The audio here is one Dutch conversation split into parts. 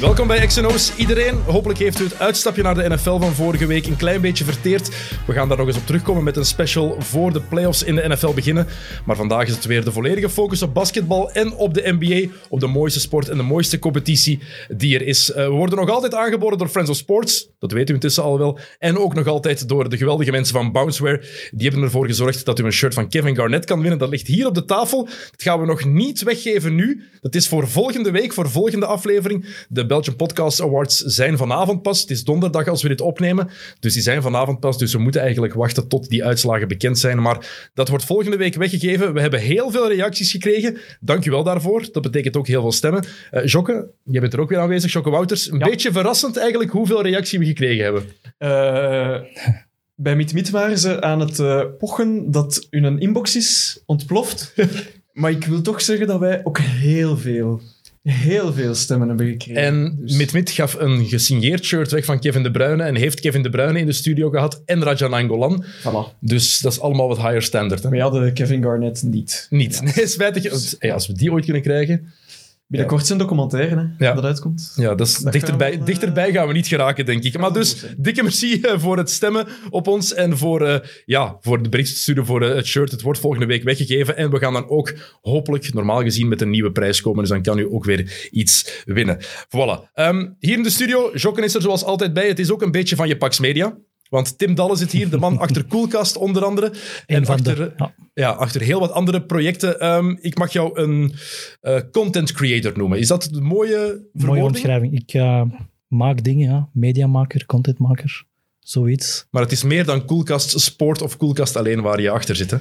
Welkom bij XNO's iedereen. Hopelijk heeft u het uitstapje naar de NFL van vorige week een klein beetje verteerd. We gaan daar nog eens op terugkomen met een special voor de playoffs in de NFL beginnen. Maar vandaag is het weer de volledige focus op basketbal en op de NBA. Op de mooiste sport en de mooiste competitie die er is. Eh, we worden nog altijd aangeboden door Friends of Sports. Dat weet u intussen al wel. En ook nog altijd door de geweldige mensen van Bounceware. Die hebben ervoor gezorgd dat u een shirt van Kevin Garnett kan winnen. Dat ligt hier op de tafel. Dat gaan we nog niet weggeven nu. Dat is voor volgende week, voor volgende aflevering. De Belgian Podcast Awards zijn vanavond pas. Het is donderdag als we dit opnemen. Dus die zijn vanavond pas. Dus we moeten eigenlijk wachten tot die uitslagen bekend zijn. Maar dat wordt volgende week weggegeven. We hebben heel veel reacties gekregen. Dank u wel daarvoor. Dat betekent ook heel veel stemmen. Eh Jokke, jij bent er ook weer aanwezig. Jokke Wouters. Een beetje verrassend eigenlijk hoeveel reactie we gekregen hebben. Eh, bij Meet waren ze aan het eh, pochen dat hun inbox is ontploft. maar ik wil toch zeggen dat wij ook heel veel, heel veel stemmen hebben gekregen. En Dus- Mit-Mit gaf een gesigneerd shirt weg van Kevin De Bruyne en heeft Kevin De Bruyne in de studio gehad en Rajan Angolan. Voilà. Dus dat is allemaal wat higher standard. Hè? Maar ja, de Kevin Garnett niet. Niet. Nee, spijtig. Ja, als we die ooit kunnen krijgen. Binnenkort zijn documentaire, hè, Ja. dat uitkomt. Ja, dat is Dat dichterbij, gaan we eh, dichterbij gaan we niet geraken, denk ik. Maar dus, dikke merci eh, voor het stemmen op ons en voor, eh, ja, voor de berichtsturen voor eh, het shirt. Het wordt volgende week weggegeven. En we gaan dan ook hopelijk, normaal gezien, met een nieuwe prijs komen. Dus dan kan u ook weer iets winnen. Voilà. Ehm, hier in de studio, Jokken is er zoals altijd bij. Het is ook een beetje van je Pax Media. Want Tim Dalle zit hier, de man achter Coolcast onder andere. en van de- achter, ja. ja, achter heel wat andere projecten. Ehm, ik mag jou een eh, content creator noemen. Is dat een mooie Mooie omschrijving. Ik eh, maak dingen, ja. mediamaker, contentmaker, zoiets. Maar het is meer dan Coolcast Sport of Coolcast alleen waar je achter zit. Hè?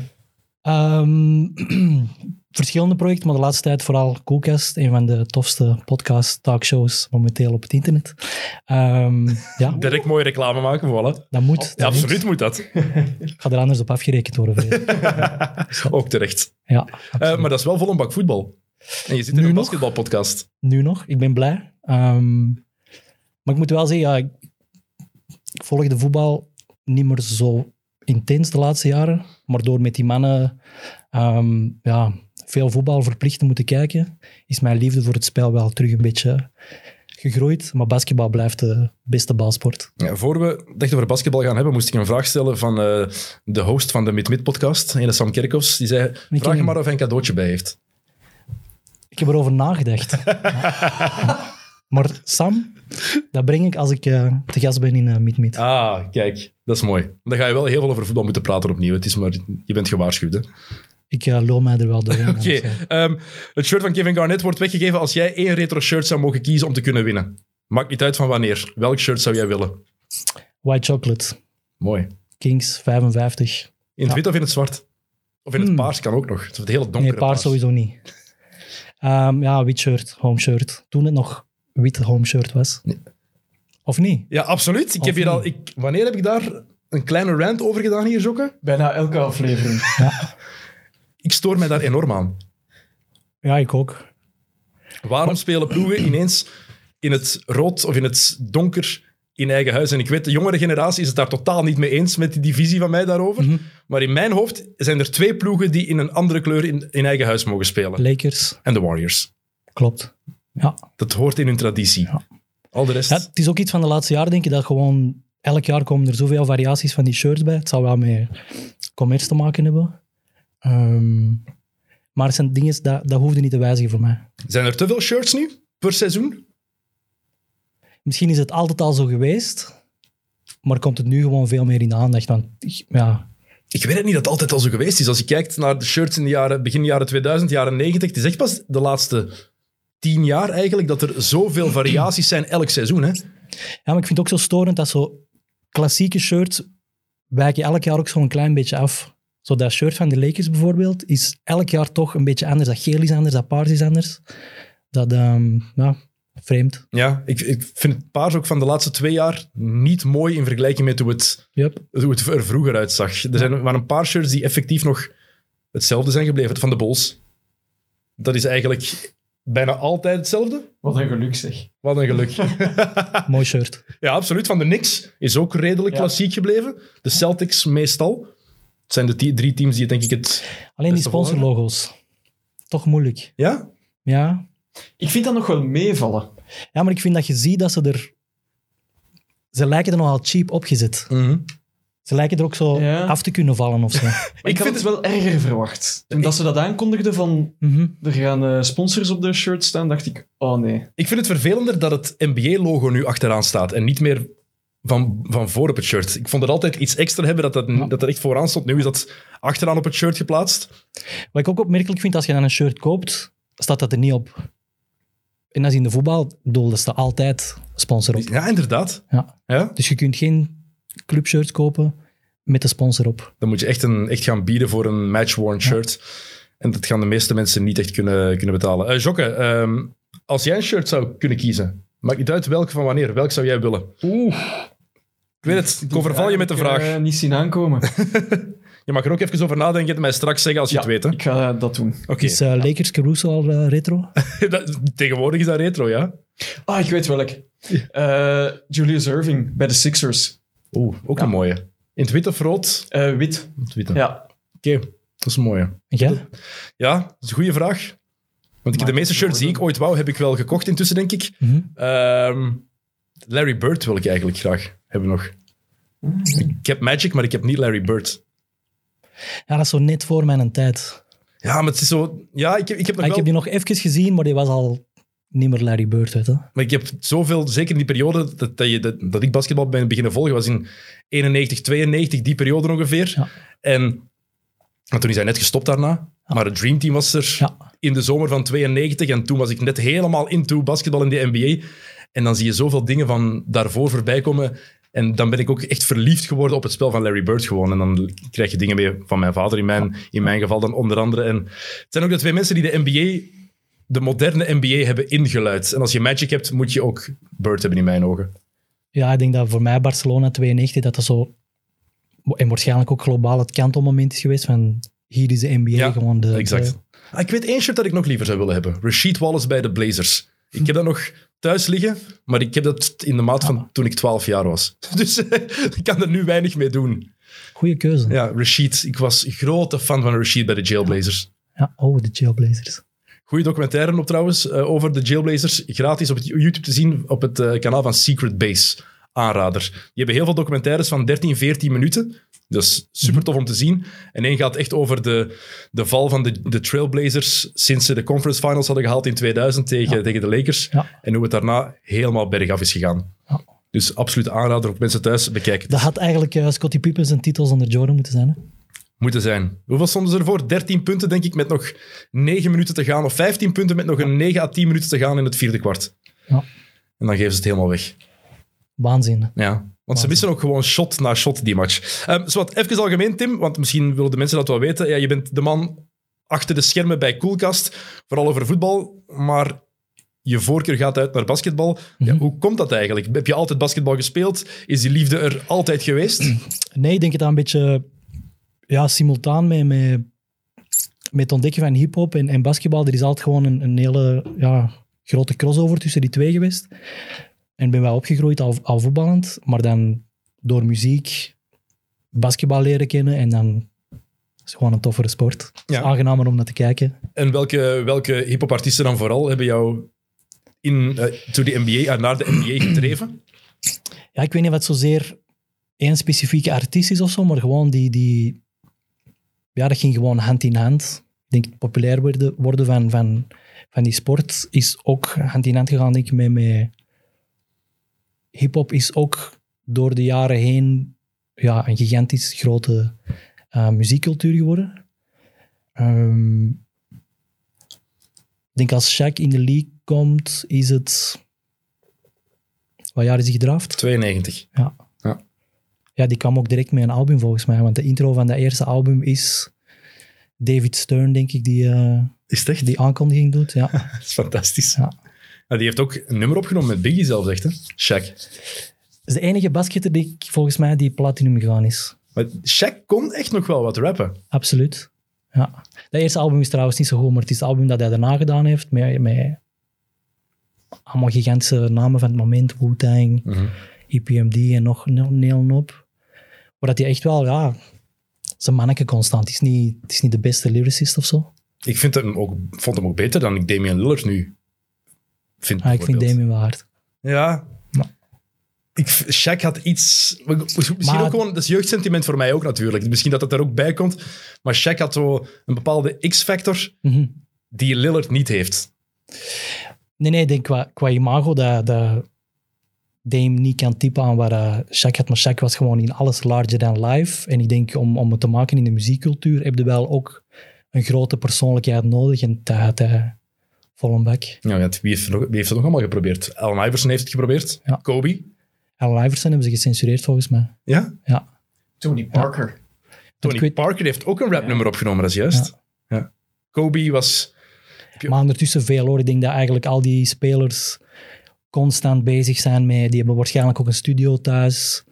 Ehm, verschillende projecten, maar de laatste tijd vooral Coolcast, een van de tofste podcast talkshows momenteel op het internet. Ehm, ja, Direct mooie reclame maken, voilà. dat moet. Ja, absoluut moet. moet dat. Ik ga er anders op afgerekend worden. Ook terecht. Ja, Eh, maar dat is wel vol een bak voetbal. En je zit in Nu een basketbalpodcast. nu nog. Ik ben blij. Ehm, maar ik moet wel zeggen, ja, ik volg de voetbal niet meer zo intens de laatste jaren. Maar door met die mannen ehm, ja, veel voetbal verplicht te moeten kijken, is mijn liefde voor het spel wel terug een beetje gegroeid. Maar basketbal blijft de beste balsport. Ja, voor we echt over basketbal gaan hebben, moest ik een vraag stellen van eh, de host van de Mid-Mid-podcast, ene Sam Kerkhoffs. Die zei, vraag hem hem. maar of hij een cadeautje bij heeft. Ik heb erover nagedacht. maar Sam, dat breng ik als ik eh, te gast ben in uh, Meet Meet. Ah, kijk. Dat is mooi. Dan ga je wel heel veel over voetbal moeten praten opnieuw. Het is maar, je bent gewaarschuwd, hè? Ik uh, lul mij er wel doorheen. Oké, ehm, het shirt van Kevin Garnett wordt weggegeven als jij één retro shirt zou mogen kiezen om te kunnen winnen. Maakt niet uit van wanneer. Welk shirt zou jij willen? White Chocolate, Mooi. Kings 55. In het Ja. wit of in het zwart? Of in het Hmm. paars kan ook nog. Het hele donkere Nee, paars sowieso niet. Ehm, ja, wit shirt, home shirt. Toen het nog wit home shirt was. Of niet? Ja, absoluut. Ik Of heb hier al, ik, wanneer heb ik daar een kleine rant over gedaan hier, Jokke? Bijna elke aflevering. Ik stoor mij daar enorm aan. Ja, ik ook. Waarom spelen ploegen ineens in het rood of in het donker in eigen huis? En ik weet, de jongere generatie is het daar totaal niet mee eens met die divisie van mij daarover. Mhm. Maar in mijn hoofd zijn er twee ploegen die in een andere kleur in, in eigen huis mogen spelen. Lakers, En de Warriors. klopt. Ja. Dat hoort in hun traditie. Ja. Al de rest... ja. Het is ook iets van de laatste jaren, denk ik, dat gewoon... Elk jaar komen er zoveel variaties van die shirts bij. Het zal wel met commerce te maken hebben. Ehm, maar het zijn dingen, dat, dat hoefde niet te wijzigen voor mij. Zijn er te veel shirts nu per seizoen? Misschien is het altijd al zo geweest, maar komt het nu gewoon veel meer in de aandacht. Want ja, Ik weet het niet dat het altijd al zo geweest is. Als je kijkt naar de shirts in de jaren, begin jaren 2000, jaren 90, het is echt pas de laatste tien jaar eigenlijk dat er zoveel variaties zijn elk seizoen. Hè? Ja, maar ik vind het ook zo storend dat zo klassieke shirts wijken elk jaar ook zo'n klein beetje af. Zo dat shirt van de Lakers bijvoorbeeld is elk jaar toch een beetje anders. Dat geel is anders, dat paars is anders. Dat, ehm, ja, vreemd. Ja, ik, ik vind het paars ook van de laatste twee jaar niet mooi in vergelijking met hoe het, Yep. hoe het er vroeger uitzag. Er zijn maar een paar shirts die effectief nog hetzelfde zijn gebleven. Van de Bulls. Dat is eigenlijk bijna altijd hetzelfde. Wat een geluk zeg. Wat een geluk. Mooi shirt. ja, absoluut. Van de Knicks is ook redelijk Ja. klassiek gebleven. De Celtics meestal. Het zijn de drie teams die denk ik het... Alleen die sponsorlogo's. Toch moeilijk. Ja? Ja. Ik vind dat nog wel meevallen. ja, maar ik vind dat je ziet dat ze er... Ze lijken er nogal cheap opgezet. Ze lijken er ook zo Ja. af te kunnen vallen of zo. Ik, had vind het wel erger verwacht. Toen dat ze dat aankondigden van Mhm. er gaan eh, sponsors op de shirt staan, dacht ik, oh nee. Ik vind het vervelender dat het NBA-logo nu achteraan staat en niet meer van, van voor op het shirt. Ik vond het altijd iets extra hebben dat dat, dat er echt vooraan stond. Nu is dat achteraan op het shirt geplaatst. Wat ik ook opmerkelijk vind, als je dan een shirt koopt, staat dat er niet op. En als in de voetbal, bedoel, er staat altijd sponsor op. Ja, inderdaad. Ja. Ja? Dus je kunt geen clubshirts kopen met de sponsor op. Dan moet je echt, een, echt gaan bieden voor een match-worn shirt. En dat gaan de meeste mensen niet echt kunnen, kunnen betalen. Eh Jokke, ehm, als jij een shirt zou kunnen kiezen, maakt niet uit welke van wanneer, welk zou jij willen? Oeh. Ik weet het, ik overval je met de Ik, eh, vraag. niet zien aankomen. Je mag er ook even over nadenken en mij straks zeggen als je ja, het weet. hè. ik ga dat doen. Oké, Is eh, Lakers Caruso al eh, retro? Dat- tegenwoordig is dat retro, ja? Ah, ik weet welk. Eh, Julius Irving bij de Sixers. Oeh, ook Ja. een mooie. In het wit of rood? Eh, wit. Het witte. Ja. Oké, dat is een mooie. Ja? Ja, dat is een goede vraag. Want ik, de meeste shirts die ik ooit wou, heb ik wel gekocht intussen, denk ik. Mhm. Ehm, Larry Bird wil ik eigenlijk graag hebben nog. Ik heb Magic, maar ik heb niet Larry Bird. ja, dat is zo net voor mijn tijd. Ja, maar het is zo... Ja, ik heb, ik heb nog Ah, ik wel... heb die nog even gezien, maar die was al niet meer Larry Bird. Weet, je. Maar ik heb zoveel, zeker in die periode dat, dat, je, dat, dat ik basketbal ben beginnen volgen, was in 91, 92, die periode ongeveer. Ja. En toen is hij net gestopt daarna. Maar het Dream Team was er Ja. in de zomer van 92. En toen was ik net helemaal into basketbal in de NBA. En dan zie je zoveel dingen van daarvoor voorbij komen. En dan ben ik ook echt verliefd geworden op het spel van Larry Bird gewoon. En dan krijg je dingen mee van mijn vader in mijn, in mijn geval dan onder andere. En het zijn ook de twee mensen die de NBA, de moderne NBA, hebben ingeluid. En als je Magic hebt, moet je ook Bird hebben in mijn ogen. Ja, ik denk dat voor mij Barcelona 92, dat dat zo... En waarschijnlijk ook globaal het kantelmoment is geweest van... Hier is de NBA Ja, gewoon de... Exact. de- Ah, ik weet één shirt dat ik nog liever zou willen hebben. Rasheed Wallace bij de Blazers. Ik heb dat nog thuis liggen, maar ik heb dat in de maat van toen ik 12 jaar was. Dus ik kan er nu weinig mee doen. Goeie keuze. Ja. Ja, Rasheed. Ik was grote fan van Rasheed bij de Jailblazers. oh, de Jailblazers. Goeie documentaire op trouwens, eh, over de Jailblazers. Gratis op het YouTube te zien op het eh, kanaal van Secret Base. Aanrader. Die hebben heel veel documentaires van 13, 14 minuten. Dat is super tof om te zien. En één gaat echt over de, de val van de, de Trailblazers sinds ze de conference finals hadden gehaald in 2000 tegen, tegen de Lakers. Ja. En hoe het daarna helemaal bergaf is gegaan. Ja. Dus absoluut aanrader, ook mensen thuis, bekijken. Dat had eigenlijk eh, Scottie Pippen zijn titels onder Jordan moeten zijn. Hè? Moeten zijn. Hoeveel stonden ze ervoor? 13 punten, denk ik, met nog 9 minuten te gaan. Of 15 punten met nog een 9 à 10 minuten te gaan in het vierde kwart. Ja. En dan geven ze het helemaal weg. Waanzin. Ja. Want ze missen ook gewoon shot na shot die match. Um, zowat, even algemeen, Tim, want misschien willen de mensen dat wel weten. Ja, je bent de man achter de schermen bij Coolcast, vooral over voetbal, maar je voorkeur gaat uit naar basketbal. Ja, hoe komt dat eigenlijk? Heb je altijd basketbal gespeeld? Is die liefde er altijd geweest? Nee, ik denk het dat een beetje ja, simultaan met, met, met het ontdekken van hip-hop en, en basketbal. Er is altijd gewoon een, een hele ja, grote crossover tussen die twee geweest. En ben wel opgegroeid al, al voetballend, maar dan door muziek basketbal leren kennen en dan is het gewoon een toffere sport. Het is Ja. aangenamer om naar te kijken. En welke, welke hip-hop artiesten dan vooral hebben jou in, eh, to de NBA, eh, naar de NBA gedreven? Ja, ik weet niet wat zozeer één specifieke artiest is of zo, maar gewoon die, die... Ja, dat ging gewoon hand in hand. Ik denk het populair worden, worden van, van, van die sport is ook hand in hand gegaan, denk ik, met... met Hip-hop is ook door de jaren heen ja, een gigantisch grote eh, muziekcultuur geworden. Ehm, ik denk als Shaq in de league komt, is het... Wat jaar is hij gedraft? 92. Ja. Ja. Die kwam ook direct met een album volgens mij. Want de intro van dat eerste album is David Stern, denk ik, die, eh, Is echt? die aankondiging doet. Ja. Dat is fantastisch. Ja. En die heeft ook een nummer opgenomen met Biggie zelf, zegt hè? Shaq. Dat is de enige basketter die volgens mij die platinum gegaan is. Maar Shaq kon echt nog wel wat rappen. Absoluut. Ja. Dat eerste album is trouwens niet zo goed, maar het is het album dat hij daarna gedaan heeft. Met, met allemaal gigantische namen van het moment. Wu-Tang, EPMD en nog een hele op. Maar dat hij echt wel, ja, zijn manneke constant. Het is niet, het is niet de beste lyricist of zo. Ik vind hem ook, vond hem ook beter dan ik Damian Lillard nu vind. Ah, ik vind. Damien wel hard. Ja. Maar- Ik, Shaq had iets... Misschien Maar- ook gewoon... Dat is jeugdsentiment voor mij ook natuurlijk. Misschien dat het er ook bij komt. Maar Shaq had zo een bepaalde X-factor Mhm. die Lillard niet heeft. Nee, nee, ik denk qua, qua imago dat, dat Dame niet kan typen aan waar uh, Shaq had. Maar Shaq was gewoon in alles larger than life. En ik denk om, om het te maken in de muziekcultuur heb je wel ook een grote persoonlijkheid nodig. En dat had hij vol een bak. Ja, wie, heeft, wie heeft het nog allemaal geprobeerd? Allen Iverson heeft het geprobeerd. Ja. Kobe. Allen Iverson hebben ze gecensureerd volgens mij. Ja. Ja. Tony Parker. Tony weet- Parker heeft ook een rapnummer opgenomen, dat is juist. Ja. Kobe was... Maar ondertussen veel hoor. Ik denk dat eigenlijk al die spelers constant bezig zijn met... Die hebben waarschijnlijk ook een studio thuis.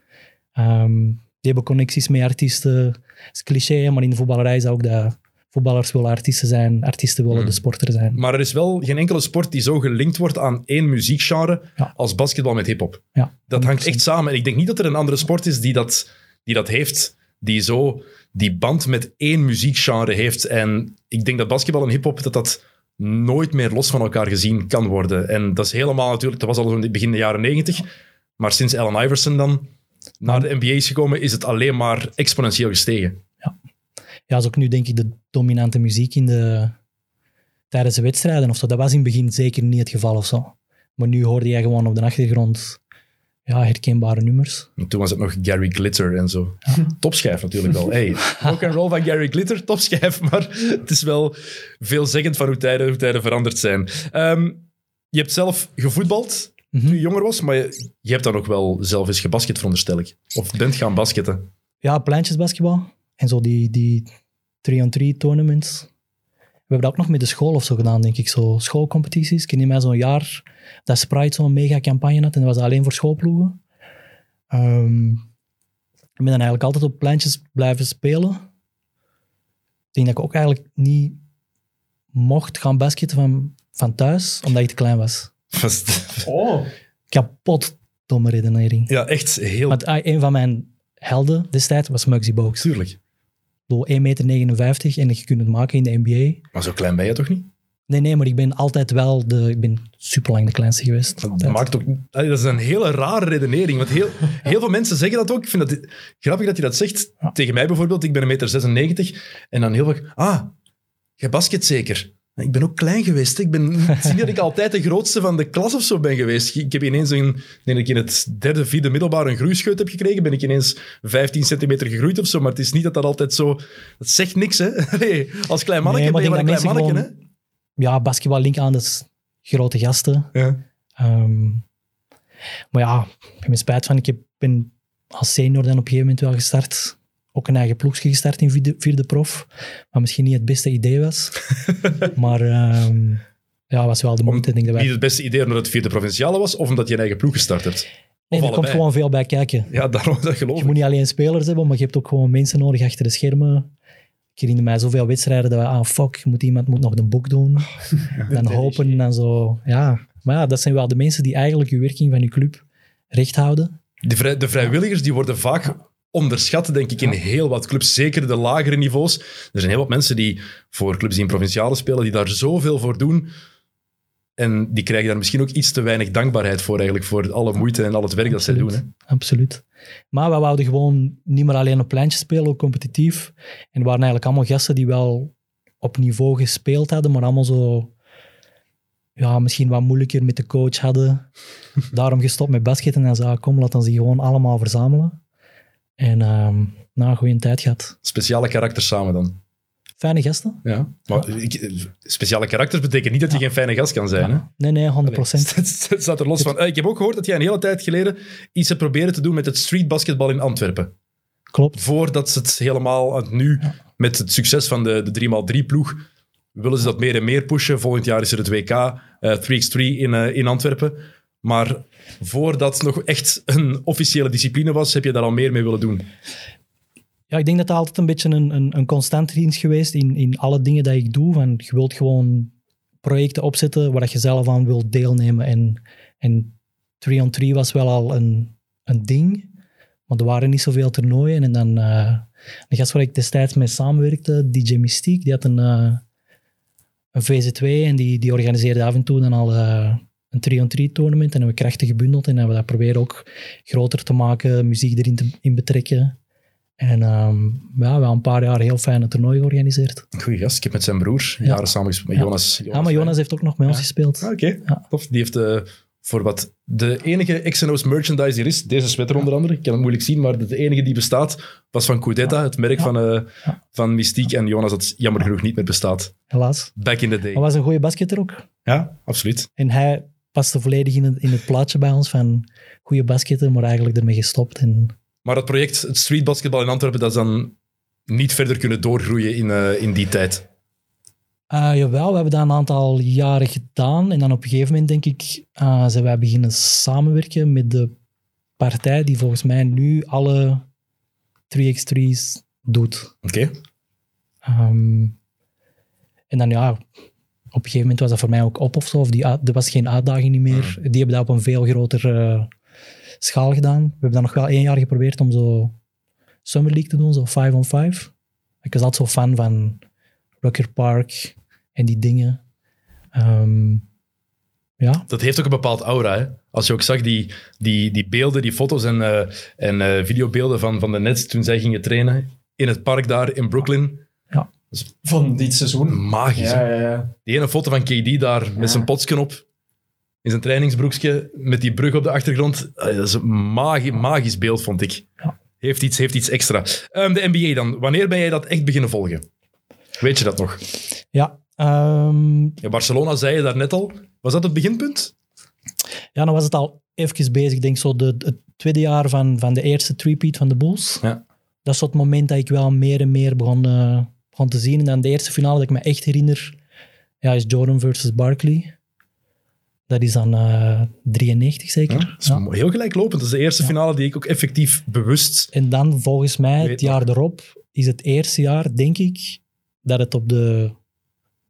Ehm, die hebben connecties met artiesten. Dat is cliché, maar in de voetballerij is dat ook dat voetballers willen artiesten zijn, artiesten willen de sporter zijn. Maar er is wel geen enkele sport die zo gelinkt wordt aan één muziekgenre Ja. als basketbal met hip-hop. Ja, Dat hangt 100%. echt samen. En ik denk niet dat er een andere sport is die dat, die dat heeft, die zo die band met één muziekgenre heeft. En ik denk dat basketbal en hip-hop dat dat nooit meer los van elkaar gezien kan worden. En dat is helemaal natuurlijk, dat was al in begin de jaren negentig. Maar sinds Allen Iverson dan naar de NBA is gekomen, is het alleen maar exponentieel gestegen. Ja, dat is ook nu denk ik de dominante muziek in de, tijdens de wedstrijden of zo. Dat was in het begin zeker niet het geval of zo. Maar nu hoorde jij gewoon op de achtergrond ja, herkenbare nummers. En toen was het nog Gary Glitter en zo. Topschijf natuurlijk wel. Hey, rock and roll van Gary Glitter, topschijf. Maar het is wel veelzeggend van hoe tijden, hoe tijden veranderd zijn. Ehm, je hebt zelf gevoetbald toen je jonger was, maar je, je hebt dan ook wel zelf eens gebasket, veronderstel ik. Of bent gaan basketten. Ja, pleintjesbasketbal. En zo die, die 3-on-3 tournaments. We hebben dat ook nog met de school of zo gedaan, denk ik. Zo schoolcompetities. Ik ken mij zo'n jaar dat Sprite zo'n mega campagne had. En dat was alleen voor schoolploegen. Ehm, ik ben dan eigenlijk altijd op pleintjes blijven spelen. Ik denk dat ik ook eigenlijk niet mocht gaan basketten van, van thuis, omdat ik te klein was. Oh. Kapot domme redenering. Ja, echt heel... Want ah, een van mijn helden destijds was Muggsy Bogues. Natuurlijk. Door 1,59 meter en je kunt het maken in de NBA. Maar zo klein ben je toch niet? Nee, nee, maar ik ben altijd wel de... Ik ben super lang de kleinste geweest. Dat, Altijd. maakt ook, dat is een hele rare redenering. Want heel, heel veel mensen zeggen dat ook. Ik vind dat grappig dat je dat zegt. Ja. Tegen mij bijvoorbeeld, ik ben een meter 96. En dan heel vaak, ah, jij basket zeker. Ik ben ook klein geweest. hè. Ik ben niet dat ik altijd de grootste van de klas of zo ben geweest. Ik heb ineens een, nee, dat ik in het derde, vierde middelbaar een groeischeut heb gekregen. Ben ik ineens 15 centimeter gegroeid of zo. Maar het is niet dat dat altijd zo... Dat zegt niks, hè. Nee, als klein mannetje Nee, maar ben je een denk klein mannetje, mensen Ja, basketbal link aan, dat is grote gasten. hè. Ja. Ehm, maar ja, ik heb spijt van. Ik ben als senior dan op een gegeven moment wel gestart. Ook een eigen ploegje gestart in vierde, vierde prof. Wat misschien niet het beste idee was. maar ehm, ja, was wel de moeite. Denk dat wij... Niet het beste idee omdat het vierde provinciale was, of omdat je een eigen ploeg gestart hebt. Nee, er komt gewoon veel bij kijken. Ja, daarom dat geloof Je ik. moet niet alleen spelers hebben, maar je hebt ook gewoon mensen nodig achter de schermen. Ik herinner mij zoveel wedstrijden dat we, ah fuck, moet iemand moet nog een boek doen. dan hopen en zo. Ja, maar ja, dat zijn wel de mensen die eigenlijk je werking van je club recht houden. De, vrij- de vrijwilligers die worden vaak onderschat, denk ik, in heel wat clubs. Zeker de lagere niveaus. Er zijn heel wat mensen die voor clubs die in provinciale spelen, die daar zoveel voor doen. En die krijgen daar misschien ook iets te weinig dankbaarheid voor, eigenlijk, voor alle moeite en al het werk dat zij doen. Hè. Absoluut. Maar we wouden gewoon niet meer alleen op pleintje spelen, ook competitief. En waren eigenlijk allemaal gasten die wel op niveau gespeeld hadden, maar allemaal zo... Ja, misschien wat moeilijker met de coach hadden. Daarom gestopt met basketten en zei, ah, kom, laat ons die gewoon allemaal verzamelen. En ehm na een goede tijd gehad. Speciale karakters samen dan. Fijne gasten. Ja. Maar ik- speciale karakters betekent niet dat je geen fijne gast kan zijn. Hè? Nee, nee, 100 procent. Het staat er los van. Eh, Ik heb ook gehoord dat jij een hele tijd geleden iets hebt proberen te doen met het streetbasketbal in Antwerpen. Klopt. Voordat ze het helemaal nu, met het succes van de, de 3x3-ploeg, willen ze dat meer en meer pushen. Volgend jaar is er het WK, eh 3x3 in, eh, in Antwerpen. Maar voordat het nog echt een officiële discipline was, heb je daar al meer mee willen doen. Ja, ik denk dat dat altijd een beetje een, een, een constante is geweest in, in alle dingen dat ik doe. Van, je wilt gewoon projecten opzetten waar je zelf aan wilt deelnemen. En, en 3-on-3 was wel al een, een ding, maar er waren niet zoveel toernooien. En dan de gast waar ik destijds mee samenwerkte, DJ Mystiek, die had een, eh, een VZ2 en die, die organiseerde af en toe dan al eh, een 3-on-3 tournament. En hebben we krachten gebundeld en hebben we dat proberen ook groter te maken, muziek erin te, in betrekken. En ehm, ja, we hebben een paar jaar heel fijne toernooi georganiseerd. Goeie gast. Ik heb met zijn broer jaren samen gespeeld. Met Ja. Jonas. Ja, maar Jonas heeft ook nog met ons gespeeld. Ah, Oké, Ja. tof. Die heeft eh, voor wat de enige XNO's merchandise hier is, deze sweater onder andere, ik kan het moeilijk zien, maar de, enige die bestaat, was van Cudetta, het merk Ja. van, Ja. van Mystiek. En Jonas dat jammer genoeg niet meer bestaat. Helaas. Back in the day. Maar was een goede basketter ook. Ja, absoluut. En hij paste volledig in het, in het plaatje bij ons van goede basketten, maar eigenlijk ermee gestopt. En Maar dat project, het streetbasketbal in Antwerpen, dat is dan niet verder kunnen doorgroeien in, eh, in die tijd. Uh, jawel, we hebben dat een aantal jaren gedaan. En dan op een gegeven moment, denk ik, uh, zijn wij beginnen samenwerken met de partij die volgens mij nu alle 3x3's doet. Oké. Ehm, en dan ja, op een gegeven moment was dat voor mij ook op of zo. Of die, er was geen uitdaging niet meer. Die hebben dat op een veel grotere schaal gedaan. We hebben dat nog wel één jaar geprobeerd om zo Summer League te doen, zo 5 on 5. Ik was altijd zo fan van Rocker Park en die dingen. Ehm, ja, Dat heeft ook een bepaald aura. Hè? Als je ook zag die, die, die beelden, die foto's en, eh, en eh, videobeelden van, van de Nets toen zij gingen trainen in het park daar in Brooklyn. Van dit seizoen. Magisch. Ja, ja, ja. Die ene foto van KD daar met zijn potsken op, in zijn trainingsbroekje, met die brug op de achtergrond. Eh, Dat is een magi magisch beeld, vond ik. Heeft, iets, heeft iets extra. Ehm, de NBA dan. Wanneer ben jij dat echt beginnen volgen? Weet je dat nog? ja. ehm, Ja, Barcelona zei je daar net al. Was dat het beginpunt? ja, dan was het al even bezig. Ik denk zo de, het tweede jaar van, van de eerste three-peat van de Bulls. Ja. Dat is het moment dat ik wel meer en meer begon, eh, begon te zien. En dan de eerste finale dat ik me echt herinner, ja, is Jordan versus Barkley. Dat is dan eh 93 zeker. Dat is Ja. heel gelijklopend. Dat is de eerste finale die ik ook effectief bewust... En dan volgens mij, het jaar erop, is het eerste jaar, denk ik, dat het op de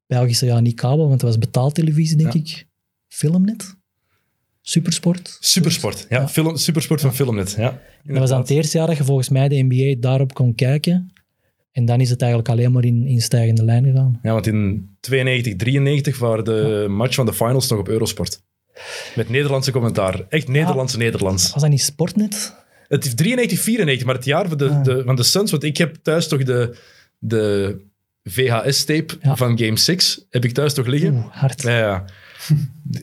Belgische, ja niet kabel, want het was betaaltelevisie, denk Ja. ik. Filmnet? Supersport? Supersport. Ja, Ja. Film, supersport van Filmnet. Ja, Dat was dan het eerste jaar dat je volgens mij de NBA daarop kon kijken. En dan is het eigenlijk alleen maar in, in stijgende lijn gegaan. Ja, want in 92, 93 waren de match van de finals nog op Eurosport. Met Nederlandse commentaar. Echt Nederlandse Nederlands. Was dat niet Sportnet? Het is 93, 94, maar het jaar van de, Ah. de, van de Suns, want ik heb thuis toch de, de VHS-tape Ja. van Game 6, heb ik thuis toch liggen. Oeh, hard. Ja, ja.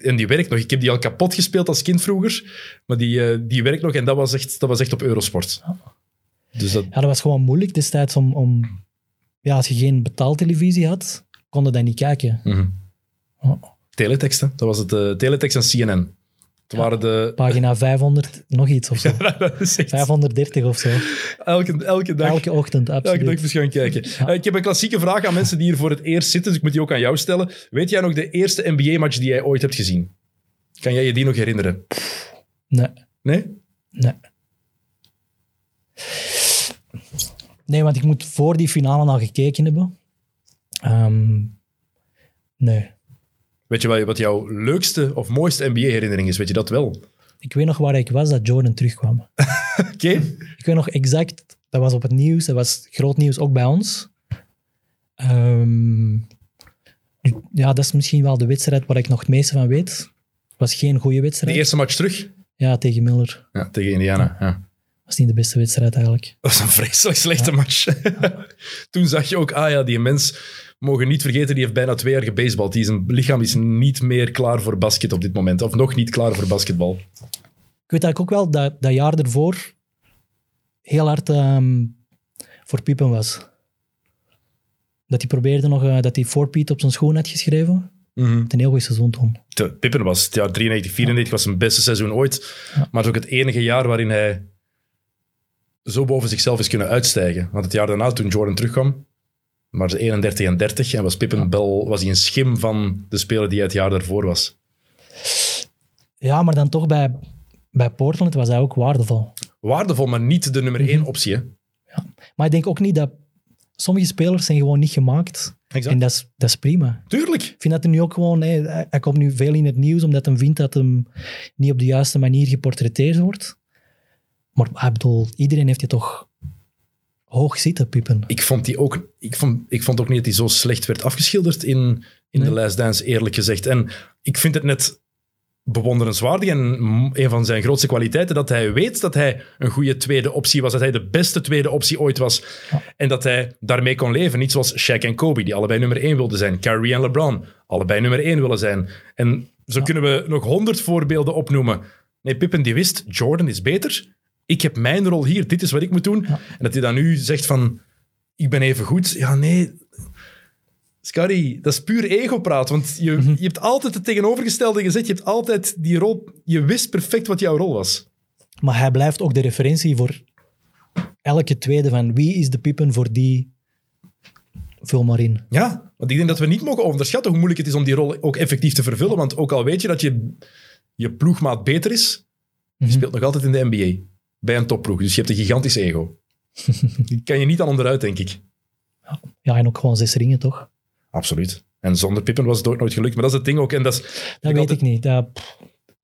En die werkt nog. Ik heb die al kapot gespeeld als kind vroeger, maar die, eh, die werkt nog en dat was echt, dat was echt op Eurosport. Dus dat, Ja, dat was gewoon moeilijk destijds om... om ja, als je geen betaaltelevisie had, kon je dat niet kijken. mhm. Oh. Teletext, hè. dat was het. eh, teletext en CNN. Het waren de... Pagina 500, nog iets of zo. dat is echt 530 of zo. elke, elke dag. Elke ochtend, Elke absoluut. dag eens gaan kijken. Eh, ik heb een klassieke vraag aan mensen die hier voor het eerst zitten, dus ik moet die ook aan jou stellen. Weet jij nog de eerste NBA-match die jij ooit hebt gezien? Kan jij je die nog herinneren? Nee, Nee? nee. Nee, want ik moet voor die finale al gekeken hebben. Ehm, nee. Weet je wel wat jouw leukste of mooiste NBA-herinnering is? Weet je dat wel? Ik weet nog waar ik was dat Jordan terugkwam. Oké. Ik weet nog exact, dat was op het nieuws, dat was groot nieuws ook bij ons. Ehm, ja, dat is misschien wel de wedstrijd waar ik nog het meeste van weet. Het was geen goede De wedstrijd. eerste match terug? Ja, tegen Miller. Ja, tegen Indiana. Ja. Was niet de beste wedstrijd eigenlijk. Dat was een vreselijk slechte match. Toen zag je ook, ah ja, die mens, mogen niet vergeten, die heeft bijna twee jaar gebasebald. Die zijn lichaam is niet meer klaar voor basket op dit moment. Of nog niet klaar voor basketbal. Ik weet eigenlijk ook wel dat dat jaar ervoor heel hard ehm, voor Pippen was. Dat hij probeerde nog, eh, dat hij voor Piet op zijn schoen had geschreven. Het een heel goed seizoen toen. Pippen was het jaar 93, 94 was zijn beste seizoen ooit. Maar het is ook het enige jaar waarin hij zo boven zichzelf is kunnen uitstijgen. Want het jaar daarna, toen Jordan terugkwam, Maar ze 31 en 30 en was Pippen Bell was hij een schim van de speler die hij het jaar daarvoor was. Ja, maar dan toch bij, bij Portland was hij ook waardevol. Waardevol, maar niet de nummer één optie. Hè? Maar ik denk ook niet dat... Sommige spelers zijn gewoon niet gemaakt. Exact. En dat is, dat is prima. Tuurlijk. Ik vind dat hij nu ook gewoon... hè, hij komt nu veel in het nieuws omdat hij vindt dat hem niet op de juiste manier geportretteerd wordt. Maar ik bedoel, iedereen heeft je toch hoog zitten, Pippen. Ik vond, die ook, ik, vond, ik vond ook niet dat hij zo slecht werd afgeschilderd in, in de. Last Dance, eerlijk gezegd. En ik vind het net bewonderenswaardig en een van zijn grootste kwaliteiten dat hij weet dat hij een goede tweede optie was, dat hij de beste tweede optie ooit was. En dat hij daarmee kon leven. Niet zoals Shaq en Kobe, die allebei nummer één wilden zijn. Kyrie en LeBron, allebei nummer één willen zijn. En zo kunnen we nog honderd voorbeelden opnoemen. Nee, Pippen die wist, Jordan is beter. Ik heb mijn rol hier, dit is wat ik moet doen. En dat hij dan nu zegt van, ik ben even goed. Ja, nee, Scotty, dat is puur ego-praat. Want je, je hebt altijd het tegenovergestelde gezegd. Je hebt altijd die rol... Je wist perfect wat jouw rol was. Maar hij blijft ook de referentie voor elke tweede van wie is de Pippen voor die... Vul maar in. Ja, want ik denk dat we niet mogen onderschatten hoe moeilijk het is om die rol ook effectief te vervullen. Want ook al weet je dat je, je ploegmaat beter is, je speelt nog altijd in de NBA. Bij een topploeg. Dus je hebt een gigantisch ego. Die kan je niet aan onderuit, denk ik. Ja, en ook gewoon zes ringen, toch? Absoluut. En zonder Pippen was het ook nooit gelukt. Maar dat is het ding ook. En dat is, Dat weet ik niet. Dat,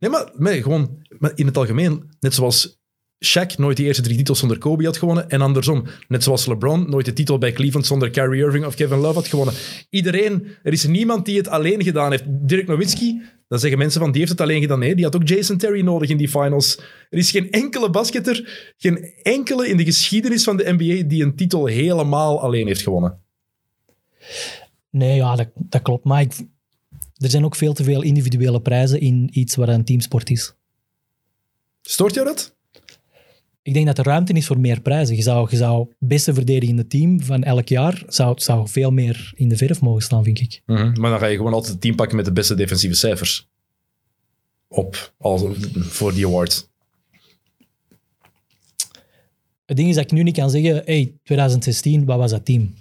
Nee, maar, nee, gewoon maar in het algemeen. Net zoals Shaq nooit de eerste drie titels zonder Kobe had gewonnen. En andersom. Net zoals LeBron nooit de titel bij Cleveland zonder Kyrie Irving of Kevin Love had gewonnen. Iedereen, er is niemand die het alleen gedaan heeft. Dirk Nowitzki, dan zeggen mensen van die heeft het alleen gedaan. Nee, die had ook Jason Terry nodig in die finals. Er is geen enkele basketter, geen enkele in de geschiedenis van de NBA die een titel helemaal alleen heeft gewonnen. nee, ja, dat, dat klopt. Maar ik, er zijn ook veel te veel individuele prijzen in iets wat een teamsport is. Stoort jou dat? Ik denk dat er ruimte is voor meer prijzen. Je zou, je zou beste verdedigende team van elk jaar zou, zou veel meer in de verf mogen staan, vind ik. Maar dan ga je gewoon altijd het team pakken met de beste defensieve cijfers. Op, als, voor die award. Het ding is dat ik nu niet kan zeggen, hey, 2016, wat was dat team?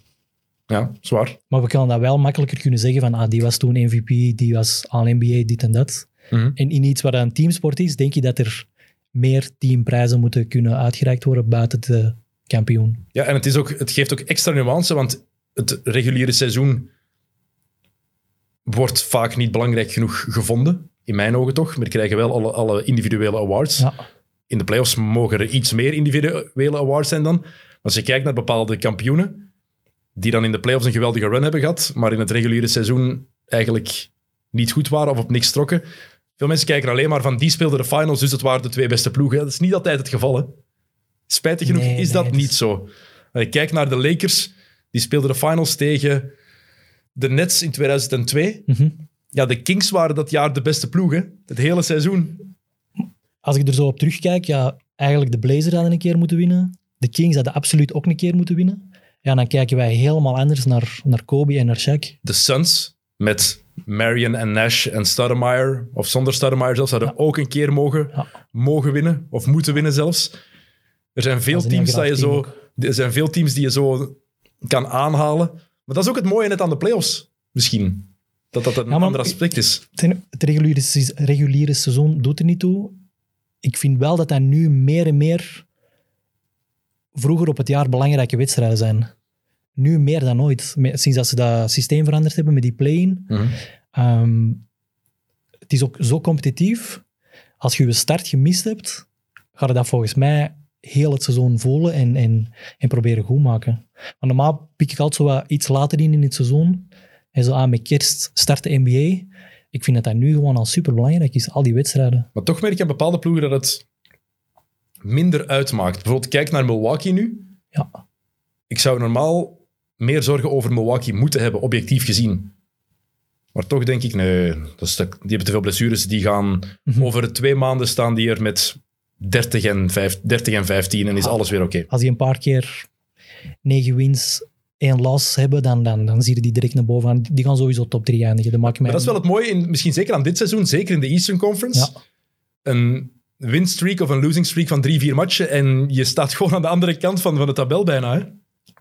Ja, zwaar. Maar we kunnen dat wel makkelijker kunnen zeggen van, ah, die was toen MVP, die was All-NBA, dit en dat. Mhm. En in iets wat een teamsport is, denk je dat er meer teamprijzen moeten kunnen uitgereikt worden buiten de kampioen. Ja, en het, is ook, het geeft ook extra nuance, want het reguliere seizoen wordt vaak niet belangrijk genoeg gevonden. In mijn ogen toch. Maar we krijgen wel alle, alle individuele awards. Ja. In de playoffs mogen er iets meer individuele awards zijn dan. Als je kijkt naar bepaalde kampioenen, die dan in de playoffs een geweldige run hebben gehad, maar in het reguliere seizoen eigenlijk niet goed waren of op niks trokken. Veel mensen kijken alleen maar van die speelden de finals, dus dat waren de twee beste ploegen. Dat is niet altijd het geval. Hè. Spijtig genoeg Nee, is dat nee, niet zo. Je kijkt naar de Lakers, die speelden de finals tegen de Nets in 2002. Mhm. Ja, de Kings waren dat jaar de beste ploeg, hè. Het hele seizoen. Als ik er zo op terugkijk, ja, eigenlijk de Blazers hadden een keer moeten winnen. De Kings hadden absoluut ook een keer moeten winnen. Ja, dan kijken wij helemaal anders naar, naar Kobe en naar Shaq. De Suns met Marion en Nash en Stoudemire, of zonder Stoudemire zelfs, hadden ook een keer mogen, Ja. mogen winnen, of moeten winnen zelfs. Er zijn veel Dat teams dat je zo, er zijn veel teams die je zo kan aanhalen. Maar dat is ook het mooie net aan de playoffs, misschien. Dat dat een Ja, ander aspect is. Het reguliere, reguliere seizoen doet er niet toe. Ik vind wel dat dat nu meer en meer vroeger op het jaar belangrijke wedstrijden zijn. Nu meer dan ooit. Sinds dat ze dat systeem veranderd hebben met die play-in. Mhm. Ehm, het is ook zo competitief. Als je je start gemist hebt, ga je dat volgens mij heel het seizoen voelen en, en, en proberen goed maken. Maar normaal pik ik altijd zo wat iets later in in het seizoen. En zo aan met kerst start de NBA. Ik vind dat dat nu gewoon al super belangrijk is, al die wedstrijden. Maar toch merk je aan bepaalde ploegen dat het minder uitmaakt. Bijvoorbeeld, kijk naar Milwaukee nu. Ja. Ik zou normaal meer zorgen over Milwaukee moeten hebben, objectief gezien. Maar toch denk ik, nee, dat is te- die hebben te veel blessures. Die gaan Mhm. over twee maanden staan die er met 30 en, 5, 30 en 15 en is Ah. alles weer oké. Als die een paar keer negen wins, één loss hebben, dan, dan, dan zie je die direct naar boven. gaan. Die gaan sowieso top 3 eindigen. Dat maakt mij... Maar dat is wel het mooie, in, misschien zeker aan dit seizoen, zeker in de Eastern Conference. Ja. Een winstreak of een losing streak van drie, vier matchen en je staat gewoon aan de andere kant van, van de tabel bijna. Hè?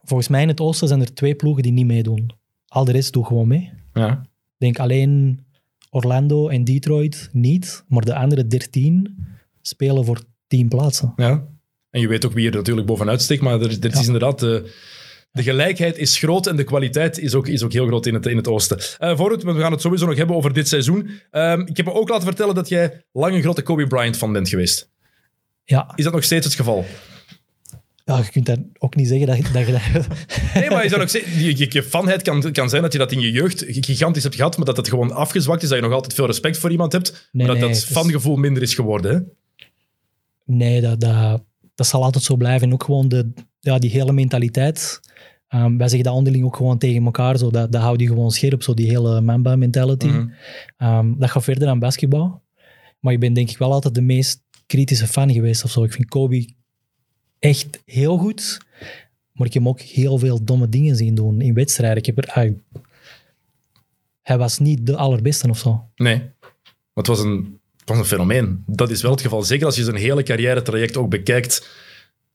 volgens mij in het oosten zijn er twee ploegen die niet meedoen. Al de rest doet gewoon mee. Ja. Ik denk alleen Orlando en Detroit niet, maar de andere 13 spelen voor 10 plaatsen. ja. En je weet ook wie er natuurlijk bovenuit steekt, maar er, er is inderdaad... De, de gelijkheid is groot en de kwaliteit is ook, is ook heel groot in het, in het oosten. Eh voor het, we gaan het sowieso nog hebben over dit seizoen. Ehm, ik heb me ook laten vertellen dat jij lang een grote Kobe Bryant fan bent geweest. Ja, Is dat nog steeds het geval? Ja je kunt dat ook niet zeggen dat, je- dat je. Nee, maar is dat nog steeds, je, je, je fanheid kan, kan zijn dat je dat in je jeugd gigantisch hebt gehad, maar dat het gewoon afgezwakt is, dat je nog altijd veel respect voor iemand hebt, Nee, maar dat nee, dat is- fangevoel minder is geworden. Hè? Nee, dat, dat, dat zal altijd zo blijven. En ook gewoon de, ja, die hele mentaliteit. Ehm, wij zeggen dat onderling ook gewoon tegen elkaar. Zo, dat, dat houdt je gewoon scherp, zo die hele Mamba-mentality. Mhm. Ehm, dat gaat verder dan basketbal. Maar ik ben denk ik wel altijd de meest kritische fan geweest of zo. Ik vind Kobe echt heel goed. Maar ik heb hem ook heel veel domme dingen zien doen in wedstrijden. Ik heb er, ah, hij was niet de allerbeste of zo. Nee, het was, een, was een fenomeen. Dat is wel het geval. Zeker als je zijn hele carrière-traject ook bekijkt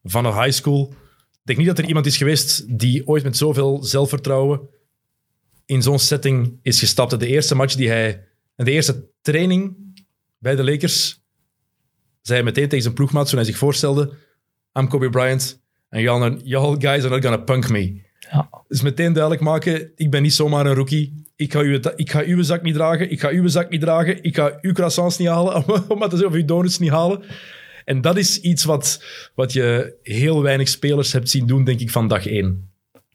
van een high school. Ik denk niet dat er iemand is geweest die ooit met zoveel zelfvertrouwen in zo'n setting is gestapt. De eerste match die hij... En de eerste training bij de Lakers zei hij meteen tegen zijn ploegmaat toen hij zich voorstelde I'm Kobe Bryant and y'all, y'all guys are not gonna punk me. Ja. Dus meteen duidelijk maken, ik ben niet zomaar een rookie. Ik ga, uw, ik ga uw zak niet dragen. Ik ga uw zak niet dragen. Ik ga uw croissants niet halen. Om maar te zeggen, of uw donuts niet halen. En dat is iets wat, wat je heel weinig spelers hebt zien doen, denk ik, van dag één.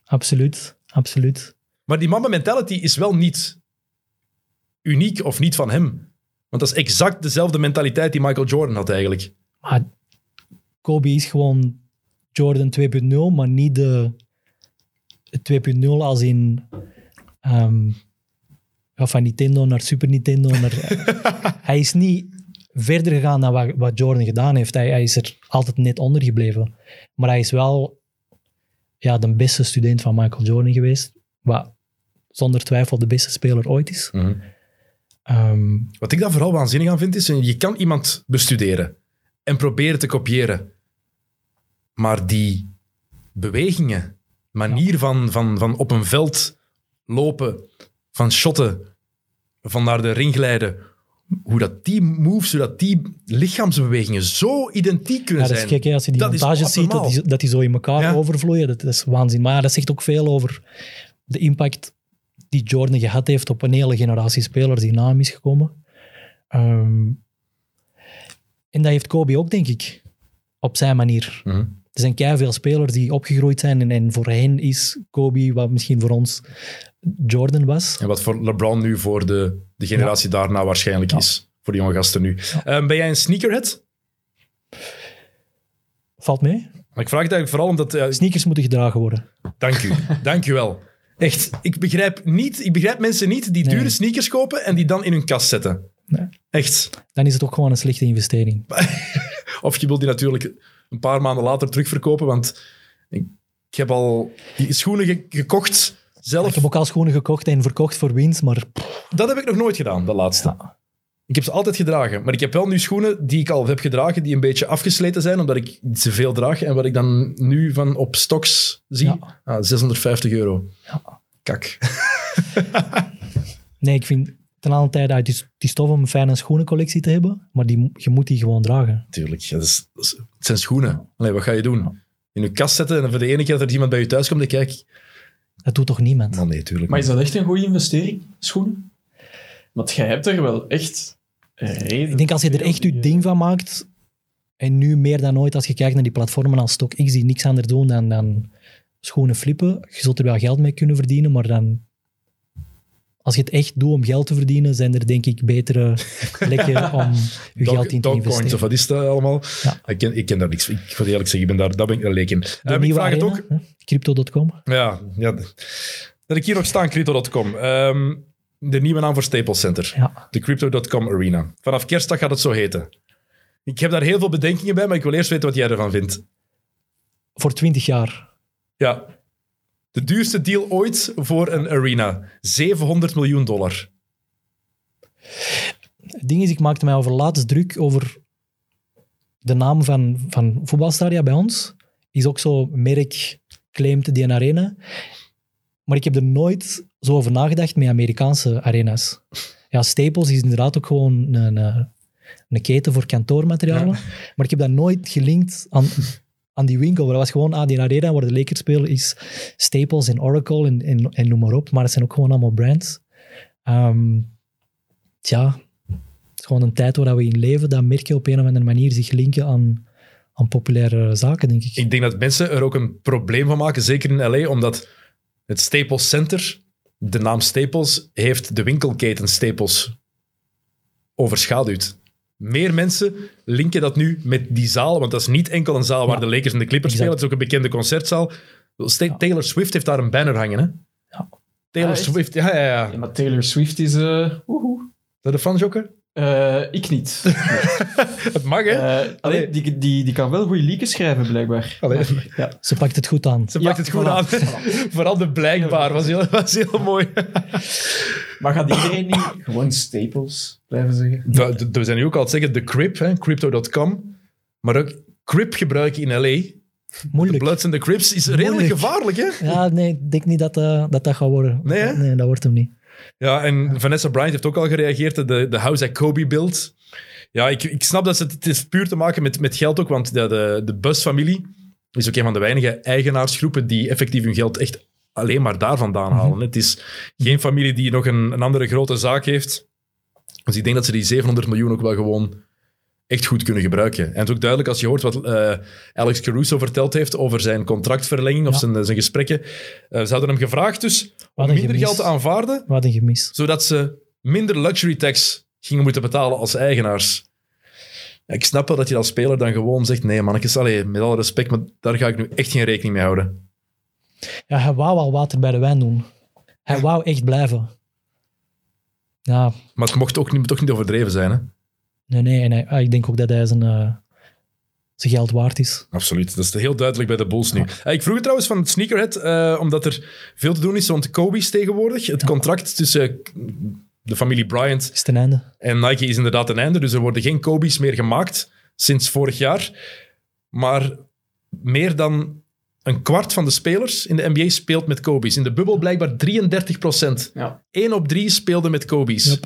Absoluut, absoluut. Maar die mama mentality is wel niet uniek of niet van hem. Want dat is exact dezelfde mentaliteit die Michael Jordan had eigenlijk. Maar Kobe is gewoon Jordan 2.0, maar niet de 2.0 als in ehm, ja, van Nintendo naar Super Nintendo. Naar, hij is niet verder gegaan dan wat, wat Jordan gedaan heeft. Hij, hij is er altijd net onder gebleven. Maar hij is wel ja, de beste student van Michael Jordan geweest. Wat zonder twijfel de beste speler ooit is. Ehm, Wat ik daar vooral waanzinnig aan vind, is je kan iemand bestuderen en proberen te kopiëren. Maar die bewegingen, manier van, van, van op een veld lopen, van shotten, van naar de ring glijden, hoe dat die moves, hoe dat die lichaamsbewegingen zo identiek kunnen Ja, dat zijn. is gek als je die Dat montages ziet, dat die, dat die zo in elkaar Ja. overvloeien. Dat, dat is waanzin. Maar ja, dat zegt ook veel over de impact die Jordan gehad heeft op een hele generatie spelers die na hem is gekomen. Ehm, en dat heeft Kobe ook, denk ik, op zijn manier. Mhm. Er zijn keihard veel spelers die opgegroeid zijn en, en voor hen is Kobe wat misschien voor ons Jordan was. En wat voor LeBron nu voor de, de generatie daarna waarschijnlijk is. Voor de jonge gasten nu. Ehm, ben jij een sneakerhead? Valt mee. Maar ik vraag het eigenlijk vooral omdat... eh, Sneakers moeten gedragen worden. Dank u. Dank u wel. Echt, ik begrijp, niet, ik begrijp mensen niet die Nee. dure sneakers kopen en die dan in hun kast zetten. Nee. Echt. Dan is het ook gewoon een slechte investering. Of je wil die natuurlijk een paar maanden later terugverkopen, want ik, ik heb al die schoenen ge- gekocht zelf. Ik heb ook al schoenen gekocht en verkocht voor winst, maar Dat heb ik nog nooit gedaan, dat laatste. Ik heb ze altijd gedragen, maar ik heb wel nu schoenen die ik al heb gedragen, die een beetje afgesleten zijn, omdat ik te veel draag. En wat ik dan nu van op stocks zie, Ja. ah, 650 euro. Kak. Nee, ik vind ten alle tijde uit die, die stof om een fijne schoenencollectie te hebben, maar die, je moet die gewoon dragen. Tuurlijk, ja, dat is, dat is- het zijn schoenen. Allee, wat ga je doen? In je kast zetten en voor de ene keer dat er iemand bij je thuis komt, dan kijk Dat doet toch niemand? Man, nee, tuurlijk. Maar is dat echt een goede investering, schoenen? Want jij hebt er wel echt reden. Ik denk als je er echt je ding van maakt, en nu meer dan ooit als je kijkt naar die platformen als StockX die niks anders doen dan, dan schoenen flippen, je zult er wel geld mee kunnen verdienen, maar dan... Als je het echt doet om geld te verdienen, zijn er denk ik betere plekken om je Dog- geld in te investeren. of wat is dat allemaal? Ja. Ik, ken, ik ken daar niks. Ik moet eerlijk zeggen, ik ben daar, daar ben ik een leek in. De Eh, ik nieuwe vraag het arena, ook. Crypto.com. Ja, ja, dat ik hier nog staan, Crypto.com. Ehm, de nieuwe naam voor Staples Center. Ja. De Crypto.com Arena. Vanaf kerstdag gaat het zo heten. Ik heb daar heel veel bedenkingen bij, maar ik wil eerst weten wat jij ervan vindt. Voor 20 jaar. Ja. De duurste deal ooit voor een arena. 700 miljoen dollar. Het ding is, ik maakte mij over laatst druk over de naam van, van voetbalstadia bij ons. Is ook zo merk claimt die een arena. Maar ik heb er nooit zo over nagedacht met Amerikaanse arena's. Ja, Staples is inderdaad ook gewoon een, een, een keten voor kantoormaterialen. Maar ik heb dat nooit gelinkt aan, aan die winkel. Dat was gewoon, ah, die arena waar de Lakers spelen is Staples en Oracle en, en, en noem maar op. Maar het zijn ook gewoon allemaal brands. Ehm, tja, het is gewoon een tijd waar we in leven. Dat merk je op een of andere manier zich linken aan, aan populaire zaken, denk ik. Ik denk dat mensen er ook een probleem van maken, zeker in LA, omdat het Staples Center, de naam Staples, heeft de winkelketen Staples overschaduwd. Meer mensen linken dat nu met die zaal, want dat is niet enkel een zaal waar Ja. de Lakers en de Clippers Exact. spelen, het is ook een bekende concertzaal. Taylor Swift heeft daar een banner hangen, hè? Ja. Taylor Ah? Swift, ja, ja, ja. Ja, maar Taylor Swift is... eh woehoe. Is dat een fanjoker? Eh, ik niet. Het mag, hè? Eh, allee, die, die, die kan wel goede liederen schrijven, blijkbaar. Allee. Ja. Ze pakt het goed aan. Ze pakt het goed voilà, aan. voilà. Vooral de blijkbaar was heel, was heel mooi. Maar gaat iedereen niet gewoon staples blijven zeggen? We zijn nu ook al het zeggen, de Crip, hè, crypto.com. Maar ook Crip gebruiken in LA. De. Bloods en de Crips is redelijk Moeilijk. gevaarlijk, hè? Ja, nee, ik denk niet dat eh, dat, dat gaat worden. Nee, hè? Nee, dat wordt hem niet. Ja, en Vanessa Bryant heeft ook al gereageerd, de, de House at Kobe build. Ja, ik, ik snap dat ze het, het is puur te maken met, met geld ook, want de, de, de Bus-familie is ook een van de weinige eigenaarsgroepen die effectief hun geld echt alleen maar daar vandaan halen. Het is geen familie die nog een, een andere grote zaak heeft. Dus ik denk dat ze die 700 miljoen ook wel gewoon echt goed kunnen gebruiken. En het is ook duidelijk als je hoort wat eh, Alex Caruso verteld heeft over zijn contractverlenging of Ja. zijn, zijn gesprekken. Eh, ze hadden hem gevraagd dus om minder gemis. geld te aanvaarden Wat een gemis. zodat ze minder luxury tax gingen moeten betalen als eigenaars. Ik snap wel dat je als speler dan gewoon zegt, nee mannetjes, allee, met alle respect, maar daar ga ik nu echt geen rekening mee houden. Ja, hij wou al water bij de wijn doen. Hij wou echt blijven. Ja, Maar het mocht ook niet, toch niet overdreven zijn, hè? Nee, nee. En hij- ah, ik denk ook dat hij zijn, eh, zijn geld waard is. Absoluut, dat is heel duidelijk bij de Bulls nu. Eh, Ik vroeg het trouwens van het sneakerhead, eh, omdat er veel te doen is rond Kobe's tegenwoordig. Het contract tussen de familie Bryant Is ten einde. En Nike is inderdaad een einde, dus er worden geen Kobe's meer gemaakt sinds vorig jaar. Maar meer dan een kwart van de spelers in de NBA speelt met Kobe's. In de bubbel blijkbaar 33 procent. Ja. 1 op 3 speelde met Kobe's. Yep.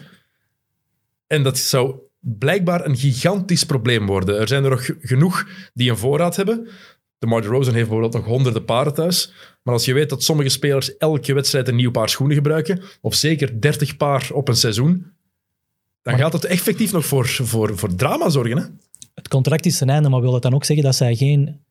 En dat zou blijkbaar een gigantisch probleem worden. Er zijn er nog genoeg die een voorraad hebben. De Mar Rosen heeft bijvoorbeeld nog honderden paren thuis. Maar als je weet dat sommige spelers elke wedstrijd een nieuw paar schoenen gebruiken, of zeker 30 paar op een seizoen, dan gaat het effectief nog voor, voor, voor drama zorgen. Hè? Het contract is ten einde, maar wil dat dan ook zeggen dat zij geen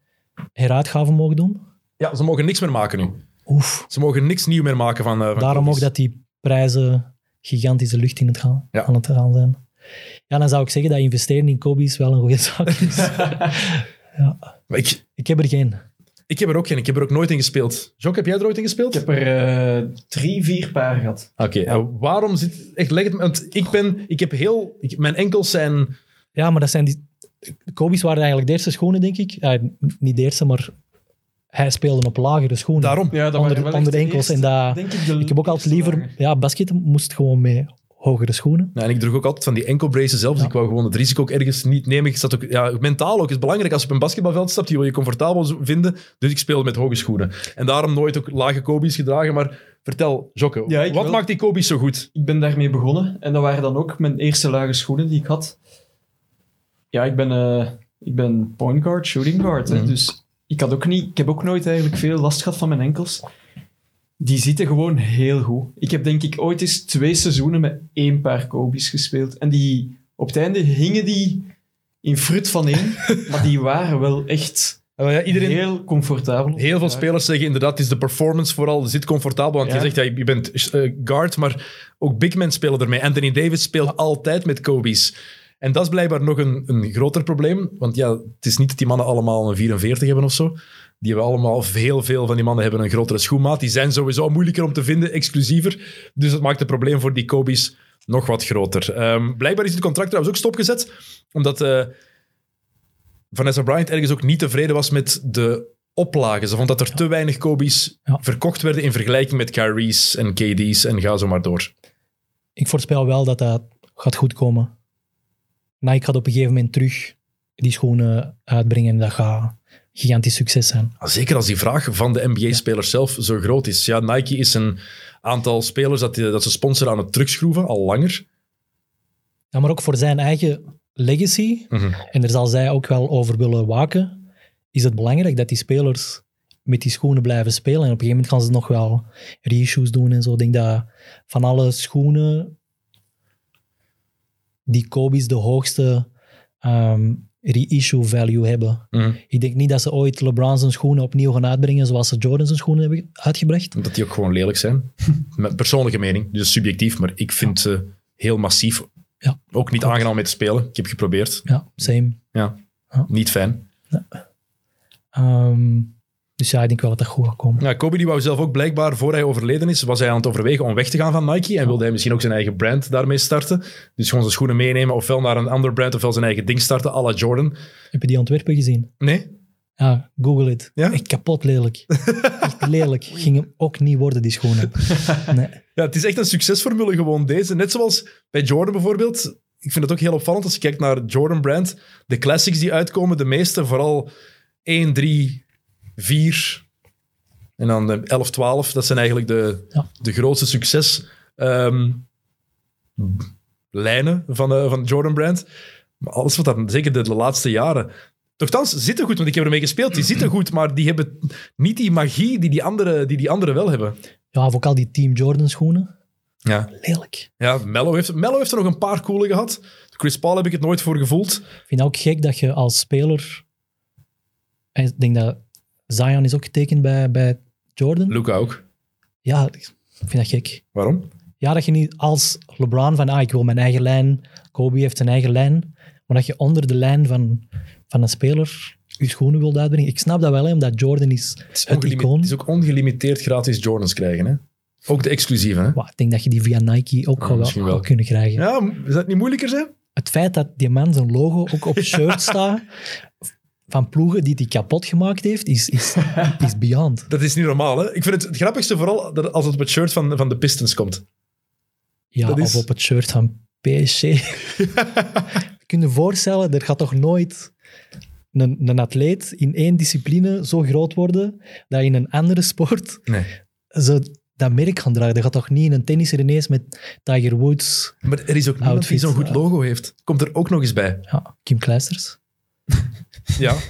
heruitgaven mogen doen? Ja, ze mogen niks meer maken nu. Oef. Ze mogen niks nieuw meer maken van, eh van Daarom ook dat die prijzen gigantische lucht in het gaan, Ja. aan het gaan zijn. Ja, dan zou ik zeggen dat investeren in Kobe's wel een goede zaak is. Maar ik, ik heb er geen. ik heb er ook geen. Ik heb er ook nooit in gespeeld. Jok, heb jij er ooit in gespeeld? Ik heb er eh, drie, vier paar gehad. Oké, en waarom zit... Echt, leg het. Want ik ben... Ik heb heel... ik- mijn enkels zijn... Ja, maar dat zijn die... Kobe's waren eigenlijk de eerste schoenen, denk ik. Ja, niet de eerste, maar hij speelde op lagere schoenen. Daarom. Ja, dat Onder- waren wel onder echt de enkels eerste, en dat- denk ik, de ik heb ook altijd liever... Ja, basket moest gewoon met hogere schoenen. Ja, en ik droeg ook altijd van die enkelbraces zelf. Dus Ja. ik wou gewoon het risico ook ergens niet nemen. Ik zat ook, ja, mentaal ook is belangrijk. Als je op een basketbalveld stapt, die wil je comfortabel vinden. Dus ik speelde met hoge schoenen. En daarom nooit ook lage Kobe's gedragen. Maar vertel, Jokke, Ja, wat maakt die Kobe's zo goed? Ik ben daarmee begonnen. En dat waren dan ook mijn eerste lage schoenen die ik had. Ja, ik ben, eh, ik ben point guard, shooting guard. hè. Mhm. Dus ik, had ook niet, ik heb ook nooit eigenlijk veel last gehad van mijn enkels. Die zitten gewoon heel goed. Ik heb denk ik ooit eens twee seizoenen met één paar Kobe's gespeeld. En die, op het einde hingen die in frut van één. maar die waren wel echt ja, iedereen, heel, heel comfortabel. veel spelers zeggen inderdaad, het is de performance vooral. Zit comfortabel, want Ja. je zegt, ja, je bent eh, guard, maar ook big men spelen ermee. Anthony Davis speelt altijd met Kobe's. En dat is blijkbaar nog een, een groter probleem. Want ja, het is niet dat die mannen allemaal een 44 hebben of zo. Die hebben allemaal, heel veel van die mannen hebben een grotere schoenmaat. Die zijn sowieso moeilijker om te vinden, exclusiever. Dus dat maakt het probleem voor die Kobe's nog wat groter. Ehm, blijkbaar is het contract trouwens ook stopgezet, omdat eh, Vanessa Bryant ergens ook niet tevreden was met de oplagen. Ze vond dat er te weinig Kobe's Ja. verkocht werden in vergelijking met Kyrie's en KD's en ga zo maar door. Ik voorspel wel dat dat gaat goed komen. Nike gaat op een gegeven moment terug die schoenen uitbrengen. Dat gaat gigantisch succes zijn. Zeker als die vraag van de NBA-spelers zelf zo groot is. Ja, Nike is een aantal spelers dat, die- dat ze sponsoren aan het terugschroeven, al langer. Ja, maar ook voor zijn eigen legacy, Mhm. en daar zal zij ook wel over willen waken, is het belangrijk dat die spelers met die schoenen blijven spelen. En op een gegeven moment gaan ze nog wel reissues doen en zo. Ik denk dat van alle schoenen die Kobe's de hoogste ehm, reissue value hebben. Mhm. Ik denk niet dat ze ooit LeBron zijn schoenen opnieuw gaan uitbrengen zoals ze Jordan zijn schoenen hebben uitgebracht. Omdat die ook gewoon lelijk zijn. Met persoonlijke mening, dus subjectief, maar ik vind ze heel massief. Ja. Ook niet aangenaam om mee te spelen. Ik heb geprobeerd. Ja, same. Ja. Ja. Niet fijn. Ehm, dus ja, ik denk wel dat dat goed gaat komen. Ja, Kobe die wou zelf ook blijkbaar, voor hij overleden is, was hij aan het overwegen om weg te gaan van Nike en wilde hij misschien ook zijn eigen brand daarmee starten. Dus gewoon zijn schoenen meenemen, ofwel naar een ander brand, ofwel zijn eigen ding starten, à la Jordan. Heb je die ontwerpen gezien? Nee? Ja, google het. Ja? Echt kapot lelijk. Echt lelijk. Ging hem ook niet worden, die schoenen. Nee. Ja, het is echt een succesformule gewoon deze. Net zoals bij Jordan bijvoorbeeld. Ik vind het ook heel opvallend als je kijkt naar Jordan Brand. De classics die uitkomen, de meeste, vooral 1, 3, 4 en dan de 11, 12. Dat zijn eigenlijk de, Ja. de grootste succes ehm, lijnen van, eh, van Jordan Brand. Maar alles wat dan, zeker de, de laatste jaren... Nochtans, zitten goed, want ik heb ermee gespeeld. Die zitten goed, maar die hebben niet die magie die die anderen die die anderen wel hebben. Ja, of ook al die Team Jordan schoenen. Ja, Lelijk. ja Mello, heeft, Mello heeft er nog een paar coole gehad. Chris Paul heb ik het nooit voor gevoeld. Ik vind het ook gek dat je als speler... Ik denk dat Zion is ook getekend bij, bij Jordan. Luca ook. Ja, ik vind dat gek. Waarom? Ja, dat je niet als LeBron van, ah, ik wil mijn eigen lijn, Kobe heeft zijn eigen lijn, maar dat je onder de lijn van, van een speler je schoenen wilt uitbrengen. Ik snap dat wel, hè, omdat Jordan is Het is, het ongelimi- icoon. het is ook ongelimiteerd gratis Jordans krijgen. Hè? Ook de exclusieve. Hè? Maar ik denk dat je die via Nike ook Ah, wel, wel. kunnen krijgen. Ja, is dat niet moeilijker zijn? Het feit dat die man zijn logo ook op shirt staat van ploegen die hij kapot gemaakt heeft, is, is, is beyond. Dat is niet normaal. Hè? Ik vind het het grappigste vooral dat als het op het shirt van, van de Pistons komt. Ja, Dat is- of op het shirt van PSG. Kun je je voorstellen, er gaat toch nooit een, een atleet in één discipline zo groot worden dat in een andere sport Nee. zo dat merk gaan dragen. Er gaat toch niet een tennisser ineens met Tiger Woods, Maar er is ook niemand die zo'n goed logo heeft. Komt er ook nog eens bij. ja, Kim Kleisters. Ja.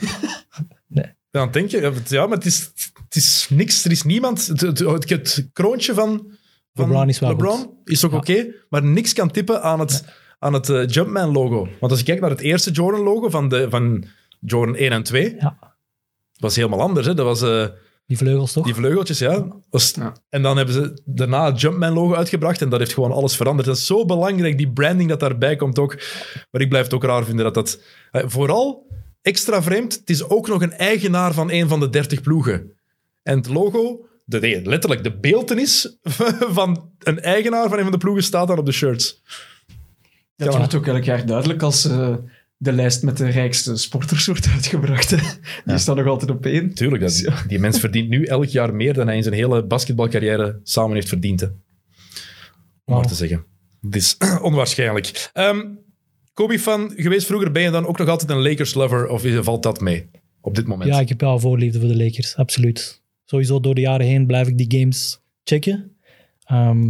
Nee. Dan denk je, ja, maar het is, het is niks. Er is niemand. Het, het, kroontje van, van LeBron is wel LeBron goed. is ook Ja. oké, maar niks kan tippen aan het, aan het eh, Jumpman-logo. Want als je kijkt naar het eerste Jordan-logo van, de, van Jordan 1 en 2, Ja, was helemaal anders. Hè? Dat was eh, die vleugels toch? die vleugeltjes, ja. Was- Ja. En dan hebben ze daarna het Jumpman-logo uitgebracht en dat heeft gewoon alles veranderd. Dat is zo belangrijk, die branding dat daarbij komt ook. Maar ik blijf het ook raar vinden dat dat... eh, vooral, extra vreemd, het is ook nog een eigenaar van een van de 30 ploegen. En het logo, de, nee, letterlijk de beeltenis van een eigenaar van een van de ploegen staat dan op de shirts. Dat Ja. wordt ook elk jaar duidelijk als eh, de lijst met de rijkste sporters wordt uitgebracht. hè. Die staat nog altijd op één. Tuurlijk, dat, die mens verdient nu elk jaar meer dan hij in zijn hele basketbalcarrière samen heeft verdiend. hè. Om maar te zeggen. Het is onwaarschijnlijk. Ehm Kobe-fan geweest vroeger, ben je dan ook nog altijd een Lakers-lover of valt dat mee op dit moment? Ja, ik heb wel voorliefde voor de Lakers, absoluut. Sowieso door de jaren heen blijf ik die games checken. Ehm,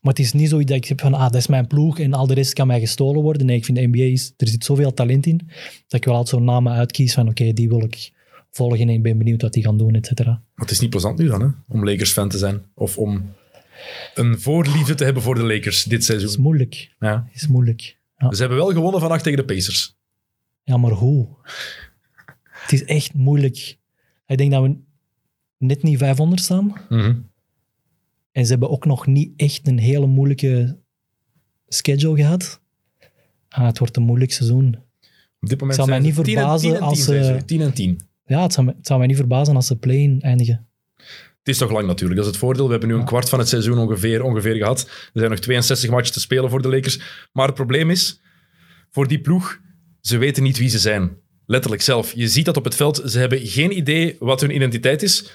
maar het is niet zoiets dat ik heb van, ah, dat is mijn ploeg en al de rest kan mij gestolen worden. Nee, ik vind de NBA, is, er zit zoveel talent in, dat ik wel altijd zo'n namen uitkies van, oké, die wil ik volgen en ik ben benieuwd wat die gaan doen, et cetera. Maar het is niet plezant nu dan, hè? om Lakers-fan te zijn. Of om een voorliefde te hebben voor de Lakers dit Het is seizoen. moeilijk. Ja. Het is moeilijk. Ze hebben wel gewonnen vannacht tegen de Pacers. ja maar hoe? Het is echt moeilijk. Ik denk dat we net niet 500 staan. Mhm. En ze hebben ook nog niet echt een hele moeilijke schedule gehad. Ah, het wordt een moeilijk seizoen. Op dit moment zou mij niet ze 10 en verbazen 10 en 10 als ze- ze. 10 en 10. Ja, het zou, het zou mij niet verbazen als ze play-in eindigen. Het is toch lang natuurlijk. Dat is het voordeel. We hebben nu een kwart van het seizoen ongeveer, ongeveer gehad. Er zijn nog 62 matchen te spelen voor de Lakers. Maar het probleem is, voor die ploeg, ze weten niet wie ze zijn. Letterlijk zelf. Je ziet dat op het veld. Ze hebben geen idee wat hun identiteit is.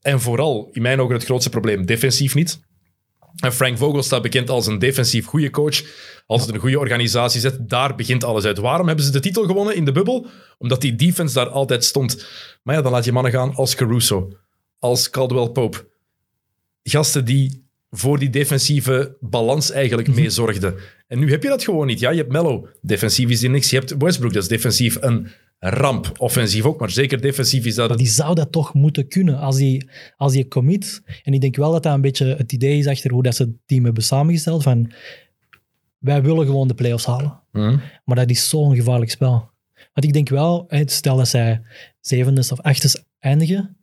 En vooral, in mijn ogen, het grootste probleem, defensief niet. En Frank Vogel staat bekend als een defensief goede coach. Als het een goede organisatie zet, daar begint alles uit. Waarom hebben ze de titel gewonnen in de bubbel? Omdat die defense daar altijd stond. Maar ja, dan laat je mannen gaan als Caruso, als Caldwell Pope. Gasten die voor die defensieve balans eigenlijk mee zorgden. En nu heb je dat gewoon niet. Ja, je hebt Mello, defensief is die niks. Je hebt Westbrook, dat is defensief een ramp. Offensief ook, maar zeker defensief is dat Maar die zou dat toch moeten kunnen als hij, als commit. En ik denk wel dat dat een beetje het idee is achter hoe dat ze het team hebben samengesteld. Van, wij willen gewoon de playoffs halen. Mhm. Maar dat is zo'n gevaarlijk spel. Want ik denk wel, stel dat zij zevende of achtste eindigen,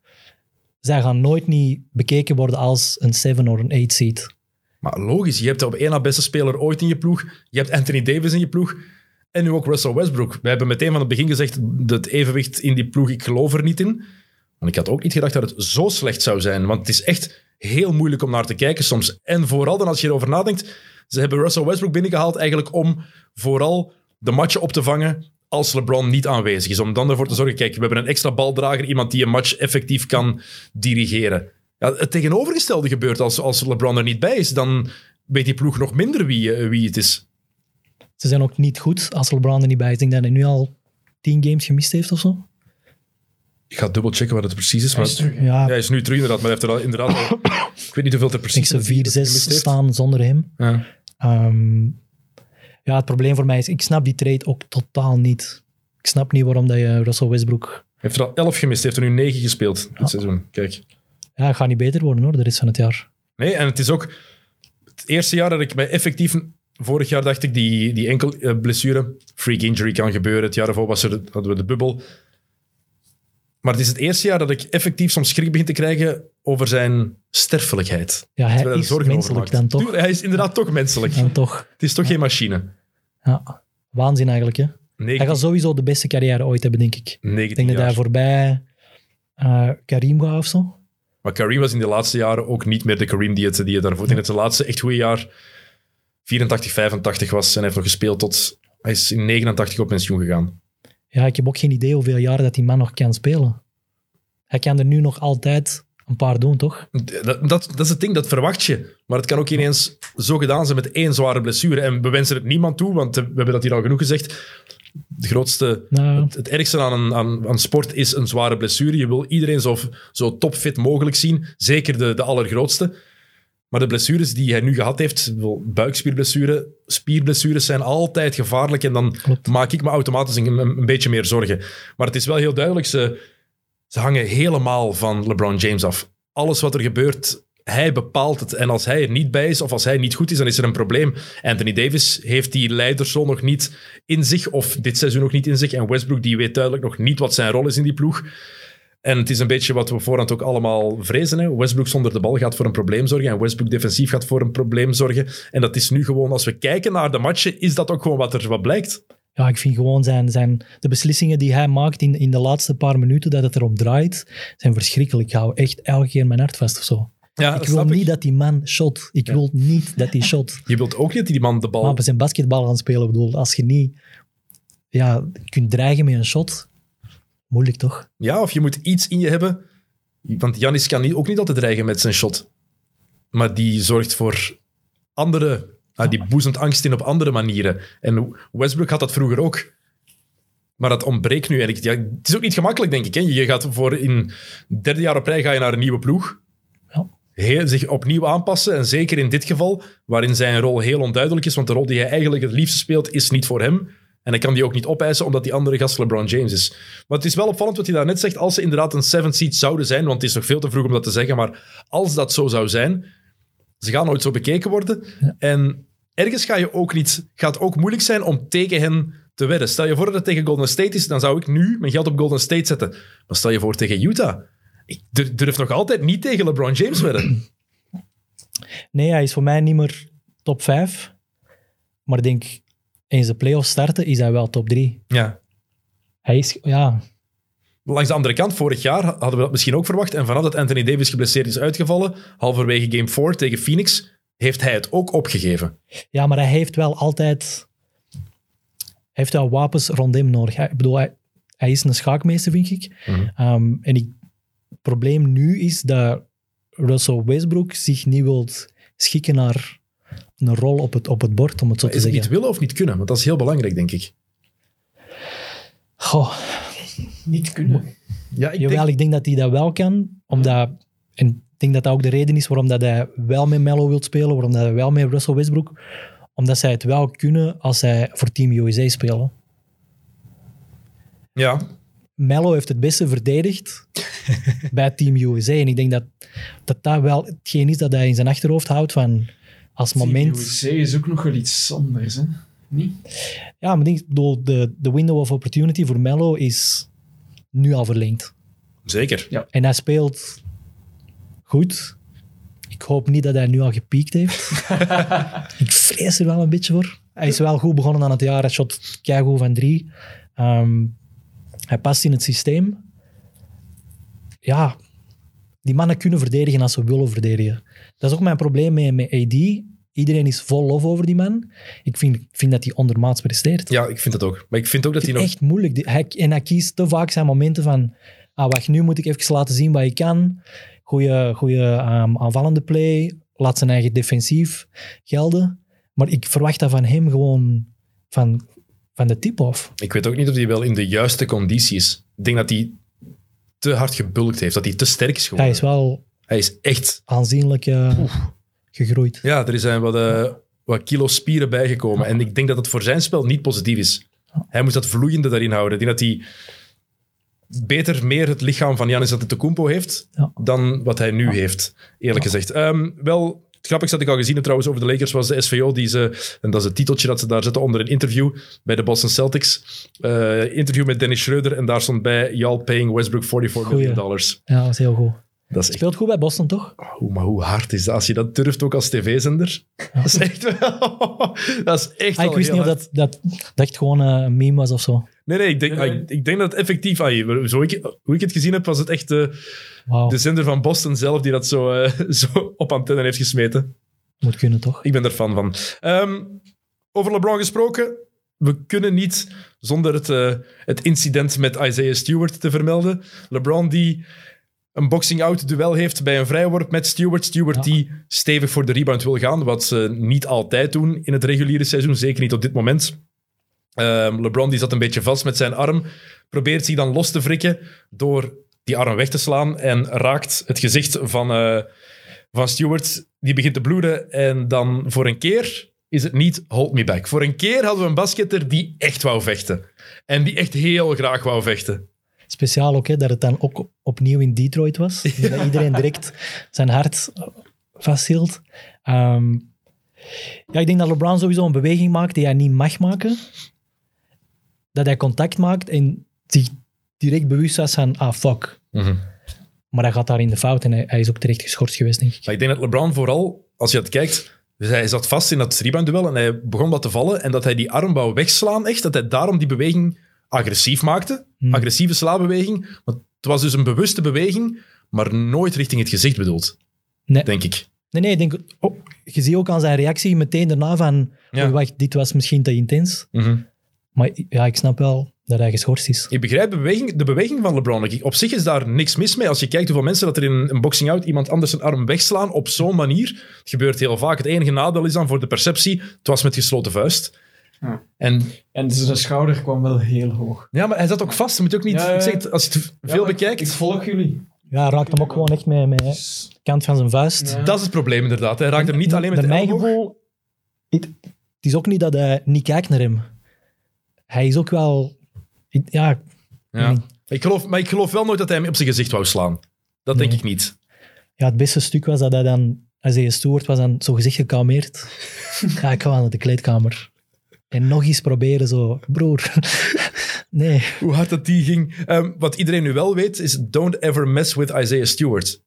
zij gaan nooit niet bekeken worden als een seven of een eight seed. Maar logisch, je hebt op één na beste speler ooit in je ploeg. Je hebt Anthony Davis in je ploeg. En nu ook Russell Westbrook. We hebben meteen van het begin gezegd, dat evenwicht in die ploeg, ik geloof er niet in. Want ik had ook niet gedacht dat het zo slecht zou zijn. Want het is echt heel moeilijk om naar te kijken soms. En vooral dan als je erover nadenkt, ze hebben Russell Westbrook binnengehaald eigenlijk om vooral de matchen op te vangen als LeBron niet aanwezig is. Om dan ervoor te zorgen, kijk, we hebben een extra baldrager, iemand die een match effectief kan dirigeren. Ja, het tegenovergestelde gebeurt als, als LeBron er niet bij is. Dan weet die ploeg nog minder wie, eh, wie het is. Ze zijn ook niet goed als LeBron er niet bij is. Ik denk dat hij nu al tien games gemist heeft of zo. Ik ga dubbel checken wat het precies is. Hij Maar is terug, hè? Ja, hij is nu terug inderdaad, maar hij heeft er al, inderdaad al... Ik weet niet hoeveel er ik denk precies ze 4-6 gemist heeft. staan zonder hem. Ja. Ehm, ja, het probleem voor mij is, ik snap die trade ook totaal niet. Ik snap niet waarom dat je Russell Westbrook... Hij heeft er al 11 gemist, hij heeft er nu 9 gespeeld dit seizoen. Kijk. Ja, het gaat niet beter worden hoor, de rest van het jaar. Nee, en het is ook het eerste jaar dat ik mij effectief... Vorig jaar dacht ik, die, die enkel eh, blessure, freak injury kan gebeuren. Het jaar ervoor was er, de- hadden we de bubbel. Maar het is het eerste jaar dat ik effectief soms schrik begin te krijgen over zijn sterfelijkheid. Ja, hij Terwijl is menselijk dan toch. Hij is inderdaad toch menselijk. Dan toch. Het is toch geen machine. Ja, waanzin eigenlijk. Hè. Hij 19, gaat sowieso de beste carrière ooit hebben, denk ik. 19 Ik denk dat hij voorbij eh, Karim gaat of zo. Maar Kareem was in de laatste jaren ook niet meer de Kareem die het, die het daarvoor in het laatste echt goede jaar 84, 85 was. En hij heeft nog gespeeld tot... Hij is in 89 op pensioen gegaan. Ja, ik heb ook geen idee hoeveel jaren dat die man nog kan spelen. Hij kan er nu nog altijd een paar doen, toch? Dat, dat, dat is het ding, dat verwacht je. Maar het kan ook ineens zo gedaan zijn met één zware blessure. En we wensen het niemand toe, want we hebben dat hier al genoeg gezegd. De grootste, Nou, het, het ergste aan, een, aan, aan sport is een zware blessure. Je wil iedereen zo, zo topfit mogelijk zien. Zeker de, de allergrootste. Maar de blessures die hij nu gehad heeft, wel buikspierblessure, spierblessures zijn altijd gevaarlijk. En dan Klopt. maak ik me automatisch een, een, een beetje meer zorgen. Maar het is wel heel duidelijk, ze, ze hangen helemaal van LeBron James af. Alles wat er gebeurt, hij bepaalt het. En als hij er niet bij is, of als hij niet goed is, dan is er een probleem. Anthony Davis heeft die leidersrol nog niet in zich, of dit seizoen nog niet in zich. En Westbrook die weet duidelijk nog niet wat zijn rol is in die ploeg. En het is een beetje wat we voorhand ook allemaal vrezen. Hè? Westbrook zonder de bal gaat voor een probleem zorgen. En Westbrook defensief gaat voor een probleem zorgen. En dat is nu gewoon, als we kijken naar de matchen, is dat ook gewoon wat er wat blijkt. ja, ik vind gewoon zijn, zijn, de beslissingen die hij maakt in, in de laatste paar minuten, dat het erom draait, zijn verschrikkelijk. Ik hou echt elke keer mijn hart vast of zo. Ja, ik wil niet dat die man shot. Ik wil niet dat hij shot. Je wilt ook niet dat die man de bal... Maar we zijn basketbal gaan spelen. Ik bedoel, als je niet ja, kunt dreigen met een shot, moeilijk toch? Ja, of je moet iets in je hebben. Want Janis kan niet, ook niet altijd dreigen met zijn shot. Maar die zorgt voor andere... ah, die boezemt angst in op andere manieren. En Westbrook had dat vroeger ook. Maar dat ontbreekt nu. En ik, ja, het is ook niet gemakkelijk, denk ik. Hè? Je gaat voor in derde jaar op rij ga je naar een nieuwe ploeg. Ja. Heel, zich opnieuw aanpassen. En zeker in dit geval, waarin zijn rol heel onduidelijk is. Want de rol die hij eigenlijk het liefste speelt, is niet voor hem. En hij kan die ook niet opeisen, omdat die andere gast LeBron James is. Maar het is wel opvallend wat hij daarnet zegt. Als ze inderdaad een seven seed zouden zijn, want het is nog veel te vroeg om dat te zeggen, maar als dat zo zou zijn, ze gaan nooit zo bekeken worden. En ergens ga je ook niet, gaat het ook moeilijk zijn om tegen hen te wedden. Stel je voor dat het tegen Golden State is, dan zou ik nu mijn geld op Golden State zetten. Maar stel je voor tegen Utah. Ik dur- durf nog altijd niet tegen LeBron James wedden. Nee, hij is voor mij niet meer top 5. Maar ik denk, eens de playoffs starten, is hij wel top 3. Ja. Hij is, ja, Langs de andere kant, vorig jaar hadden we dat misschien ook verwacht. En vanaf dat Anthony Davis geblesseerd is uitgevallen, halverwege Game 4 tegen Phoenix, heeft hij het ook opgegeven. ja, maar hij heeft wel altijd hij heeft wel wapens rond hem nodig. Hij, ik bedoel, hij, hij is een schaakmeester, vind ik. Mhm. Ehm, en ik, het probleem nu is dat Russell Westbrook zich niet wilt schikken naar een rol op het, op het bord, om het zo te Is het zeggen. niet willen of niet kunnen? Want dat is heel belangrijk, denk ik. Goh, Niet kunnen. Ja, ik jawel, denk... ik denk dat hij dat wel kan, omdat... En ik denk dat dat ook de reden is waarom dat hij wel met Mello wil spelen, waarom dat hij wel met Russell Westbrook, omdat zij het wel kunnen als zij voor Team USA spelen. Ja, Mello heeft het beste verdedigd bij Team USA. En ik denk dat, dat dat wel hetgeen is dat hij in zijn achterhoofd houdt van als moment... USA is ook nog wel iets anders, hè? Niet? Ja, maar denk, ik bedoel, de, de window of opportunity voor Mello is nu al verlengd. zeker. En hij speelt goed. Ik hoop niet dat hij nu al gepiekt heeft. ik vrees er wel een beetje voor. Hij is wel goed begonnen aan het jaar. Hij shot keigoed van drie. Ehm, hij past in het systeem. Ja, die mannen kunnen verdedigen als ze willen verdedigen. Dat is ook mijn probleem met, met AD. Iedereen is vol lof over die man. Ik vind, ik vind dat hij ondermaats presteert. Ja, ik vind het ook. Maar ik vind ook dat hij nog... Echt moeilijk. Hij, en hij kiest te vaak zijn momenten van... Ah, wacht, nu moet ik even laten zien wat ik kan. Goeie, goeie ehm, aanvallende play. Laat zijn eigen defensief gelden. Maar ik verwacht dat van hem gewoon van, van de tip-off. Ik weet ook niet of hij wel in de juiste conditie is. Ik denk dat hij te hard gebulkt heeft. Dat hij te sterk is geworden. Hij is wel Hij is echt... aanzienlijk eh, gegroeid. Ja, er zijn wat, eh, wat kilo spieren bijgekomen. En ik denk dat het voor zijn spel niet positief is. Hij moet dat vloeiende daarin houden. Ik denk dat hij beter meer het lichaam van Giannis Antetokounmpo heeft Ja. dan wat hij nu heeft, eerlijk gezegd. Ehm, wel, het grappigste dat ik al gezien heb trouwens over de Lakers was de SVO, die ze, en dat is het titeltje dat ze daar zetten onder een interview bij de Boston Celtics. Eh, interview met Dennis Schreuder en daar stond bij, y'all paying Westbrook 44 Goeie. million dollars. Ja, dat is heel goed. Dat is echt Speelt goed bij Boston, toch? Oeh, maar hoe hard is dat? Als je dat durft ook als tv-zender. Dat is echt wel... dat is echt Ah, ik wist niet of dat, dat, dat echt gewoon een meme was of zo. Nee, nee, ik denk, Nee, ah, nee. ik, ik denk dat het effectief... ah, zo ik, hoe ik het gezien heb, was het echt de zender van Boston zelf die dat zo, eh, zo op antenne heeft gesmeten. moet kunnen, toch? Ik ben er fan van. Ehm, over LeBron gesproken. We kunnen niet zonder het, eh, het incident met Isaiah Stewart te vermelden. LeBron die een boxing-out duel heeft bij een vrijworp met Stewart. Stewart Ja. die stevig voor de rebound wil gaan, wat ze niet altijd doen in het reguliere seizoen. Zeker niet op dit moment. Ehm, LeBron die zat een beetje vast met zijn arm. Probeert zich dan los te wrikken door die arm weg te slaan en raakt het gezicht van, eh, van Stewart. Die begint te bloeden en dan voor een keer is het niet hold me back. Voor een keer hadden we een basketter die echt wou vechten. En die echt heel graag wou vechten. Speciaal ook hè, dat het dan ook opnieuw in Detroit was. Dat iedereen direct zijn hart vasthield. Ehm, ja, ik denk dat LeBron sowieso een beweging maakt die hij niet mag maken. Dat hij contact maakt en zich direct bewust was van, ah fuck. Maar hij gaat daar in de fout en hij, hij is ook terecht geschorst geweest, denk ik. Maar ik denk dat LeBron vooral, als je het kijkt... Dus hij zat vast in dat rebound-duel en hij begon wat te vallen. En dat hij die arm wou wegslaan, echt. Dat hij daarom die beweging agressief maakte. Hmm. Agressieve slaabeweging. Want het was dus een bewuste beweging, maar nooit richting het gezicht bedoeld. Nee. Denk ik. Nee, nee, ik denk, oh, je ziet ook aan zijn reactie meteen daarna van, Ja. oei, wacht, dit was misschien te intens. Maar ja, ik snap wel dat hij geschorst is. Ik begrijp de beweging, de beweging van LeBron. Op zich is daar niks mis mee. Als je kijkt hoeveel mensen dat er in een boxing-out iemand anders zijn arm wegslaan op zo'n manier. Het gebeurt heel vaak. Het enige nadeel is dan voor de perceptie, het was met gesloten vuist. Ja. En, En zijn schouder kwam wel heel hoog. ja, maar hij zat ook vast. Je moet ook niet... Ja, ja. Ik zeg het, als je het veel bekijkt... Ik volg jullie. Ja, hij raakt hem ook gewoon echt met, met de kant van zijn vuist. Ja. Dat is het probleem inderdaad. Hij raakt er niet alleen met de mijn gevoel, het, het is ook niet dat hij niet kijkt naar hem. Hij is ook wel... ik- Ja, Ja. Ik geloof, maar ik geloof wel nooit dat hij hem op zijn gezicht wou slaan. Dat denk ik niet. ja, het beste stuk was dat hij dan... Als hij Stewart was dan zo gezicht gekalmeerd. ja, ik ga wel naar de kleedkamer. En nog eens proberen zo... Broer, nee. Hoe hard dat die ging. Ehm, wat iedereen nu wel weet, is don't ever mess with Isaiah Stewart.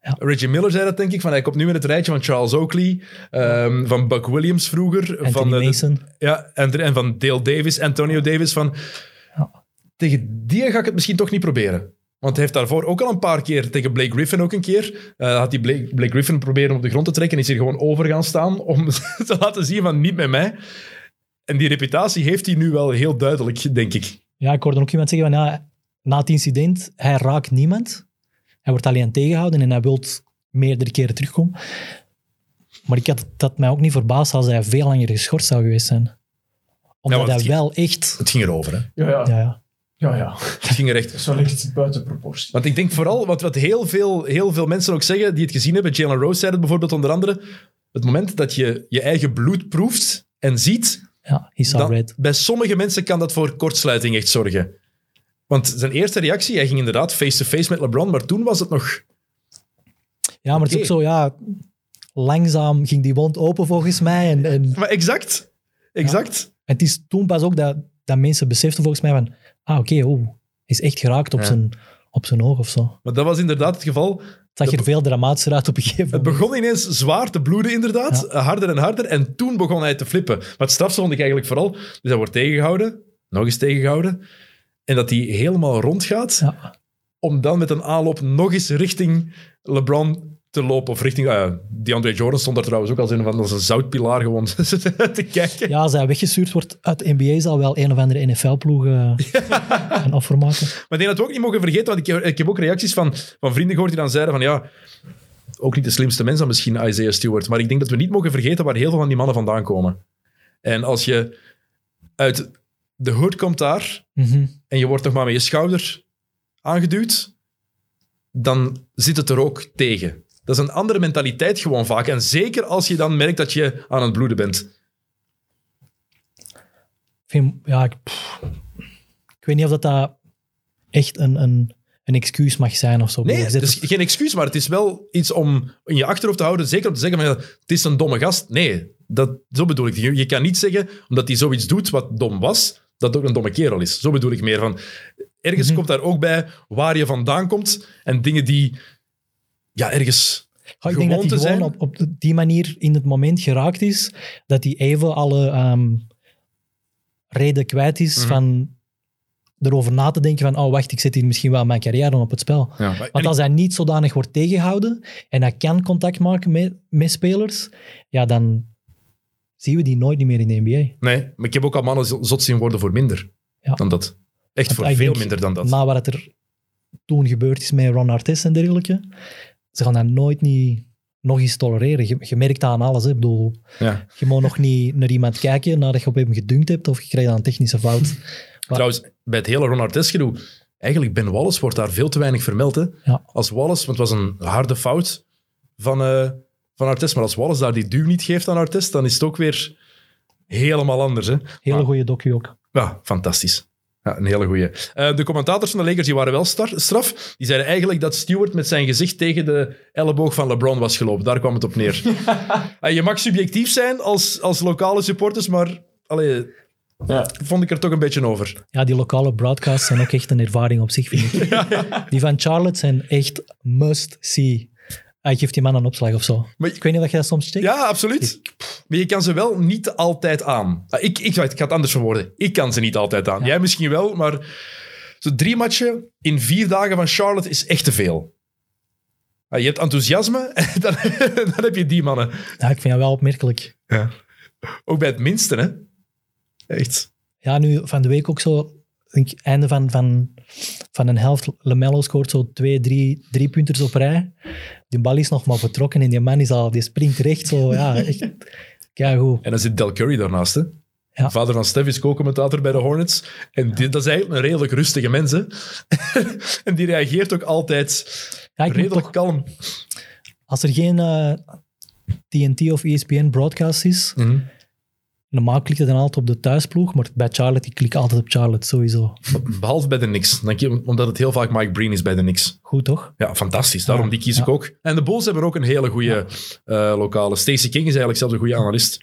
Ja. Reggie Miller zei dat, denk ik. Van, hij komt nu in het rijtje van Charles Oakley, ehm, van Buck Williams vroeger. Anthony van, eh, de- Mason. ja, en, en van Dale Davis, Antonio Davis. Van, Ja. Tegen die ga ik het misschien toch niet proberen. Want hij heeft daarvoor ook al een paar keer tegen Blake Griffin ook een keer. eh, had hij Blake, Blake Griffin proberen op de grond te trekken en is hier gewoon over gaan staan om te laten zien van niet met mij. En die reputatie heeft hij nu wel heel duidelijk, denk ik. Ja, ik hoorde ook iemand zeggen van ja, na het incident, hij raakt niemand. Hij wordt alleen tegengehouden en hij wil meerdere keren terugkomen. Maar ik had het had mij ook niet verbaasd als hij veel langer geschorst zou geweest zijn. Omdat hij het- wel echt... Het ging erover, hè. Ja, ja. Ja, ja. ja, ja. Het ging er echt... Dat is wel echt buiten proportie. Want ik denk vooral, wat, wat heel, veel, heel veel mensen ook zeggen die het gezien hebben, Jalen Rose zei het bijvoorbeeld onder andere, het moment dat je je eigen bloed proeft en ziet, ja red. bij sommige mensen kan dat voor kortsluiting echt zorgen. Want zijn eerste reactie, hij ging inderdaad face-to-face met LeBron, maar toen was het nog... Ja, maar het is ook zo, ja... Langzaam ging die wond open volgens mij. En, en Maar exact. Exact. het is toen pas ook dat, dat mensen beseften volgens mij van... Ah, oké, oeh. Hij is echt geraakt op, Ja. zijn, op zijn oog of zo. Maar dat was inderdaad het geval. Het zag er veel dramatischer uit op een gegeven Het moment. begon ineens zwaar te bloeden, inderdaad. Ja. Harder en harder. En toen begon hij te flippen. Maar het strafste vond ik eigenlijk vooral... Dus hij wordt tegengehouden. Nog eens tegengehouden. En dat hij helemaal rondgaat. Ja. Om dan met een aanloop nog eens richting LeBron te lopen. Of richting... ah ja, DeAndre Jordan stond daar trouwens ook als een van een zoutpilaar gewoon te kijken. Ja, als hij weggestuurd wordt uit de NBA, zal wel een of andere NFL-ploeg eh een offer maken. Maar ik denk dat we ook niet mogen vergeten, want ik, heb- ik heb ook reacties van, van vrienden gehoord die dan zeiden van ja, ook niet de slimste mens dan misschien Isaiah Stewart, maar ik denk dat we niet mogen vergeten waar heel veel van die mannen vandaan komen. En als je uit de hood komt daar Mhm. en je wordt nog maar met je schouder aangeduwd, dan zit het er ook tegen. Dat is een andere mentaliteit gewoon vaak. En zeker als je dan merkt dat je aan het bloeden bent. Ik vind, ja, ik, weet niet of dat, dat echt een, een, een excuus mag zijn of zo. Nee, het is geen excuus, maar het is wel iets om in je achterhoofd te houden. Zeker om te zeggen van, het is een domme gast. Nee, dat, zo bedoel ik. je kan niet zeggen, omdat hij zoiets doet wat dom was, dat het ook een domme kerel is. Zo bedoel ik meer van... Ergens Mhm. komt daar ook bij waar je vandaan komt en dingen die ja, ergens Ja, ik denk dat hij gewoon zijn. op, op die manier in het moment geraakt is, dat hij even alle ehm, reden kwijt is Mhm. van erover na te denken van, oh wacht, ik zet hier misschien wel mijn carrière op het spel. Ja, maar- Want als hij niet zodanig wordt tegengehouden en hij kan contact maken met, met spelers, ja, dan zien we die nooit niet meer in de NBA. Nee, maar ik heb ook al mannen zo- zot zien worden voor minder Ja. dan dat. Echt Want voor veel denk, minder dan dat. Na wat er toen gebeurd is met Ron Artest en dergelijke, ze gaan dat nooit niet nog eens tolereren. Je, je merkt dat aan alles. Hè. Ik bedoel, Ja. je mag nog niet naar iemand kijken nadat je op hem gedunkt hebt of je krijgt dan een technische fout. Trouwens, bij het hele Ron Artest gedoe, eigenlijk Ben Wallace wordt daar veel te weinig vermeld. Hè? Ja. Als Wallace, want het was een harde fout van, eh van Artest, maar als Wallace daar die duw niet geeft aan Artest, dan is het ook weer helemaal anders. Hè? Hele goede docu ook. Ja, fantastisch. Ja, een hele goeie. Eh, de commentators van de Lakers die waren wel star- straf. Die zeiden eigenlijk dat Stewart met zijn gezicht tegen de elleboog van LeBron was gelopen. Daar kwam het op neer. Eh, je mag subjectief zijn als, als lokale supporters, maar allee, Ja. vond ik er toch een beetje over. Ja, die lokale broadcasts zijn ook echt een ervaring op zich, vind ik. Die van Charlotte zijn echt must-see. Hij geeft die man een opslag of zo. Maar- ik weet niet of je dat soms checkt. Ja, absoluut. Maar je kan ze wel niet altijd aan. Ah, Ik, ik, ik ga het anders verwoorden. Ik kan ze niet altijd aan. Jij misschien wel, maar zo drie matchen in vier dagen van Charlotte is echt te veel. Ah, Je hebt enthousiasme, dan, dan heb je die mannen. Ja, ik vind dat wel opmerkelijk. Ook bij het minste, hè? Echt. Ja, nu van de week ook zo, denk einde van, van, van een helft, Lamello scoort zo twee, drie, drie punters op rij. Die bal is nog maar vertrokken en die man is al, die springt recht zo, ja, echt, ja, goed. En dan zit Del Curry daarnaast, hè? Ja. Vader van Steph is co-commentator bij de Hornets. En dit, dat is eigenlijk een redelijk rustige mens, hè? en die reageert ook altijd Ja, redelijk toch, kalm. als er geen eh, TNT of E ESPN broadcast is, Mhm. Normaal klikt het dan altijd op de thuisploeg, maar bij Charlotte, ik klik altijd op Charlotte, sowieso. Behalve bij de Knicks. Omdat het heel vaak Mike Breen is bij de Knicks. Goed, toch? Ja, fantastisch. Daarom die kies ik ook. En de Bulls hebben ook een hele goede eh, lokale. Stacey King is eigenlijk zelfs een goede analist.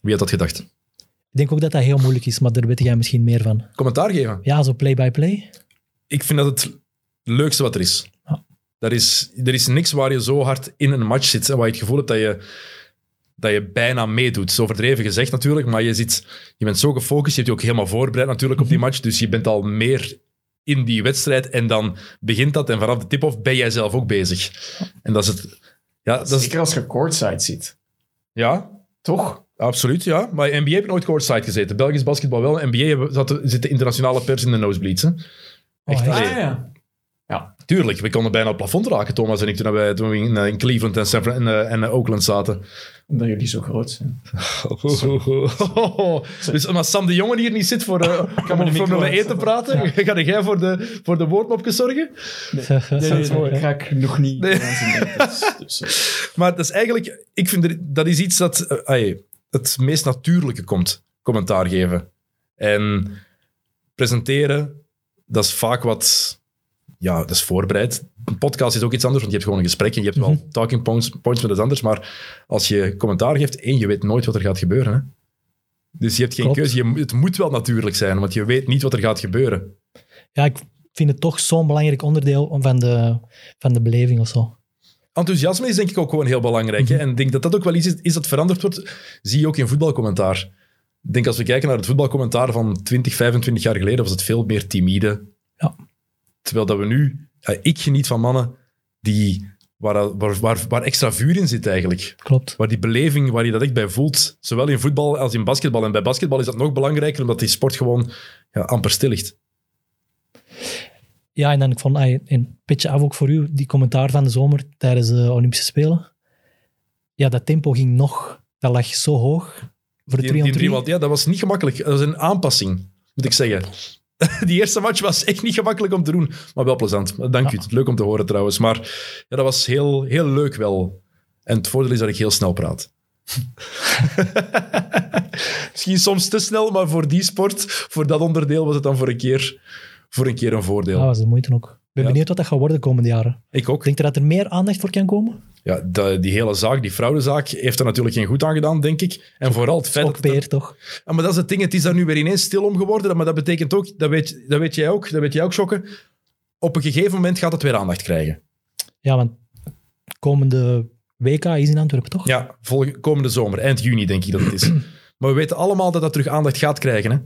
Wie had dat gedacht? Ik denk ook dat dat heel moeilijk is, maar daar weet jij misschien meer van. Commentaar geven. Ja, zo play-by-play. Ik vind dat het leukste wat er is. Ja. Er is. Er is niks waar je zo hard in een match zit en waar je het gevoel hebt dat je, dat je bijna meedoet. Zo overdreven gezegd natuurlijk, maar je, zit, je bent zo gefocust. Je hebt je ook helemaal voorbereid natuurlijk op die match. Dus je bent al meer in die wedstrijd en dan begint dat en vanaf de tip-off ben jij zelf ook bezig. En dat is het... Ja, dat is, Zeker als je courtside zit. ja, Toch? Absoluut, ja. Maar NBA heb ik nooit courtside gezeten. Belgisch basketbal wel. NBA zat, zit de internationale pers in de nosebleeds. Hè? Echt, echt? Ja. Tuurlijk, we konden bijna het plafond raken, Thomas en ik, toen we, toen we in, eh, in Cleveland en, San en, eh, en eh, Oakland zaten. Omdat jullie zo groot zijn. dus maar Sam de Jongen hier niet zit voor, eh, om de 1 te praten, ga jij voor de, voor de woordmopjes zorgen? Nee, nee, nee, daar ga ik nog niet. Dus, dus, Maar dat is eigenlijk, ik vind er, dat is iets dat het meest natuurlijke komt, commentaar geven. En presenteren, dat is vaak wat, ja, dat is voorbereid. Een podcast is ook iets anders, want je hebt gewoon een gesprek en je hebt wel talking points, points met het anders. Maar als je commentaar geeft, één, je weet nooit wat er gaat gebeuren. Hè? Dus je hebt geen Klopt. keuze. Je, het moet wel natuurlijk zijn, want je weet niet wat er gaat gebeuren. Ja, ik vind het toch zo'n belangrijk onderdeel van de, van de beleving of zo. Enthousiasme is denk ik ook gewoon heel belangrijk. hè. En ik denk dat dat ook wel iets is, is dat veranderd wordt. Zie je ook in voetbalcommentaar. Ik denk als we kijken naar het voetbalcommentaar van 20, 25 jaar geleden, was het veel meer timide. Terwijl dat we nu... ik geniet van mannen die, waar, waar, waar, waar extra vuur in zit eigenlijk. Klopt. Waar die beleving, waar je dat echt bij voelt. Zowel in voetbal als in basketbal. En bij basketbal is dat nog belangrijker, omdat die sport gewoon ja, amper stil ligt. Ja, en dan ik vond ay, een beetje af ook voor u, die commentaar van de zomer tijdens de Olympische Spelen. Ja, dat tempo ging nog, dat lag zo hoog voor de Die, 3 die on 3. driewand, ja, dat was niet gemakkelijk. Dat was een aanpassing, moet ik zeggen. Die eerste match was echt niet gemakkelijk om te doen, maar wel plezant. Dank u, leuk om te horen trouwens. Maar ja, dat was heel, heel leuk wel. En het voordeel is dat ik heel snel praat. Misschien soms te snel, maar voor die sport, voor dat onderdeel, was het dan voor een keer, voor een, keer een voordeel. Dat was de moeite ook. Ik ben Ja. benieuwd wat dat gaat worden de komende jaren. Ik ook. Denk je dat er meer aandacht voor kan komen? Ja, die hele zaak, die fraudezaak, heeft er natuurlijk geen goed aan gedaan, denk ik. En vooral het feit Ook toch? Ja, maar dat is het ding. Het is daar nu weer ineens stil om geworden. Maar dat betekent ook, dat weet, dat weet jij ook, dat weet jij ook, Schokken. Op een gegeven moment gaat het weer aandacht krijgen. Ja, want komende WK is in Antwerpen, toch? Ja, volg, komende zomer, eind juni denk ik dat het is. maar we weten allemaal dat dat terug aandacht gaat krijgen. Hè?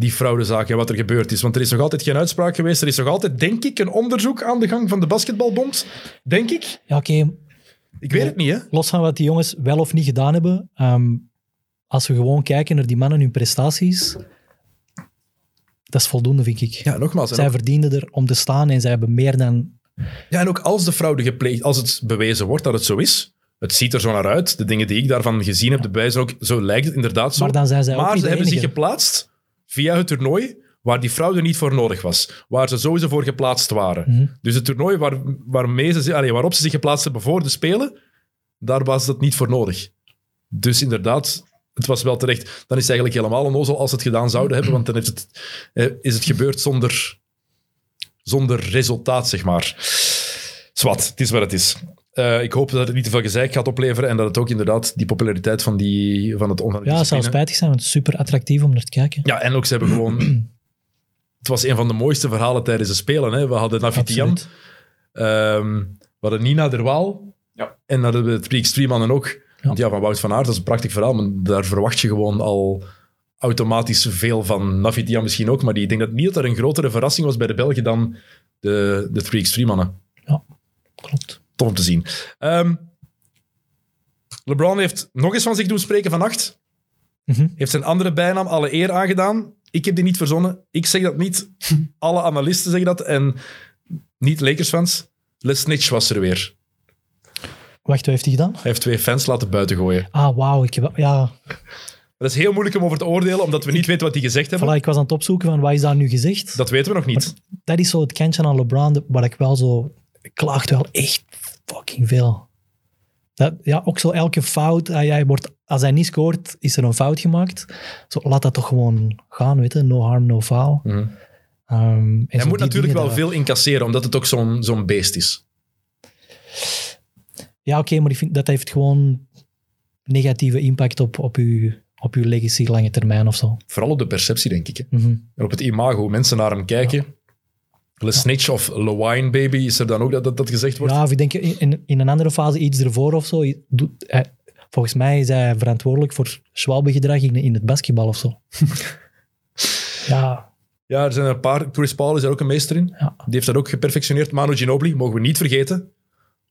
Die fraudezaak en wat er gebeurd is. Want er is nog altijd geen uitspraak geweest. Er is nog altijd, denk ik, een onderzoek aan de gang van de basketbalbond. Denk ik. Ja, oké. Ik weet het niet, hè? Los van wat die jongens wel of niet gedaan hebben, ehm, als we gewoon kijken naar die mannen hun prestaties, dat is voldoende, vind ik. Ja, nogmaals. Zij ook, verdienden er om te staan en zij hebben meer dan... ja, en ook als de fraude gepleegd, als het bewezen wordt dat het zo is. Het ziet er zo naar uit. De dingen die ik daarvan gezien heb, de bewijzen ook, zo lijkt het inderdaad zo. Maar dan zijn zij ook Maar ze de hebben zich geplaatst via het toernooi waar die fraude niet voor nodig was. Waar ze sowieso voor geplaatst waren. Mhm. Dus het toernooi waar, waarmee ze, allee, waarop ze zich geplaatst hebben voor de Spelen, daar was dat niet voor nodig. Dus inderdaad, het was wel terecht. Dan is het eigenlijk helemaal onnozel als ze het gedaan zouden hebben, want dan heeft het, eh, is het gebeurd zonder, zonder resultaat, zeg maar. Zwat, het is wat het is. Eh, ik hoop dat het niet te veel gezeik gaat opleveren en dat het ook inderdaad die populariteit van, die, van het online Ja, het zou spijtig zijn, want het is super attractief om naar te kijken. ja, en ook ze hebben gewoon... Het was een van de mooiste verhalen tijdens de Spelen. Hè. We hadden Navitian, ehm, we hadden Nina Derwaal Ja. en hadden we het Prix Extreme ook. Ja. Want ja, van Wout van Aert, dat is een prachtig verhaal, maar daar verwacht je gewoon al automatisch veel van Navitian misschien ook. Maar die, ik denk dat niet dat er een grotere verrassing was bij de Belgen dan de, de Three Extreme mannen. Klopt. Tof om te zien. Ehm, LeBron heeft nog eens van zich doen spreken vannacht. Mhm. Heeft zijn andere bijnaam alle eer aangedaan. Ik heb die niet verzonnen. Ik zeg dat niet. Alle analisten zeggen dat. En niet Lakers-fans. Les Snitch was er weer. Wacht, wat heeft hij gedaan? Hij heeft twee fans laten buiten gooien. Ah, wauw. Ik, heb- ja, Dat is heel moeilijk om over te oordelen, omdat we niet weten wat die gezegd hebben. voilà, ik was aan het opzoeken van wat is daar nu gezegd. Dat weten we nog niet. dat is zo het kantje aan LeBron, waar ik wel zo... ik Klaagt wel echt fucking veel. Dat, ja, ook zo elke fout. Hij, hij wordt, als hij niet scoort, is er een fout gemaakt. Zo, laat dat toch gewoon gaan, weet je. No harm, no foul. En Hij moet natuurlijk wel veel incasseren, omdat het ook zo'n zo'n beest is. Ja, oké, maar ik vind dat heeft gewoon negatieve impact op, op, uw, op uw legacy lange termijn of zo. Vooral op de perceptie, denk ik. Hè. Mhm. En op het imago, hoe mensen naar hem kijken. Les Snitch of Le Wine Baby, is er dan ook dat dat, dat gezegd wordt? Ja, of ik denk in, in, een andere fase, iets ervoor of zo. doet- hij- volgens mij is hij verantwoordelijk voor Schwalbe-gedrag in, in het basketbal of zo. ja, Ja, er zijn er een paar. Chris Paul is er ook een meester in. Ja. Die heeft dat ook geperfectioneerd. Manu Ginobili, mogen we niet vergeten.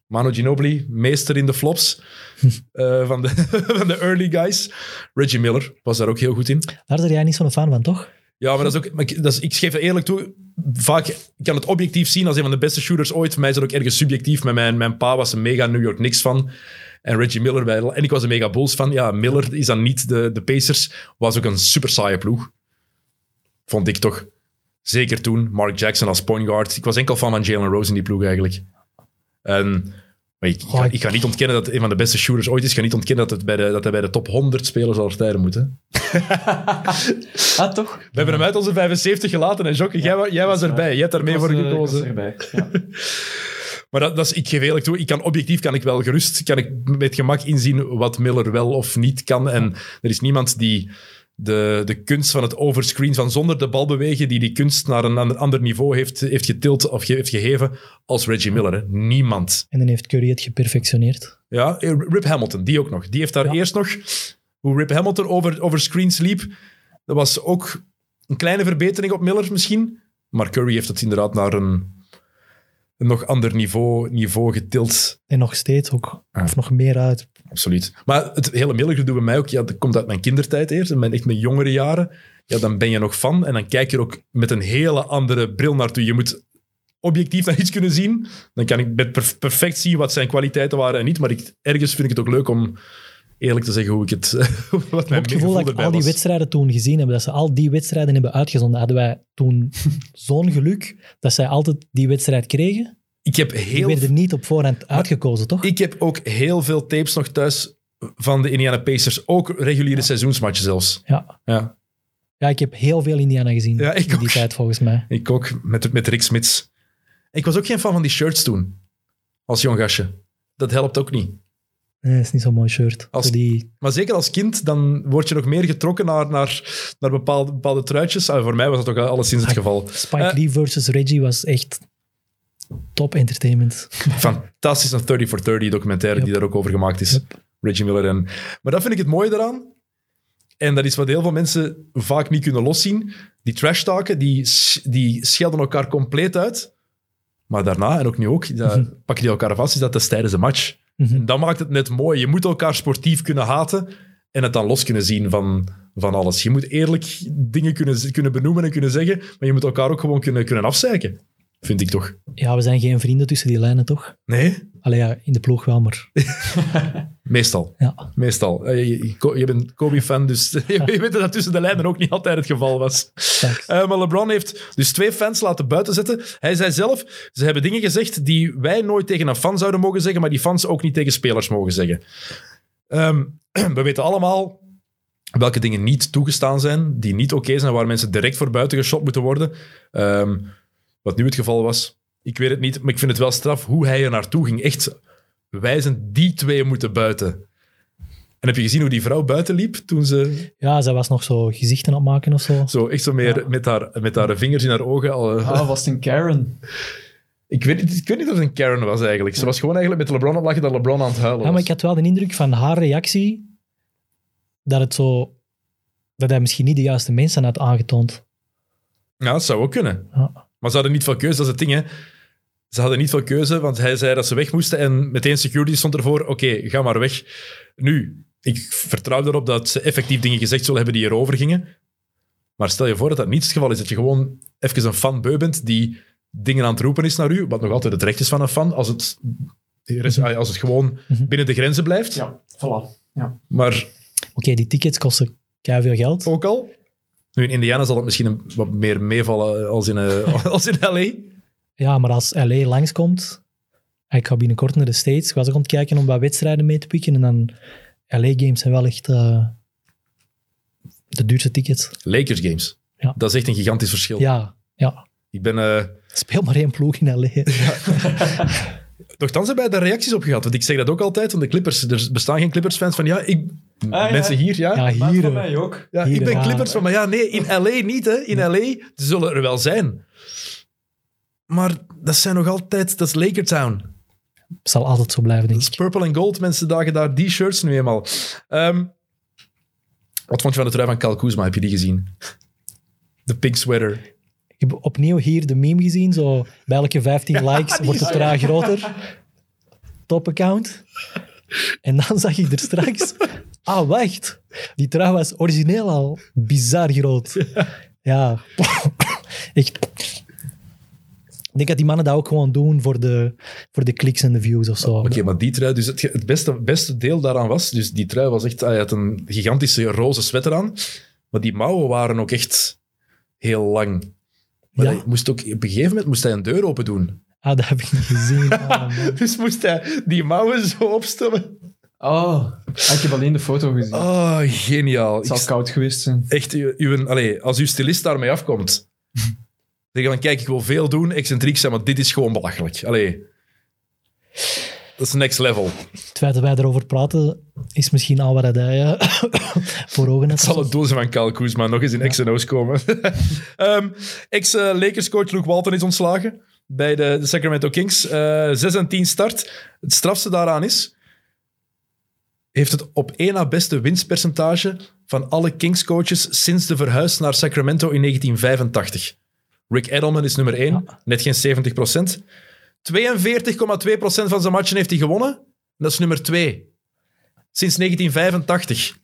Manu Ginobili, meester in de flops eh, van, de, van de early guys. Reggie Miller was daar ook heel goed in. daar ben jij niet zo'n fan van, toch? Ja, maar dat is ook, maar ik, dat is, ik geef het eerlijk toe. Vaak ik kan het objectief zien als een van de beste shooters ooit. Mij is het ook ergens subjectief. Met mijn, mijn pa was een mega New York Knicks fan. En Reggie Miller wel. En ik was een mega Bulls fan. Ja, Miller is dan niet de, de Pacers. Was ook een super saaie ploeg. Vond ik toch. Zeker toen. Mark Jackson als point guard. Ik was enkel fan van Jalen Rose in die ploeg eigenlijk. En, maar ik, ik, ga, ik ga niet ontkennen dat het een van de beste shooters ooit is. Ik ga niet ontkennen dat, het bij de, dat hij bij de top 100 spelers aller tijden moet. Hè. Ah, toch? We hebben hem uit onze 75 gelaten. En Jokke, jij, jij was erbij. Jij hebt daarmee voor eh, ik was gekozen. erbij. Ja. Maar dat, dat is, ik geef eerlijk toe, ik kan objectief kan ik wel gerust, kan ik met gemak inzien wat Miller wel of niet kan. En er is niemand die de, de kunst van het overscreen, van zonder de bal bewegen, die die kunst naar een ander, ander niveau heeft, heeft getild of ge- heeft gegeven als Reggie Miller. Hè. Niemand. En dan heeft Curry het geperfectioneerd. Ja, eh, Rip Hamilton, die ook nog. Die heeft daar Ja. eerst nog, hoe Rip Hamilton over, over screens liep, dat was ook een kleine verbetering op Miller misschien. Maar Curry heeft het inderdaad naar een, een nog ander niveau, niveau getild. En nog steeds ook, Ja. of nog meer uit. Absoluut. Maar het hele Miller gedoe bij mij ook, ja, dat komt uit mijn kindertijd eerst, en mijn, echt mijn jongere jaren. Ja, dan ben je nog fan en dan kijk je er ook met een hele andere bril naartoe. Je moet objectief naar iets kunnen zien. Dan kan ik perfect zien wat zijn kwaliteiten waren en niet. Maar ik, ergens vind ik het ook leuk om eerlijk te zeggen hoe ik het... wat mijn het gevoel dat ik al die wedstrijden toen gezien hebben, dat ze al die wedstrijden hebben uitgezonden. Hadden wij toen zo'n geluk dat zij altijd die wedstrijd kregen. Ik heb, Die heel, werden niet op voorhand uitgekozen, toch? ik heb ook heel veel tapes nog thuis van de Indiana Pacers. Ook reguliere seizoensmatchen zelfs. Ja. Ja, ja, ik heb heel veel Indiana gezien Ja, in die ook. tijd, volgens mij. ik ook. Met, met Rick Smits. Ik was ook geen fan van die shirts toen. Als jong gastje. Dat helpt ook niet. Nee, dat is niet zo'n mooi shirt. Als- die, Maar zeker als kind, dan word je nog meer getrokken naar, naar, naar bepaalde, bepaalde truitjes. Ah, voor mij was dat ook alleszins het geval. Spike Eh. Lee versus Reggie was echt top entertainment. Fantastisch, een 30 for 30 documentaire Yep. die daar ook over gemaakt is. Yep. Reggie Miller. En, maar dat vind ik het mooie daaraan. En dat is wat heel veel mensen vaak niet kunnen loszien. Die trash talken, die, die schelden elkaar compleet uit. Maar daarna, en ook nu ook, dat, Mhm. pakken die elkaar vast, is dat dus tijdens een match. Mhm. Dat maakt het net mooi. Je moet elkaar sportief kunnen haten en het dan los kunnen zien van, van alles. Je moet eerlijk dingen kunnen, kunnen benoemen en kunnen zeggen, maar je moet elkaar ook gewoon kunnen, kunnen afzeiken. Vind ik toch? Ja, we zijn geen vrienden tussen die lijnen, toch? Nee? Allee, ja, in de ploeg wel, maar... Meestal. Ja. Meestal. Eh, Je, je- je bent Kobe-fan, dus je weet dat dat tussen de lijnen ook niet altijd het geval was. Eh, maar LeBron heeft dus twee fans laten buiten zetten. Hij zei zelf, ze hebben dingen gezegd die wij nooit tegen een fan zouden mogen zeggen, maar die fans ook niet tegen spelers mogen zeggen. Ehm, we weten allemaal welke dingen niet toegestaan zijn, die niet oké zijn, waar mensen direct voor buiten geschot moeten worden. Ehm, wat nu het geval was, ik weet het niet, maar ik vind het wel straf hoe hij er naartoe ging. Echt wijzen, die twee moeten buiten. En heb je gezien hoe die vrouw buiten liep toen ze Ja, zij was nog zo gezichten aan het maken of zo. zo echt zo meer Ja. met, haar, met haar vingers in haar ogen al, Ah, was het een Karen? Ik weet, niet, ik weet niet of het een Karen was eigenlijk. Ze was gewoon eigenlijk met LeBron aan het lachen dat LeBron aan het huilen Ja, was. maar ik had wel de indruk van haar reactie dat het zo... Dat hij misschien niet de juiste mensen had aangetoond. Ja, dat zou ook kunnen. Ja. Maar ze hadden niet veel keuze, dat is het ding. Hè. Ze hadden niet veel keuze, want hij zei dat ze weg moesten en meteen security stond ervoor. Oké, ga maar weg. Nu, ik vertrouw erop dat ze effectief dingen gezegd zullen hebben die erover gingen. Maar stel je voor dat dat niet het geval is. Dat je gewoon even een fan beu bent die dingen aan het roepen is naar u, wat nog altijd het recht is van een fan, als het, als het gewoon Mhm. binnen de grenzen blijft. Ja, voilà. Ja. Maar Oké, die tickets kosten veel geld. ook al. Nu, in Indiana zal het misschien een, wat meer meevallen als in, eh, als in LA. Ja, maar als LA langskomt... Ik ga binnenkort naar de States. Ik was ook aan het kijken om wat wedstrijden mee te pikken. En dan... LA-games zijn wel echt... eh, de duurste tickets. Lakers games. Ja. Dat is echt een gigantisch verschil. Ja, ja. Ik ben... eh Speel maar één ploeg in LA. Nochtans hebben wij daar reacties op gehad. Want ik zeg dat ook altijd van de Clippers. Er bestaan geen Clippers-fans van... Ja, ik... ja. Mensen hier, ja. Ja, Maar hier... voor eh, mij ook. Ja, Hier, ik ben ja. Clippers van... Maar ja, nee, in LA niet, hè. In LA ze zullen er wel zijn. Maar dat zijn nog altijd... Dat is Lakertown. zal altijd zo blijven, denk Dat is ik. purple en gold. Mensen dragen daar die shirts nu eenmaal. Ehm, wat vond je van de trui van Kyle Kuzma? Heb je die gezien? De pink sweater. Ik heb opnieuw hier de meme gezien. Zo, bij elke 15 likes wordt het trui groter. Top account. En dan zag ik er straks... Ah, wacht. Die trui was origineel al bizar groot. Ja, echt. Ik denk dat die mannen dat ook gewoon doen voor de, voor de kliks en de views of zo. Oké, maar die trui, dus het, het beste, beste deel daaraan was, dus die trui was echt, hij had een gigantische roze sweater aan, maar die mouwen waren ook echt heel lang. Maar Ja. hij moest ook, op een gegeven moment moest hij een deur open doen. Ah, dat heb ik niet gezien. Ah. Dus moest hij die mouwen zo opstellen. Oh, ik heb alleen de foto gezien. Oh, geniaal. Het zal Ik- koud geweest zijn. echt, uw, als uw stylist daarmee afkomt, zeggen van, kijk, ik wil veel doen, excentriek zijn, maar dit is gewoon belachelijk. Allee, dat is next level. Het feit dat wij erover praten, is misschien al wat hij eh, voor ogen Het had. zal het doel zijn van Kyle Kuzma, nog eens in X&O's komen. Ehm, Ex-Lakers-coach Luke Walton is ontslagen bij de, de Sacramento Kings. Eh 6 en 10 start. Het strafste daaraan is, heeft het op één na beste winstpercentage van alle Kings-coaches sinds de verhuis naar Sacramento in 1985. Rick Edelman is nummer 1, net geen 70% 42,2% van zijn matchen heeft hij gewonnen. Dat is nummer 2. Sinds 1985.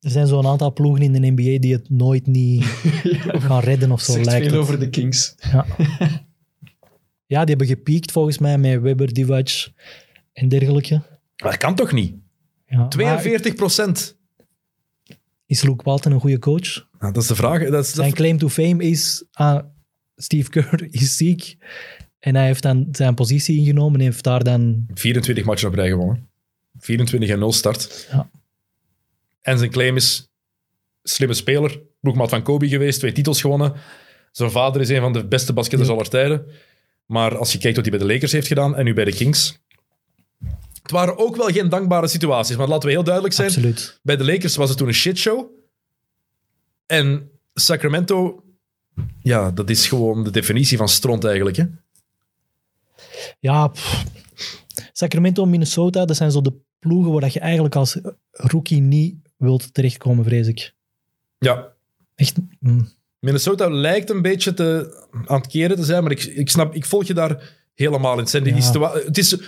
Er zijn zo'n aantal ploegen in de NBA die het nooit niet gaan redden of zo, Zegt lijkt veel het. over de Kings. Ja. ja, die hebben gepiekt volgens mij met Webber, Divac en dergelijke. Maar dat kan toch niet? Ja, 42 procent. Is Luke Walton een goede coach? Nou, dat is de vraag. Dat is, dat- Zijn claim to fame is, ah, Steve Kerr is ziek. En hij heeft dan zijn positie ingenomen en heeft daar dan... 24 matchen op rij gewonnen. 24 en 0 start. Ja. En zijn claim is slimme speler. Ploegmaat van Kobe geweest, twee titels gewonnen. Zijn vader is een van de beste basketters aller tijden. Maar als je kijkt wat hij bij de Lakers heeft gedaan en nu bij de Kings... Het waren ook wel geen dankbare situaties, maar laten we heel duidelijk zijn. Absoluut. Bij de Lakers was het toen een shitshow. En Sacramento, ja, dat is gewoon de definitie van stront eigenlijk. Hè? Ja, pff. Sacramento, Minnesota, dat zijn zo de ploegen waar dat je eigenlijk als rookie niet wilt terechtkomen, vrees ik. Ja, Echt, mm. Minnesota lijkt een beetje te, aan het keren te zijn, maar ik, ik snap, ik volg je daar helemaal in. Het, zijn die Ja. het is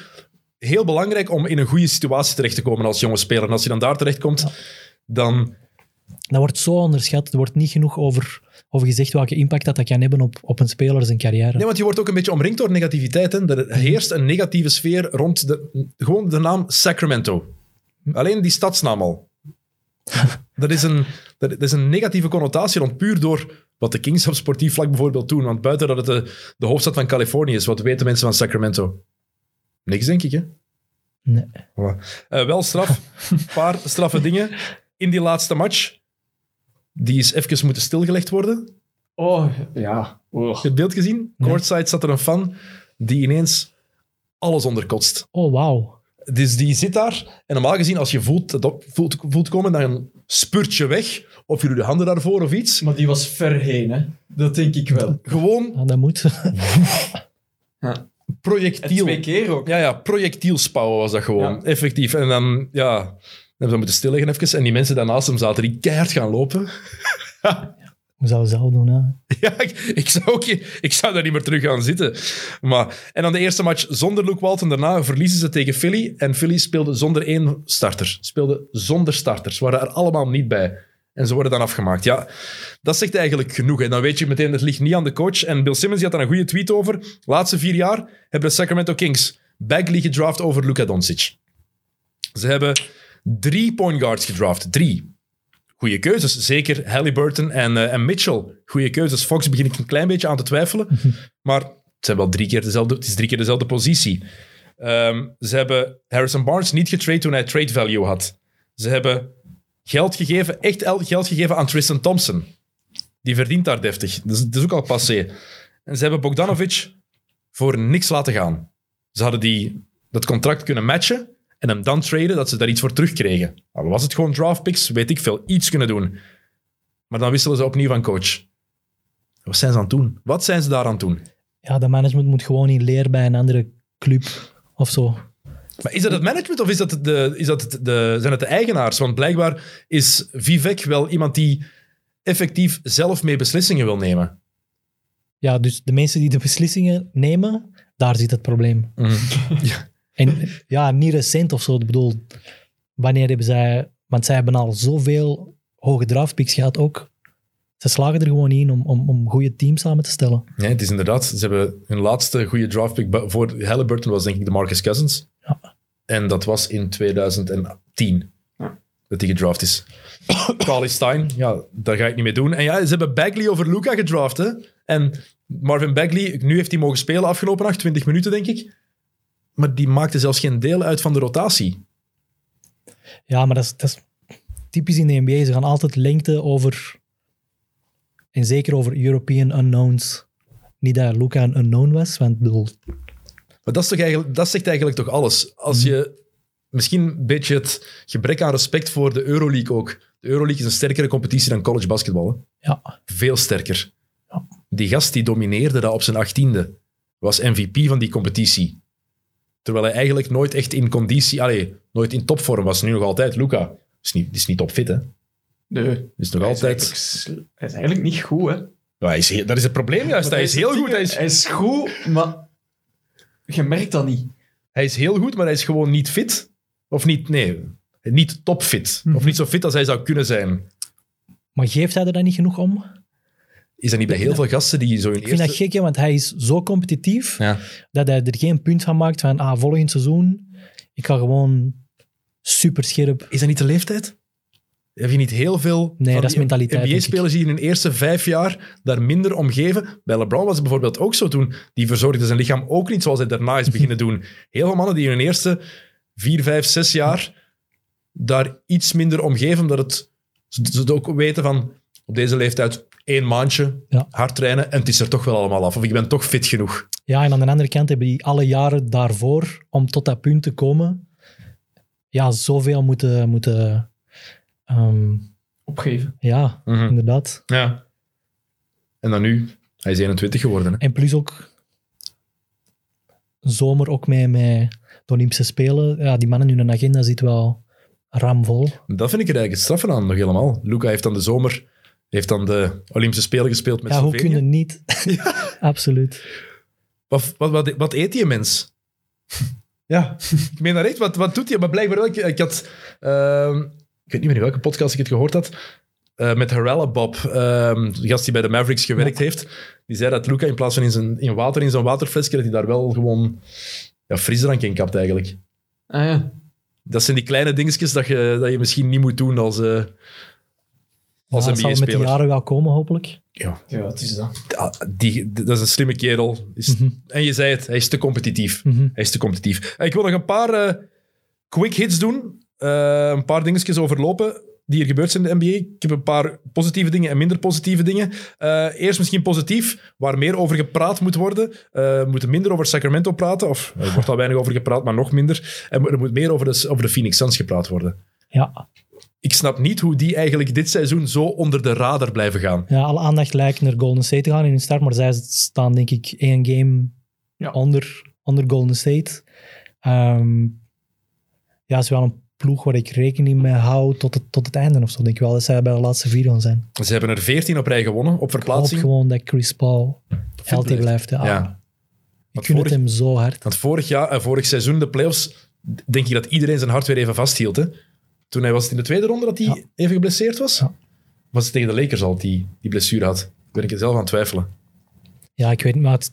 heel belangrijk om in een goede situatie terecht te komen als jonge speler. En als je dan daar terechtkomt, dan... dat wordt zo onderschat. Er wordt niet genoeg over, over gezegd welke impact dat, dat kan hebben op, op een speler zijn carrière. Nee, want je wordt ook een beetje omringd door negativiteit. Hè. Er heerst een negatieve sfeer rond de, gewoon de naam Sacramento. Alleen die stadsnaam al. dat, is een, dat is een negatieve connotatie rond puur door wat de Kings op sportief vlak bijvoorbeeld doen. Want buiten dat het de, de hoofdstad van Californië is, wat weten mensen van Sacramento? Niks, denk ik, hè? Nee. Voilà. Eh, wel straf. Een paar straffe dingen. In die laatste match, die is even moeten stilgelegd worden. Oh, ja. Oh. Het beeld gezien? Courtside zat er een fan die ineens alles onderkotst. Oh, wauw. Dus die zit daar. En normaal gezien, als je voelt, dat op- voelt, voelt komen, dan spurt je weg. Of je doet je handen daarvoor of iets. Maar die was ver heen, hè. Dat denk ik wel. Gewoon Ja, dat moet. Ja. projectiel. Twee keer ook. Ja, ja, projectielspouwen was dat gewoon. Ja. Effectief. En dan, ja, hebben we moeten stilleggen even. En die mensen daarnaast hem zaten, die keihard gaan lopen. Hoe zou zelf doen, hè? Ja, ik, ik, zou ook, ik zou daar niet meer terug gaan zitten. Maar, en dan de eerste match zonder Luke Walton. Daarna verliezen ze tegen Philly. En Philly speelde zonder één starter. Speelde zonder starters. Waren er allemaal niet bij. En ze worden dan afgemaakt. Ja, dat zegt eigenlijk genoeg. En dan weet je meteen, het ligt niet aan de coach. En Bill Simmons die had daar een goede tweet over. De laatste vier jaar hebben de Sacramento Kings Bagley gedraft over Luka Doncic. Ze hebben drie point guards gedraft. Drie. Goede keuzes, zeker Halliburton en, eh, en Mitchell. Goede keuzes. Fox begin ik een klein beetje aan te twijfelen. Maar het, zijn wel drie keer dezelfde, het is drie keer dezelfde positie. Ehm, ze hebben Harrison Barnes niet getrade toen hij trade value had. Ze hebben geld gegeven, echt el- geld gegeven aan Tristan Thompson. Die verdient daar deftig. Dat is, dat is ook al passé. En ze hebben Bogdanovic voor niks laten gaan. Ze hadden die, dat contract kunnen matchen en hem dan traden, dat ze daar iets voor terugkregen. Al was het gewoon draft picks, weet ik veel, iets kunnen doen. Maar dan wisselen ze opnieuw van coach. Wat zijn ze aan het doen? Wat zijn ze daar aan het doen? Ja, dat management moet gewoon in leer bij een andere club of zo. Maar is dat het management of is dat de, is dat de, zijn het de eigenaars? Want blijkbaar is Vivek wel iemand die effectief zelf mee beslissingen wil nemen. Ja, dus de mensen die de beslissingen nemen, daar zit het probleem. En ja, niet recent of zo. Ik bedoel, wanneer hebben zij... Want zij hebben al zoveel hoge draftpicks gehad ook. ze slagen er gewoon in om, om, om goede teams samen te stellen. Ja, het is inderdaad. Ze hebben hun laatste goede draftpick voor Halliburton was denk ik de Marcus Cousins. Ja. En dat was in 2010 dat hij gedraft is. Carly Stein, ja, daar ga ik niet mee doen. En ja, ze hebben Bagley over Luca gedraft. Hè? En Marvin Bagley, nu heeft hij mogen spelen afgelopen nacht, 20 minuten denk ik. Maar die maakte zelfs geen deel uit van de rotatie. Ja, maar dat is, dat is typisch in de NBA. Ze gaan altijd lengte over... En zeker over European unknowns. Niet dat Luca een unknown was, want bedoel... Maar dat, is toch eigenlijk, dat zegt eigenlijk toch alles. Als je misschien een beetje het gebrek aan respect voor de Euroleague ook. De Euroleague is een sterkere competitie dan college basketbal. Hè? Ja, Veel sterker. Ja. Die gast die domineerde dat op zijn achttiende. Was MVP van die competitie. Terwijl hij eigenlijk nooit echt in conditie, allee, nooit in topvorm was. Nu nog altijd Luca. Is niet, is niet topfit, hè? Nee. Is nog Hij is, altijd. eigenlijk, sl- hij is eigenlijk niet goed, hè. Ja, hij is, heel- dat is het probleem juist. Hij is heel goed. Hij is, Hij is goed, maar je merkt dat niet. hij is heel goed, maar hij is gewoon niet fit. Of niet, nee, niet topfit. Of niet zo fit als hij zou kunnen zijn. maar geeft hij er dan niet genoeg om? Is dat niet bij heel veel gasten die zo in Ik vind dat eerste... gek, hè, want hij is zo competitief Ja. dat hij er geen punt van maakt van ah, volgend seizoen, ik ga gewoon super scherp. Is dat niet de leeftijd? Heb je niet heel veel Nee, van dat is die mentaliteit. NBA-spelers die in hun eerste vijf jaar daar minder om geven? Bij LeBron was het bijvoorbeeld ook zo toen. Die verzorgde zijn lichaam ook niet zoals hij daarna is beginnen doen. Heel veel mannen die in hun eerste vier, vijf, zes jaar daar iets minder om geven, omdat het, ze, ze het ook weten van op deze leeftijd één maandje Ja. hard trainen en het is er toch wel allemaal af. Of ik ben toch fit genoeg. Ja, en aan de andere kant hebben die alle jaren daarvoor, om tot dat punt te komen, ja, zoveel moeten, moeten ehm, Opgeven. ja, Mhm. inderdaad. Ja. En dan nu, hij is 21 geworden. Hè? En plus ook zomer ook met, met de Olympische Spelen. Ja, die mannen in hun agenda zit wel ramvol. Dat vind ik er eigenlijk het straffen aan nog helemaal. Luca heeft dan de zomer heeft dan de Olympische Spelen gespeeld met ja, hoe Slovenië. kun je niet? Absoluut. Wat, wat, wat, wat eet die mens? ja, ik meen dat echt. Wat, wat doet hij? Maar blijkbaar wel. Ik, ik had... ehm, ik weet niet meer in welke podcast ik het gehoord had. eh, met Harella Bob, ehm, de gast die bij de Mavericks gewerkt heeft. Die zei dat Luca in plaats van in, zijn, in water in zo'n waterflesje, dat hij daar wel gewoon ja, frisdrank in kapt eigenlijk. Ah ja. Dat zijn die kleine dingetjes dat je, dat je misschien niet moet doen als, eh als Ja, dat zal met de jaren wel komen, hopelijk. Ja, Ja, het is dat. Die, dat is een slimme kerel. Is, En je zei het, hij is te competitief. Mhm. Hij is te competitief. Ik wil nog een paar eh, quick hits doen. Eh, een paar dingetjes overlopen die er gebeurd zijn in de NBA. Ik heb een paar positieve dingen en minder positieve dingen. Eh, eerst misschien positief, waar meer over gepraat moet worden. Eh, we moeten minder over Sacramento praten. Of er wordt al weinig over gepraat, maar nog minder. En er moet meer over de, over de Phoenix Suns gepraat worden. Ja, Ik snap niet hoe die eigenlijk dit seizoen zo onder de radar blijven gaan. ja, alle aandacht lijkt naar Golden State te gaan in hun start, maar zij staan denk ik één game Ja. onder, onder Golden State. Ehm, ja, het is wel een ploeg waar ik rekening mee hou tot het, tot het einde of zo. Denk ik wel dat zij bij de laatste vier gaan zijn. Ze hebben er 14 op rij gewonnen op Ik hoop verplaatsing. gewoon dat Chris Paul healthy blijft. blijft. Ja. Ik gun het hem zo hard. Want vorig, jaar, vorig seizoen, de playoffs, denk ik dat iedereen zijn hart weer even vasthield. Hè? Toen hij was het in de tweede ronde dat hij Ja. even geblesseerd was. Ja. Was het tegen de Lakers al die die blessure had? Daar ben ik er zelf aan het twijfelen. Ja, ik weet niet, maar het,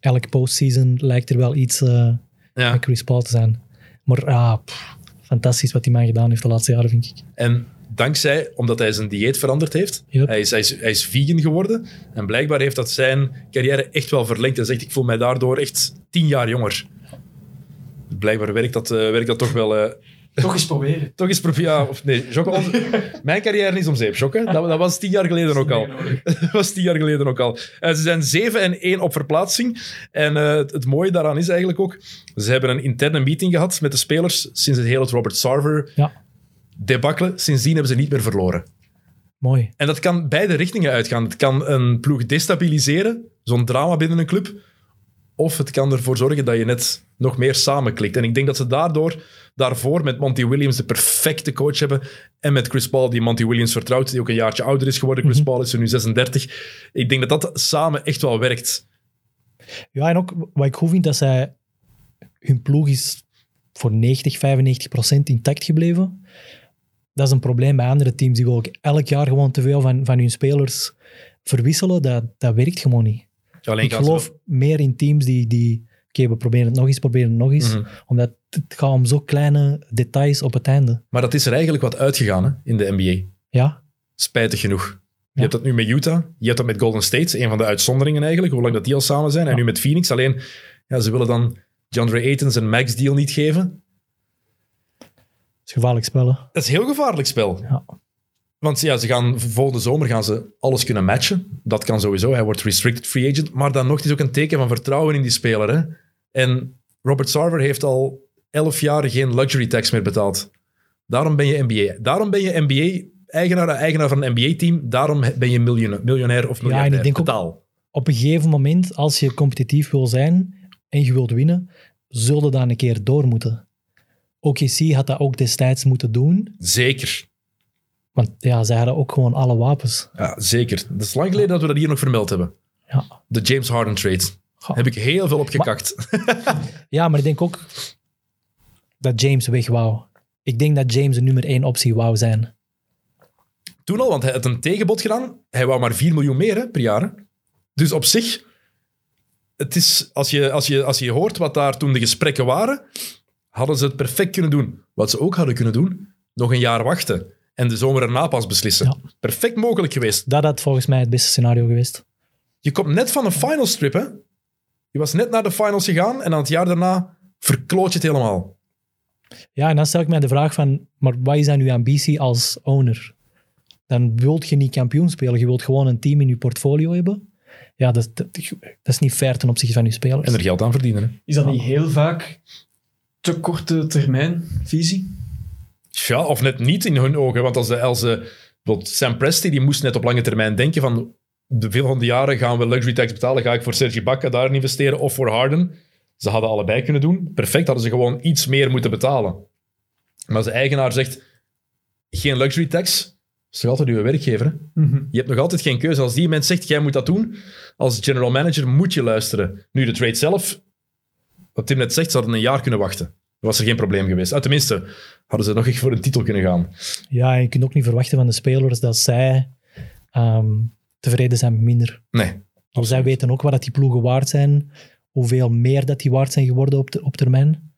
elke postseason lijkt er wel iets eh Ja. met Chris Paul te zijn. Maar ah, pff, fantastisch wat die man gedaan heeft de laatste jaren, vind ik. En dankzij, omdat hij zijn dieet veranderd heeft, Yep. hij, is, hij, is, hij is vegan geworden. En blijkbaar heeft dat zijn carrière echt wel verlengd. Hij zegt, ik voel mij daardoor echt tien jaar jonger. Blijkbaar werkt dat, eh, werkt dat toch wel... eh, Toch eens proberen. toch eens proberen. Ja, of nee, Jocke, onze- mijn carrière is om zeep, Jocke. Dat, dat was tien jaar geleden ook al. Dat was tien jaar geleden ook al. En ze zijn 7 en 1 op verplaatsing. En eh, het, het mooie daaraan is eigenlijk ook... Ze hebben een interne meeting gehad met de spelers sinds het hele Robert Sarver Ja, debakkelen. Sindsdien hebben ze niet meer verloren. mooi. En dat kan beide richtingen uitgaan. Het kan een ploeg destabiliseren, zo'n drama binnen een club. Of het kan ervoor zorgen dat je net nog meer samenklikt. En ik denk dat ze daardoor, daarvoor met Monty Williams de perfecte coach hebben. En met Chris Paul, die Monty Williams vertrouwt, die ook een jaartje ouder is geworden. Chris Paul is er nu 36. Ik denk dat dat samen echt wel werkt. Ja, en ook wat ik goed vind, dat zij... Hun ploeg is voor 90, 95 procent intact gebleven. dat is een probleem bij andere teams. Die willen elk jaar gewoon te veel van, van hun spelers verwisselen. Dat, dat werkt gewoon niet. Alleen Ik geloof meer in teams die... die Oké, we proberen het nog eens, proberen het nog eens. Mhm. Omdat het gaat om zo kleine details op het einde. Maar dat is er eigenlijk wat uitgegaan hè, in de NBA. Ja, Spijtig genoeg. Je Ja. hebt dat nu met Utah, je hebt dat met Golden State, een van de uitzonderingen eigenlijk, hoe lang dat die al samen zijn. En Ja. nu met Phoenix. Alleen, ja, ze willen dan DeAndre Ayton zijn max-deal niet geven. het is gevaarlijk spellen. Dat is een heel gevaarlijk spel. Ja. Want ja, ze gaan, volgende zomer gaan ze alles kunnen matchen. Dat kan sowieso. Hij wordt restricted free agent. Maar dan nog, het is ook een teken van vertrouwen in die speler. Hè? En Robert Sarver heeft al elf jaar geen luxury tax meer betaald. Daarom ben je NBA. Daarom ben je NBA, eigenaar, eigenaar van een NBA-team. Daarom ben je miljonair, miljonair of en ik miljardair. denk ook- Totaal. Op een gegeven moment, als je competitief wil zijn en je wilt winnen, zul je dan een keer door moeten. OKC had dat ook destijds moeten doen, Zeker. Want ja, zij hadden ook gewoon alle wapens. Ja, zeker. Het is lang geleden dat we dat hier nog vermeld hebben. Ja. De James Harden trade. Heb ik heel veel op gekakt. Ja, maar ik denk ook dat James weg wou. Ik denk dat James de nummer één optie wou zijn. Toen al, want hij had een tegenbod gedaan. Hij wou maar 4 miljoen meer hè, per jaar. hè. Dus op zich, het is, als, je, als, je, als je hoort wat daar toen de gesprekken waren, hadden ze het perfect kunnen doen. Wat ze ook hadden kunnen doen, nog een jaar wachten. En de zomer erna pas beslissen. Ja. Perfect mogelijk geweest. Dat had volgens mij het beste scenario geweest. Je komt net van een finals strip, hè? Je was net naar de finals gegaan en dan het jaar daarna verkloot je het helemaal. Ja, en dan stel ik mij de vraag van, maar wat is dan uw ambitie als owner? Dan wilt je niet kampioen spelen, je wilt gewoon een team in je portfolio hebben. Ja, dat, dat, dat is niet fair ten opzichte van je spelers. En er geld aan verdienen. Hè? Is dat niet heel vaak te korte termijn visie? Ja, of net niet in hun ogen. Want als, de, als de, bijvoorbeeld Sam Presti, die moest net op lange termijn denken van de veel van de jaren gaan we luxury tax betalen, ga ik voor Sergi Bakka daar investeren of voor Harden. Ze hadden allebei kunnen doen. Perfect, hadden ze gewoon iets meer moeten betalen. Maar als de eigenaar zegt, geen luxury tax, is toch altijd uw werkgever. Hè? Je hebt nog altijd geen keuze. Als die mens zegt, jij moet dat doen, als general manager moet je luisteren. Nu, de trade zelf, wat Tim net zegt, ze hadden een jaar kunnen wachten. Was er geen probleem geweest. Ah, tenminste, hadden ze nog echt voor een titel kunnen gaan. Ja, en je kunt ook niet verwachten van de spelers dat zij ehm, tevreden zijn met minder. Nee. Want zij weten ook wat dat die ploegen waard zijn, hoeveel meer dat die waard zijn geworden op, de, op termijn.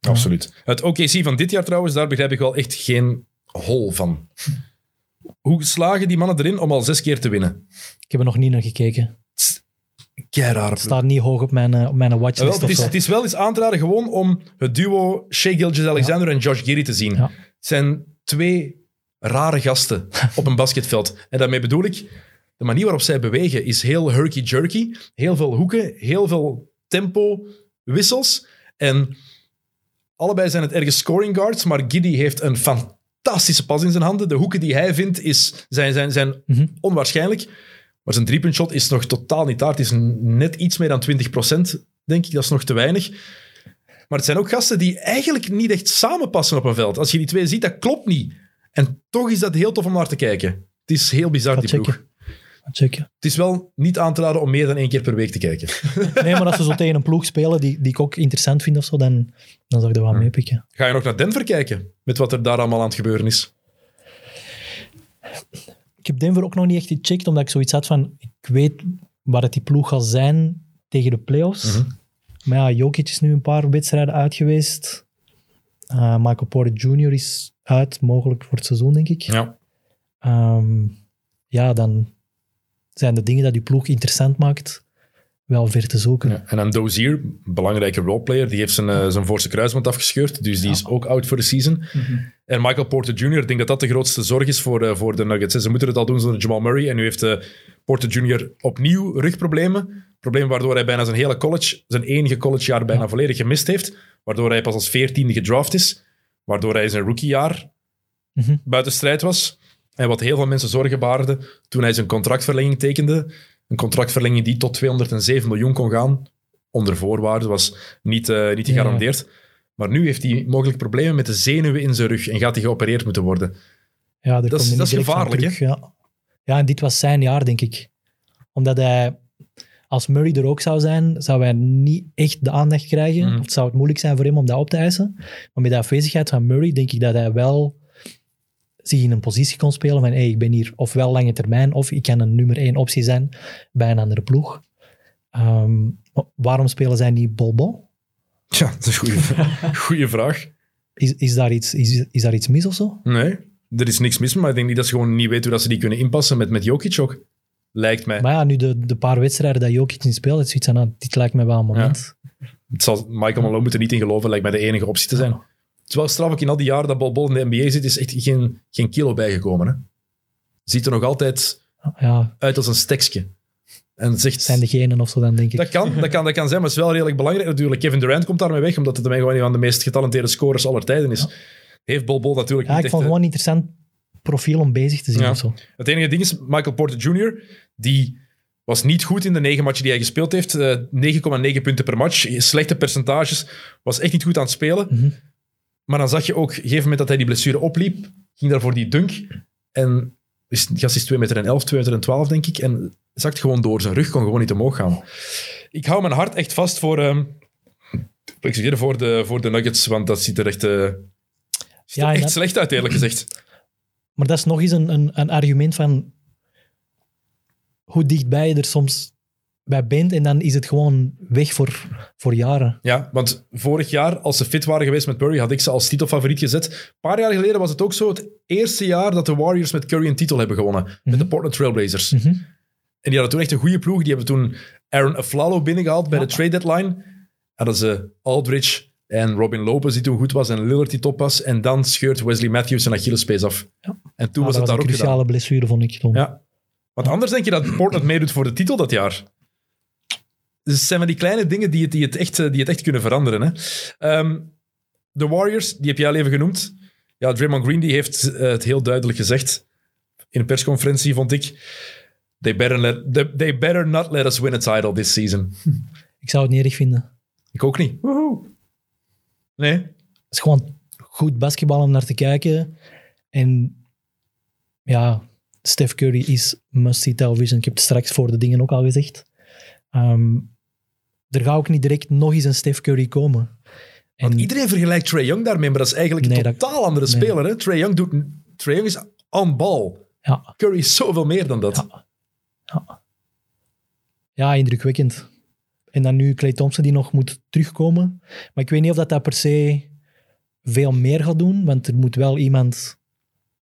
Absoluut. Het OKC van dit jaar trouwens, daar begrijp ik wel echt geen hol van. Hoe slagen die mannen erin om al zes keer te winnen? Ik heb er nog niet naar gekeken. Het staat niet hoog op mijn, eh, op mijn watchlist wel, het, is, het is wel eens aan te raden gewoon om het duo Shea Gilgeous-Alexander en Josh Giddy te zien. Ja. Het zijn twee rare gasten op een basketveld. En daarmee bedoel ik, de manier waarop zij bewegen is heel herky-jerky. Heel veel hoeken, heel veel tempo, wissels. En allebei zijn het ergens scoring guards, maar Giddy heeft een fantastische pas in zijn handen. De hoeken die hij vindt is, zijn, zijn, zijn Mhm. onwaarschijnlijk. Maar zijn driepuntshot is nog totaal niet daar. Het is net iets meer dan 20%, denk ik. Dat is nog te weinig. Maar het zijn ook gasten die eigenlijk niet echt samenpassen op een veld. Als je die twee ziet, dat klopt niet. En toch is dat heel tof om naar te kijken. Het is heel bizar, die checken. ploeg. Checken. Het is wel niet aan te raden om meer dan één keer per week te kijken. Nee, maar als ze zo tegen een ploeg spelen die, die ik ook interessant vind of zo, dan, dan zou ik er wel mee pikken. Ga je nog naar Denver kijken? Met wat er daar allemaal aan het gebeuren is. Ik heb Denver ook nog niet echt gecheckt, omdat ik zoiets had van, ik weet waar het die ploeg gaat zijn tegen de playoffs. Mhm. Maar ja, Jokic is nu een paar wedstrijden uit geweest. Eh, Michael Porter Jr. is uit, mogelijk voor het seizoen, denk ik. Ja. Ehm, ja, dan zijn de dingen dat die ploeg interessant maakt wel ver te zoeken. Ja. En dan Dozier, een belangrijke roleplayer, die heeft zijn, eh, zijn voorste kruisband afgescheurd. Dus die is ook out voor de season. En Michael Porter Jr., ik denk dat dat de grootste zorg is voor, eh, voor de Nuggets. Ze moeten het al doen zonder Jamal Murray. En nu heeft eh, Porter Jr. opnieuw rugproblemen. Problemen waardoor hij bijna zijn hele college, zijn enige collegejaar bijna volledig gemist heeft. Waardoor hij pas als veertiende gedraft is. Waardoor hij zijn rookiejaar Mhm. buiten strijd was. En wat heel veel mensen zorgen baarde toen hij zijn contractverlenging tekende. Een contractverlenging die tot 207 miljoen kon gaan. Onder voorwaarden, was niet, eh, niet gegarandeerd. Maar nu heeft hij mogelijk problemen met de zenuwen in zijn rug en gaat hij geopereerd moeten worden. Ja, Dat is- dat gevaarlijk, terug, Ja. ja, en dit was zijn jaar, denk ik. Omdat hij, als Murray er ook zou zijn, zou hij niet echt de aandacht krijgen. Mhm. Of zou het moeilijk zijn voor hem om dat op te eisen. Maar met de afwezigheid van Murray denk ik dat hij wel zich in een positie kon spelen van hey, ik ben hier ofwel lange termijn of ik kan een nummer één optie zijn bij een andere ploeg. Ehm, waarom spelen zij niet Bolbon? Tja, dat is een goede, goede vraag. Is, is, daar iets, is, is daar iets mis of zo? Nee, er is niks mis, maar ik denk niet dat ze gewoon niet weten hoe dat ze die kunnen inpassen met, met Jokic ook. Lijkt mij. Maar ja, nu de, de paar wedstrijden dat Jokic niet speelt, is zoiets van, ah, dit lijkt mij wel een moment. Het zal Michael Malone moet er niet in geloven, lijkt mij de enige optie te zijn. Het is wel straf ook in al die jaren dat Bol Bol in de NBA zit, is echt geen, geen kilo bijgekomen. Hè? Ziet er nog altijd Ja, uit als een stekske. En zegt, zijn de genen of zo dan, denk ik. dat, kan, dat, kan, dat kan zijn, maar het is wel redelijk belangrijk natuurlijk. Kevin Durant komt daarmee weg, omdat het mij gewoon een van de meest getalenteerde scorers aller tijden is. Heeft Bol Bol natuurlijk ja, ik vond eh, gewoon een interessant profiel om bezig te zien Ja. of zo. Het enige ding is, Michael Porter Jr., die was niet goed in de negen matchen die hij gespeeld heeft. Eh, 9,9 punten per match. Slechte percentages. Was echt niet goed aan het spelen. Mhm. Maar dan zag je ook, op een gegeven moment dat hij die blessure opliep, ging daar voor die dunk. En is, gast is 2 meter en 11, 2 meter en 12, denk ik. En zakt gewoon door. Zijn rug kon gewoon niet omhoog gaan. Ik hou mijn hart echt vast voor... excuseer, voor de, voor de Nuggets, want dat ziet er echt, eh, ziet Ja, echt dat- slecht uit, eerlijk gezegd. Maar dat is nog eens een, een, een argument van hoe dichtbij je er soms bij bent en dan is het gewoon weg voor, voor jaren. Ja, want vorig jaar, als ze fit waren geweest met Curry, had ik ze als titelfavoriet gezet. Een paar jaar geleden was het ook zo, het eerste jaar dat de Warriors met Curry een titel hebben gewonnen. Met de Portland Trailblazers. Mhm. En die hadden toen echt een goede ploeg. Die hebben toen Aaron Aflalo binnengehaald bij de trade deadline. Hadden ze Aldridge en Robin Lopez, die toen goed was, en Lillard die top was. En dan scheurt Wesley Matthews zijn Achillespees af. Ja. En toen Ja, was het daar was ook een gedaan. cruciale blessure, vond ik toen. Ja. Want anders denk je dat Portland meedoet voor de titel dat jaar. Dus het zijn van die kleine dingen die het, die het, echt, eh, die het echt kunnen veranderen. Hè. Ehm, de Warriors, die heb jij al even genoemd. Ja, Draymond Green die heeft eh, het heel duidelijk gezegd in een persconferentie, vond ik. They better, let, they, they better not let us win a title this season. Ik zou het niet erg vinden. Ik ook niet. Nee. Het is gewoon goed basketbal om naar te kijken. En ja, Steph Curry is must-see television. Ik heb het straks voor de dingen ook al gezegd. Ehm, er gaat ook niet direct nog eens een Steph Curry komen. Want En iedereen vergelijkt Trae Young daarmee, maar dat is eigenlijk Nee, een dat- totaal andere nee. speler. Hè? Trae Young, doet, Trae Young is on ball. ja, Curry is zoveel meer dan dat. ja, indrukwekkend. En dan nu Clay Thompson die nog moet terugkomen. Maar ik weet niet of dat, dat per se veel meer gaat doen, want er moet wel iemand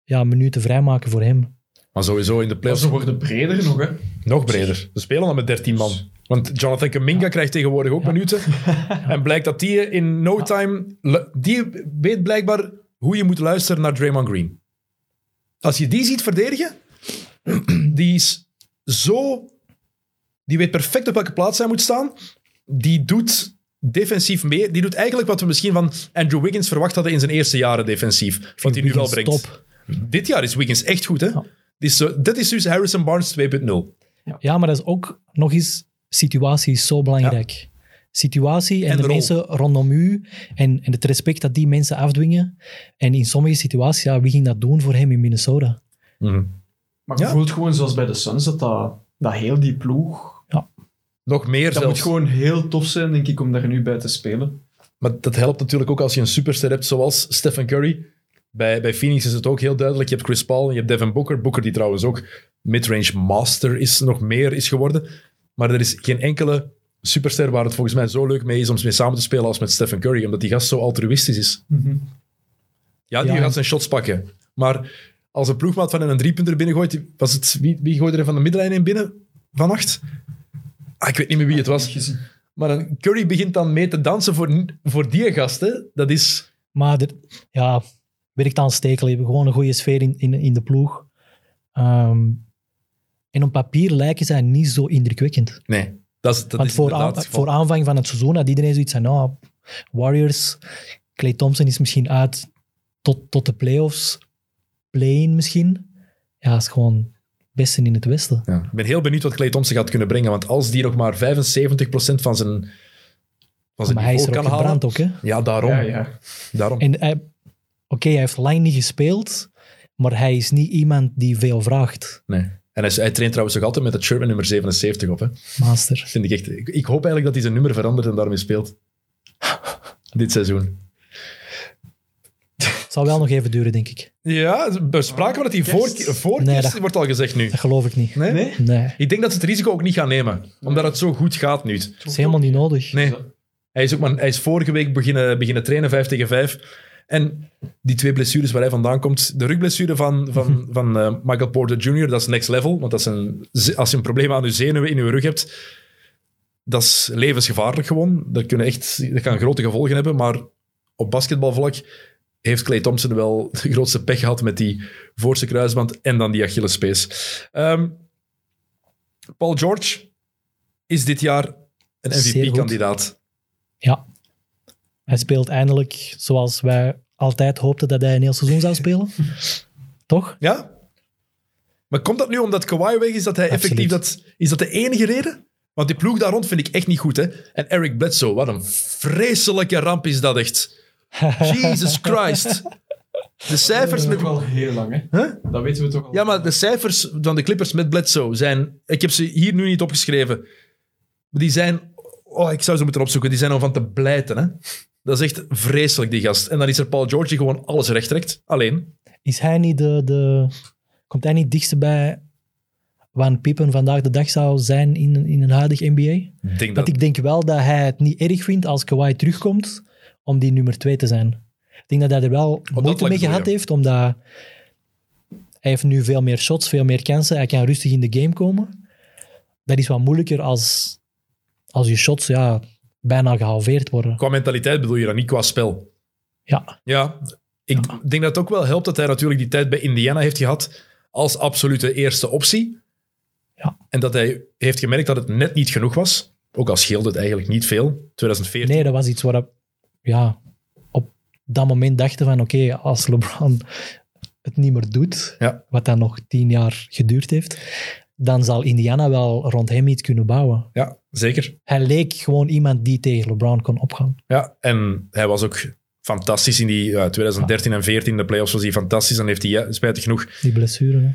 ja, minuten vrijmaken voor hem. Maar sowieso in de playoffs ze worden breder nog, hè. nog breder. Ze spelen al met 13 man. Want Jonathan Kaminga krijgt tegenwoordig ook minuten. En blijkt dat die in no time... Die weet blijkbaar hoe je moet luisteren naar Draymond Green. Als je die ziet verdedigen, die is zo... Die weet perfect op welke plaats hij moet staan. Die doet defensief meer. Die doet eigenlijk wat we misschien van Andrew Wiggins verwacht hadden in zijn eerste jaren defensief. Wat hij nu wel brengt. top. Dit jaar is Wiggins echt goed, hè? Is, zo, dit is dus Harrison Barnes 2.0. Ja, maar dat is ook nog eens, situatie is zo belangrijk. Situatie en, En de, rol. mensen rondom u en, en het respect dat die mensen afdwingen. En in sommige situaties, ja, wie ging dat doen voor hem in Minnesota? Maar je Ja. voelt gewoon, zoals bij de Suns, dat, dat, dat heel die ploeg... Nog meer Dat zelfs. moet gewoon heel tof zijn, denk ik, om daar nu bij te spelen. Maar dat helpt natuurlijk ook als je een superster hebt zoals Stephen Curry. Bij, bij Phoenix is het ook heel duidelijk. Je hebt Chris Paul en je hebt Devin Booker. Booker die trouwens ook midrange master is, nog meer is geworden. Maar er is geen enkele superster waar het volgens mij zo leuk mee is om mee samen te spelen als met Stephen Curry. Omdat die gast zo altruïstisch is. Ja, die Ja. gaat zijn shots pakken. Maar als een ploegmaat van hen een driepunter binnengooit... Was het, wie, wie gooide er van de middenlijn in binnen vannacht? Ah, ik weet niet meer wie het was. Maar een Curry begint dan mee te dansen voor, voor die gasten. Dat is... Maar ja, werkt aanstekelijk. We hebben gewoon een goede sfeer in, in, in de ploeg. Ehm, en op papier lijken zij niet zo indrukwekkend. Nee, dat is, dat Want is voor, aan- voor aanvang van het seizoen had iedereen zoiets van, nou, Warriors, Clay Thompson is misschien uit tot, tot de playoffs, play-in misschien. Ja, is gewoon beste in het westen. Ja. Ik ben heel benieuwd wat Clay Thompson gaat kunnen brengen. Want als die nog maar 75% van zijn, van zijn Maar hij is er kan ook halen... gebrand ook, hè. Ja, daarom. Ja, ja. daarom. En hij- oké, hij heeft lang niet gespeeld, maar hij is niet iemand die veel vraagt, Nee. En hij, hij traint trouwens nog altijd met het shirt met nummer 77 op. Hè. master. Vind ik, echt, ik, ik hoop eigenlijk dat hij zijn nummer verandert en daarmee speelt. Dit seizoen. zal wel nog even duren, denk ik. Ja, we spraken dat hij voor, Kerst? voor Nee, dat- wordt al gezegd nu. Dat geloof ik niet. Nee? Nee? Nee, Ik denk dat ze het risico ook niet gaan nemen, omdat het zo goed gaat nu. dat is helemaal niet nodig. Nee. Hij is, ook maar, hij is vorige week beginnen, beginnen trainen, 5 tegen 5. En die twee blessures waar hij vandaan komt. De rugblessure van, van, van eh, Michael Porter Jr., dat is next level. Want dat is een, als je een probleem aan je zenuwen in je rug hebt, dat is levensgevaarlijk gewoon. Dat, kunnen echt, dat kan grote gevolgen hebben. Maar op basketbalvlak heeft Clay Thompson wel de grootste pech gehad met die voorste kruisband en dan die Achillespees. Ehm Paul George is dit jaar een. MVP-kandidaat. Ja. Hij speelt eindelijk zoals wij altijd hoopten dat hij een heel seizoen zou spelen. Toch? Ja? Maar komt dat nu omdat Kawhi weg is, dat hij Absoluut. effectief... Dat, is dat de enige reden? Want die ploeg daar rond vind ik echt niet goed, hè? En Eric Bledsoe, wat een vreselijke ramp is dat echt. Jesus Christ. De cijfers Dat met... is nog wel heel lang, hè? Huh? Dat weten we toch al. Ja, maar de cijfers van de Clippers met Bledsoe zijn... Ik heb ze hier nu niet opgeschreven. Maar die zijn... Oh, ik zou ze moeten opzoeken. Die zijn om van te blijten, hè? Dat is echt vreselijk, die gast. En dan is er Paul George die gewoon alles recht trekt. Alleen. Is hij niet de, de... Komt hij niet dichtst bij waar Pippen vandaag de dag zou zijn in, in een huidig NBA? Denk Dat dat... ik denk wel dat hij het niet erg vindt als Kawhi terugkomt om die nummer twee te zijn. Ik denk dat hij er wel moeite vlak mee gehad heeft, omdat hij heeft nu veel meer shots, veel meer kansen. Hij kan rustig in de game komen. Dat is wat moeilijker als, als je shots ja, bijna gehalveerd worden. Qua mentaliteit bedoel je dat, niet qua spel. Ja, Ja, ik denk dat het ook wel helpt dat hij natuurlijk die tijd bij Indiana heeft gehad als absolute eerste optie. Ja. En dat hij heeft gemerkt dat het net niet genoeg was. Ook al scheelde het eigenlijk niet veel. 2014. nee, dat was iets waar ja, op dat moment dachten van oké, als LeBron het niet meer doet, Ja. wat dan nog tien jaar geduurd heeft, dan zal Indiana wel rond hem iets kunnen bouwen. Ja, zeker. Hij leek gewoon iemand die tegen LeBron kon opgaan. Ja, en hij was ook fantastisch in die ja, 2013 en 14 de playoffs was hij fantastisch. Dan heeft hij, ja, spijtig genoeg, Die blessure.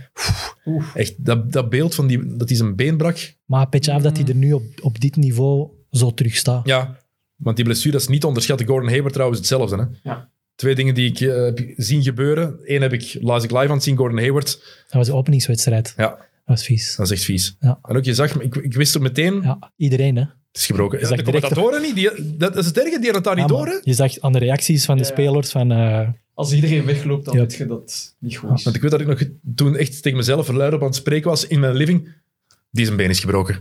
Hè. echt dat, dat beeld van die, dat hij zijn been brak. Maar petje af dat hij er nu op, op dit niveau zo terug staat. Ja, want die blessure dat is niet te onderschatten. Gordon Hayward trouwens hetzelfde. Hè? Ja. Twee dingen die ik eh, heb zien gebeuren. Eén heb ik, las ik live aan het zien, Gordon Hayward. Dat was de openingswedstrijd. Ja, was vies. dat is echt vies. Ja. En ook, je zag, ik, ik wist er meteen, Ja, iedereen hè. het is gebroken. Je zag de commentatoren niet, die, dat, dat is het erge, die hadden het daar niet door. Hè? Je zag aan de reacties van de Ja, ja. spelers van... eh, Als iedereen wegloopt, dan Ja. weet je dat niet goed is. Want ik weet dat ik nog toen echt tegen mezelf verluid op aan het spreken was in mijn living. Die zijn been is gebroken.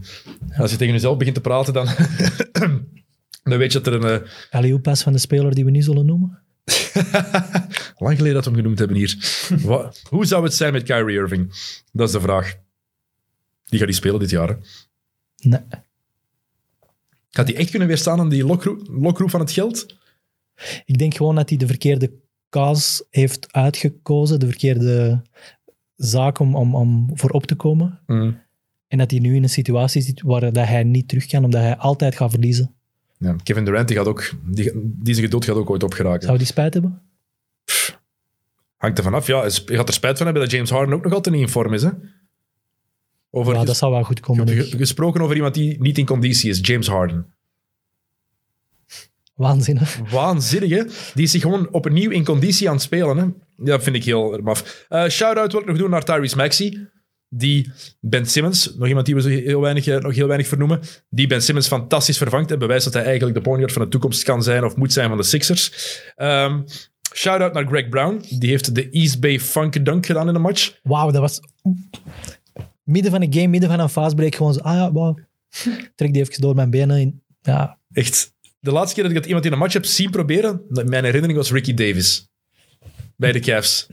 Als je tegen jezelf begint te praten, dan, dan weet je dat er een... eh, alley pas van de speler die we niet zullen noemen. lang geleden dat we hem genoemd hebben hier. Wat, hoe zou het zijn met Kyrie Irving? Dat is de vraag. Die gaat die spelen dit jaar. Hè? Nee. Gaat hij echt kunnen weerstaan aan die lokroep, lokroep van het geld? Ik denk gewoon dat hij de verkeerde kaas heeft uitgekozen, de verkeerde zaak om, om, om voor op te komen. Mm. En dat hij nu in een situatie zit waar dat hij niet terug kan, omdat hij altijd gaat verliezen. Ja, Kevin Durant die gaat ook, die, die zijn geduld gaat ook ooit opgeraken. Zou die spijt hebben? Hangt er vanaf. Ja, je gaat er spijt van hebben dat James Harden ook nog altijd niet in vorm is. Hè? Over, Ja, dat zou wel goed komen. ge- gesproken over iemand die niet in conditie is, James Harden. Waanzin, hè? Waanzinnig, hè? Die is zich gewoon opnieuw in conditie aan het spelen. Hè? Dat vind ik heel maf. Eh shout-out wil ik nog doen naar Tyrese Maxey. Die Ben Simmons, nog iemand die we zo heel weinig, eh, nog heel weinig vernoemen, die Ben Simmons fantastisch vervangt en bewijst dat hij eigenlijk de point guard van de toekomst kan zijn of moet zijn van de Sixers. Ehm shout-out naar Greg Brown. Die heeft de East Bay Funk Dunk gedaan in de match. Wauw, dat was... Midden van een game, midden van een fastbreak, gewoon zo... Ah ja, wauw. Trek die even door mijn benen. In. Ja, Echt. De laatste keer dat ik dat iemand in een match heb zien proberen, mijn herinnering was Ricky Davis. Bij de Cavs.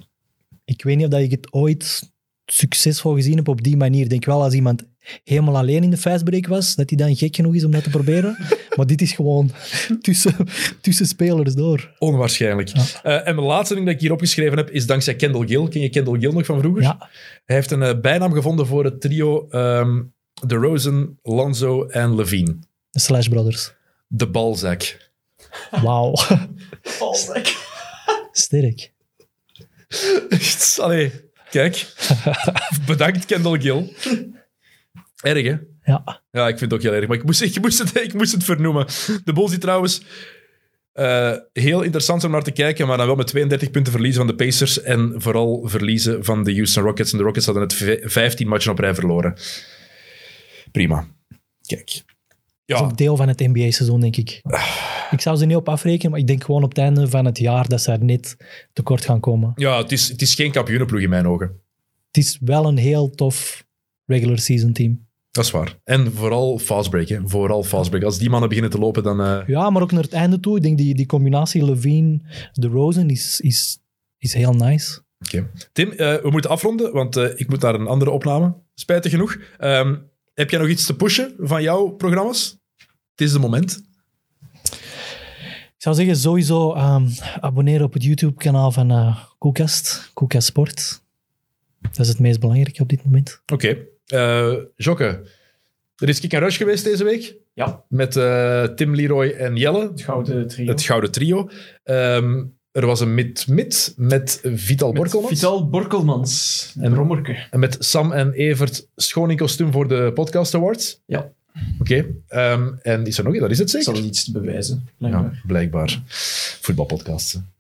ik weet niet of dat ik het ooit succesvol gezien heb op die manier. Ik denk wel als iemand helemaal alleen in de fastbreak was, dat hij dan gek genoeg is om dat te proberen. maar dit is gewoon tussen, tussen spelers door. Onwaarschijnlijk. Eh, en de laatste ding dat ik hier opgeschreven heb, is dankzij Kendall Gill. Ken je Kendall Gill nog van vroeger? Ja, Hij heeft een eh, bijnaam gevonden voor het trio ehm de Rosen, Lonzo en Levine. de Slash Brothers. De Balzac. Wauw. Sterk. Echt, Allee, kijk. Bedankt, Kendall Gill. Erg, hè? Ja. Ja, ik vind het ook heel erg. Maar ik moest, ik moest, het, ik moest het vernoemen. De Bulls die trouwens Eh, heel interessant om naar te kijken, maar dan wel met 32 punten verliezen van de Pacers en vooral verliezen van de Houston Rockets. En de Rockets hadden het v- 15 matchen op rij verloren. Prima. Kijk. Dat is ook deel van het NBA-seizoen, denk ik. Ik zou ze niet op afrekenen, maar ik denk gewoon op het einde van het jaar dat ze er net tekort gaan komen. ja het, is, het is geen kampioenenploeg in mijn ogen. Het is wel een heel tof regular season team. Dat is waar. En vooral fastbreak. Hè. Vooral fastbreak. Als die mannen beginnen te lopen, dan... eh, Ja, maar ook naar het einde toe. Ik denk die, die combinatie Levine, de Rosen is, is, is heel nice. Oké. Tim, eh, we moeten afronden, want eh, ik moet naar een andere opname. Spijtig genoeg. Ehm, heb jij nog iets te pushen van jouw programma's? Het is de moment. Ik zou zeggen, sowieso ehm, abonneren op het YouTube-kanaal van Koelkast, Koelkast Sport. Dat is het meest belangrijke op dit moment. Oké. Eh Jokke, er is Kick en Rush geweest deze week. Ja, Met eh, Tim, Leroy en Jelle. het gouden trio. Het gouden trio. Ehm, er was een mid-mid met Vital Met Borkelmans. Vital Borkelmans. En- Brommerke. En met Sam en Evert schoon in kostuum voor de Podcast Awards. Ja, Oké. Ehm, en is er nog iets? Dat is het ik zeker? zal iets te bewijzen. Ja, blijkbaar. blijkbaar.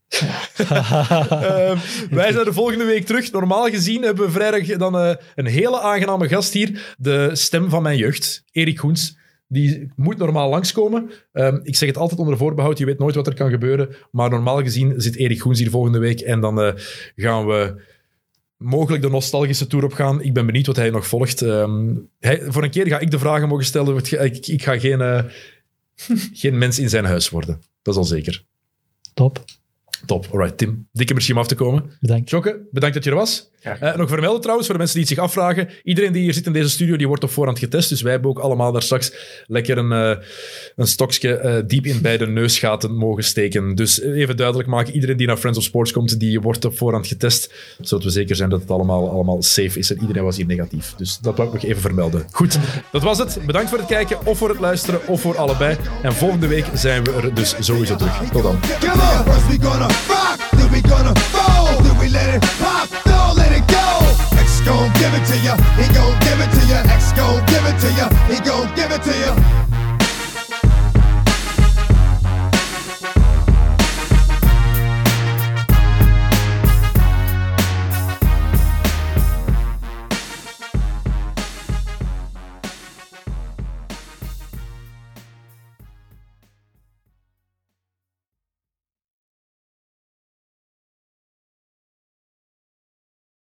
Ehm, wij zijn de volgende week terug. Normaal gezien hebben we vrijdag dan eh, een hele aangename gast hier. De stem van mijn jeugd, Erik Goens. Die moet normaal langskomen. Ehm, ik zeg het altijd onder voorbehoud. Je weet nooit wat er kan gebeuren. Maar normaal gezien zit Erik Goens hier volgende week. En dan eh, gaan we mogelijk de nostalgische tour op gaan. Ik ben benieuwd wat hij nog volgt. Ehm, hij, voor een keer ga ik de vragen mogen stellen. Ik, ik ga geen, eh, geen mens in zijn huis worden. Dat is al zeker. Top, Top. Alright, Tim. Dikke merci om af te komen. bedankt. Jokke, bedankt dat je er was. Eh, nog vermelden trouwens, voor de mensen die het zich afvragen. Iedereen die hier zit in deze studio, die wordt op voorhand getest. Dus wij hebben ook allemaal daar straks lekker een, eh, een stokje eh, diep in bij de neusgaten mogen steken. Dus even duidelijk maken, iedereen die naar Friends of Sports komt, die wordt op voorhand getest. Zodat we zeker zijn dat het allemaal, allemaal safe is. En iedereen was hier negatief. Dus dat wou ik nog even vermelden. Goed, dat was het. Bedankt voor het kijken, of voor het luisteren, of voor allebei. En volgende week zijn we er dus sowieso terug. Tot dan. Gon' give it to ya, he gon' give it to ya. X gon' give it to ya, he gon' give it to ya.